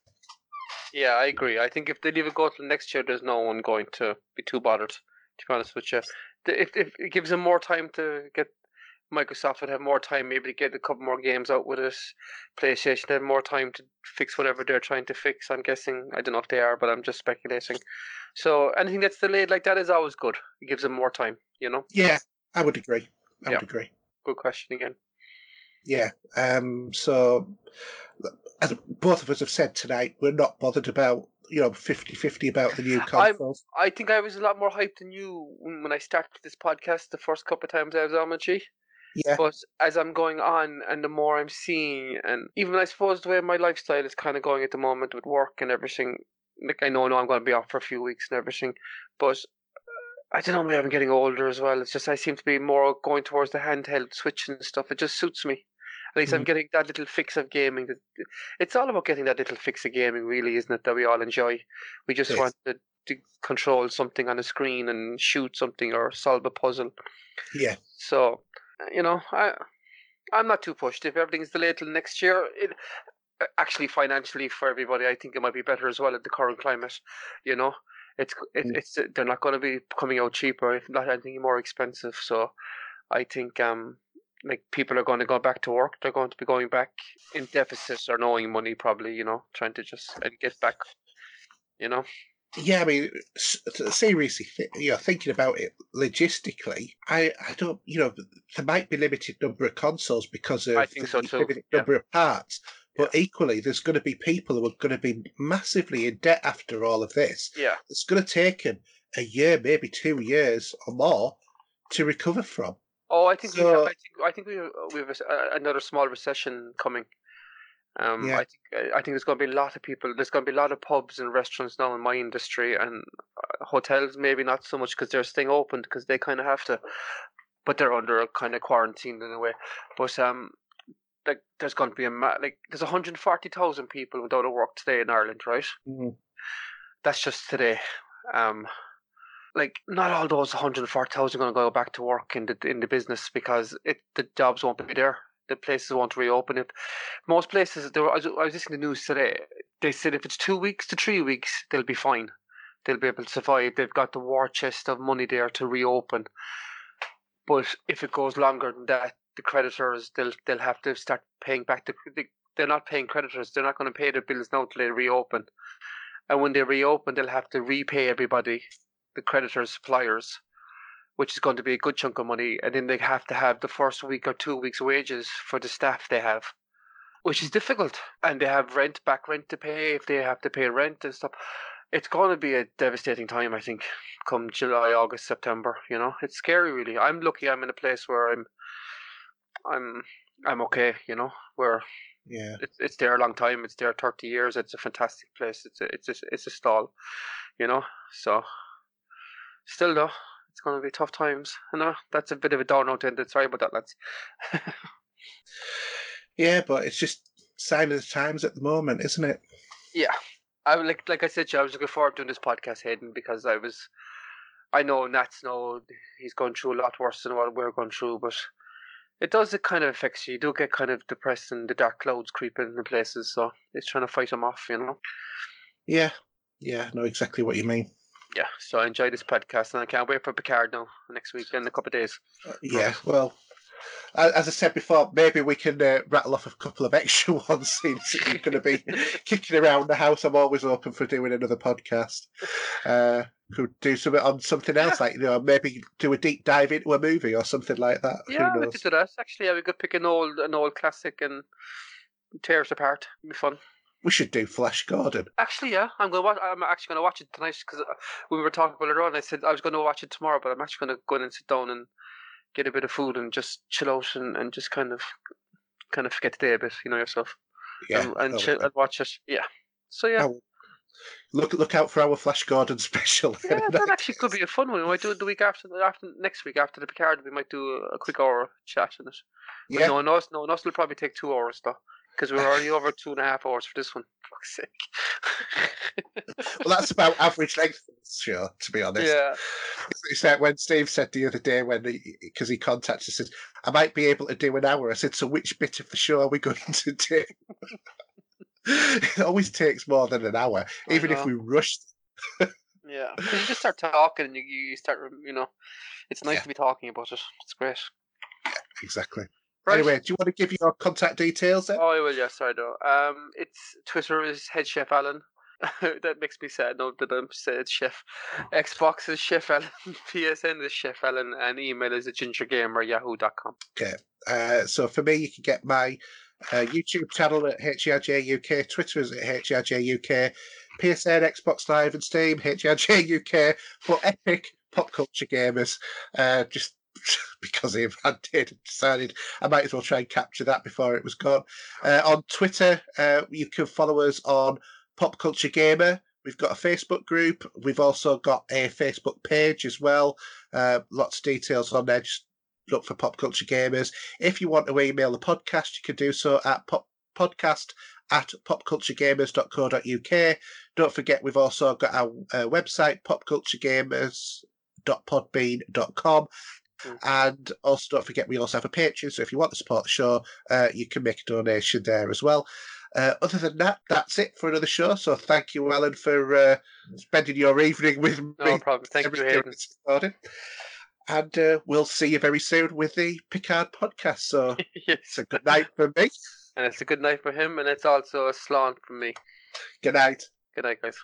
Yeah, I agree. I think if they leave it go till next year, there's no one going to be too bothered. To be honest with you, if, if it gives them more time to get Microsoft would have more time maybe to get a couple more games out with it. PlayStation have more time to fix whatever they're trying to fix. I'm guessing. I don't know if they are, but I'm just speculating. So anything that's delayed like that is always good. It gives them more time, you know? Yeah, I would agree. I Yeah. would agree. Good question again. Yeah. Um, so, as both of us have said tonight, we're not bothered about, you know, 50 50 about the new consoles. I think I was a lot more hyped than you when when I started this podcast the first couple of times I was on with you. Yeah. But as I'm going on and the more I'm seeing, and even I suppose the way my lifestyle is kind of going at the moment with work and everything, like I know now I'm going to be off for a few weeks and everything, but I don't know, maybe I'm getting older as well. It's just I seem to be more going towards the handheld switch and stuff. It just suits me. At least I'm Mhm. getting that little fix of gaming. It's all about getting that little fix of gaming, really, isn't it? That we all enjoy. We just Yes. want to, to control something on a screen and shoot something or solve a puzzle. Yeah. So, you know, I I'm not too pushed. If everything's delayed till next year, it actually financially for everybody, I think it might be better as well at the current climate. You know, it's it, Mm. it's they're not going to be coming out cheaper, if not anything more expensive. So, I think um like people are going to go back to work. They're going to be going back in deficits or knowing money, probably. You know, trying to just and get back. You know, Yeah, I mean, seriously, you know, thinking about it logistically, I, I don't, you know, there might be limited number of consoles because of I think so the too, limited yeah. number of parts. But equally, there's going to be people who are going to be massively in debt after all of this. yeah. It's going to take them a year, maybe two years or more to recover from. Oh, I think we have, I think I think we have, we have a s- another small recession coming. Um, Yeah. I think I think there's going to be a lot of people. There's going to be a lot of pubs and restaurants now in my industry, and uh, hotels maybe not so much because they're staying open because they kind of have to, but they're under a kind of quarantine in a way. But um, like there's going to be a ma- like there's 140,000 people without a work today in Ireland, right? That's just today. Um, like not all those 140,000 are going to go back to work in the in the business because it the jobs won't be there. The places won't reopen. it. most places, there were, I was, listening to the news today. They said if it's two weeks to three weeks, they'll be fine. They'll be able to survive. They've got the war chest of money there to reopen. But if it goes longer than that, the creditors they'll they'll have to start paying back the. They, they're not paying creditors. They're not going to pay their bills now till they reopen. And when they reopen, they'll have to repay everybody the creditors, suppliers, which is going to be a good chunk of money, and then they have to have the first week or two weeks' wages for the staff they have, which is difficult. And they have rent, back rent to pay if they have to pay rent and stuff. It's going to be a devastating time, I think, come July, August, September. You know, it's scary, really. I'm lucky. I'm in a place where I'm, I'm, I'm okay. You know, where Yeah. it's it's there a long time. It's there thirty years. It's a fantastic place. It's a it's a it's a stall, you know. So still though, it's going to be tough times. Know, that's a bit of a down note ended. Sorry about that, lads. Yeah, but it's just sign of the times at the moment, isn't it? yeah, I like like I said, I was looking forward to doing this podcast, Hayden, because I was. I know Nats know he's going through a lot worse than what we're going through, but it does. It kind of affects you. You do get kind of depressed and the dark clouds creeping in the places. So it's trying to fight them off, you know. Yeah. Yeah, I know exactly what you mean. Yeah, so I enjoy this podcast and I can't wait for Picard now next week in a couple of days. Uh, Yeah, well, as I said before, maybe we can uh, rattle off a couple of extra ones since you're going to be kicking around the house. I'm always open for doing another podcast. Uh, could do something on something else, like you know, maybe do a deep dive into a movie or something like that. yeah, Who we could do that. Actually, yeah, we could pick an old an old classic and tear it apart. It'd be fun. We should do Flash Gordon. Actually, yeah, I'm going. Watch, I'm actually going to watch it tonight because uh, we were talking about it earlier. And I said I was going to watch it tomorrow, but I'm actually going to go in and sit down and get a bit of food and just chill out and, and just kind of kind of forget the day a bit. You know yourself. Yeah, and, and chill and watch it. Yeah. So yeah, Oh. Look look out for our Flash Gordon special. Yeah, that actually could be a fun one. We might do it the week after, after next week after the Picard. We might do a quick hour chat on it. But Yeah. no, no, no, no, will probably take two hours though, because we're already over two and a half hours for this one. Fuck's sake. Well, that's about average length of the show, to be honest. yeah, He said when Steve said the other day when he because he contacted us, said I might be able to do an hour. I said, so which bit of the show are we going to do? it always takes more than an hour, I even if we rush. yeah. 'Cause you just start talking and you, you start, you know, it's nice Yeah. to be talking about it. It's great. Exactly. Right. Anyway, do you want to give your contact details then? Oh, I will. Yes, I know. Um, it's Twitter is head chef Alan. that makes me sad. No, that I'm it's chef. Xbox is chef Alan. PSN is chef Alan, and email is at gingergamer.yahoo.com. Okay. Uh, so for me, you can get my uh, YouTube channel at HRJ UK, Twitter is at HRJ UK, PSN, Xbox Live, and Steam, HRJ UK, for Epic Pop Culture Gamers. Uh, just because I've did decided I might as well try and capture that before it was gone. Uh, on Twitter, uh, you can follow us on Pop Culture Gamer. We've got a Facebook group. We've also got a Facebook page as well. Uh, lots of details on there. Just look for Pop Culture Gamers. If you want to email the podcast, you can do so at pop, podcast at popculturegamers.co.uk. Don't forget, we've also got our uh, website, popculturegamers.podbean.com. Mm. And also, don't forget, we also have a Patreon. So if you want to support the show, uh, you can make a donation there as well. Uh, other than that, that's it for another show. So thank you, Alan, for uh, spending your evening with me. No problem. Thank you, everything Hayden. that's. And uh, we'll see you very soon with the Picard podcast. So yes. it's a good night for me. And it's a good night for him, and it's also a slán for me. Good night. Good night, guys.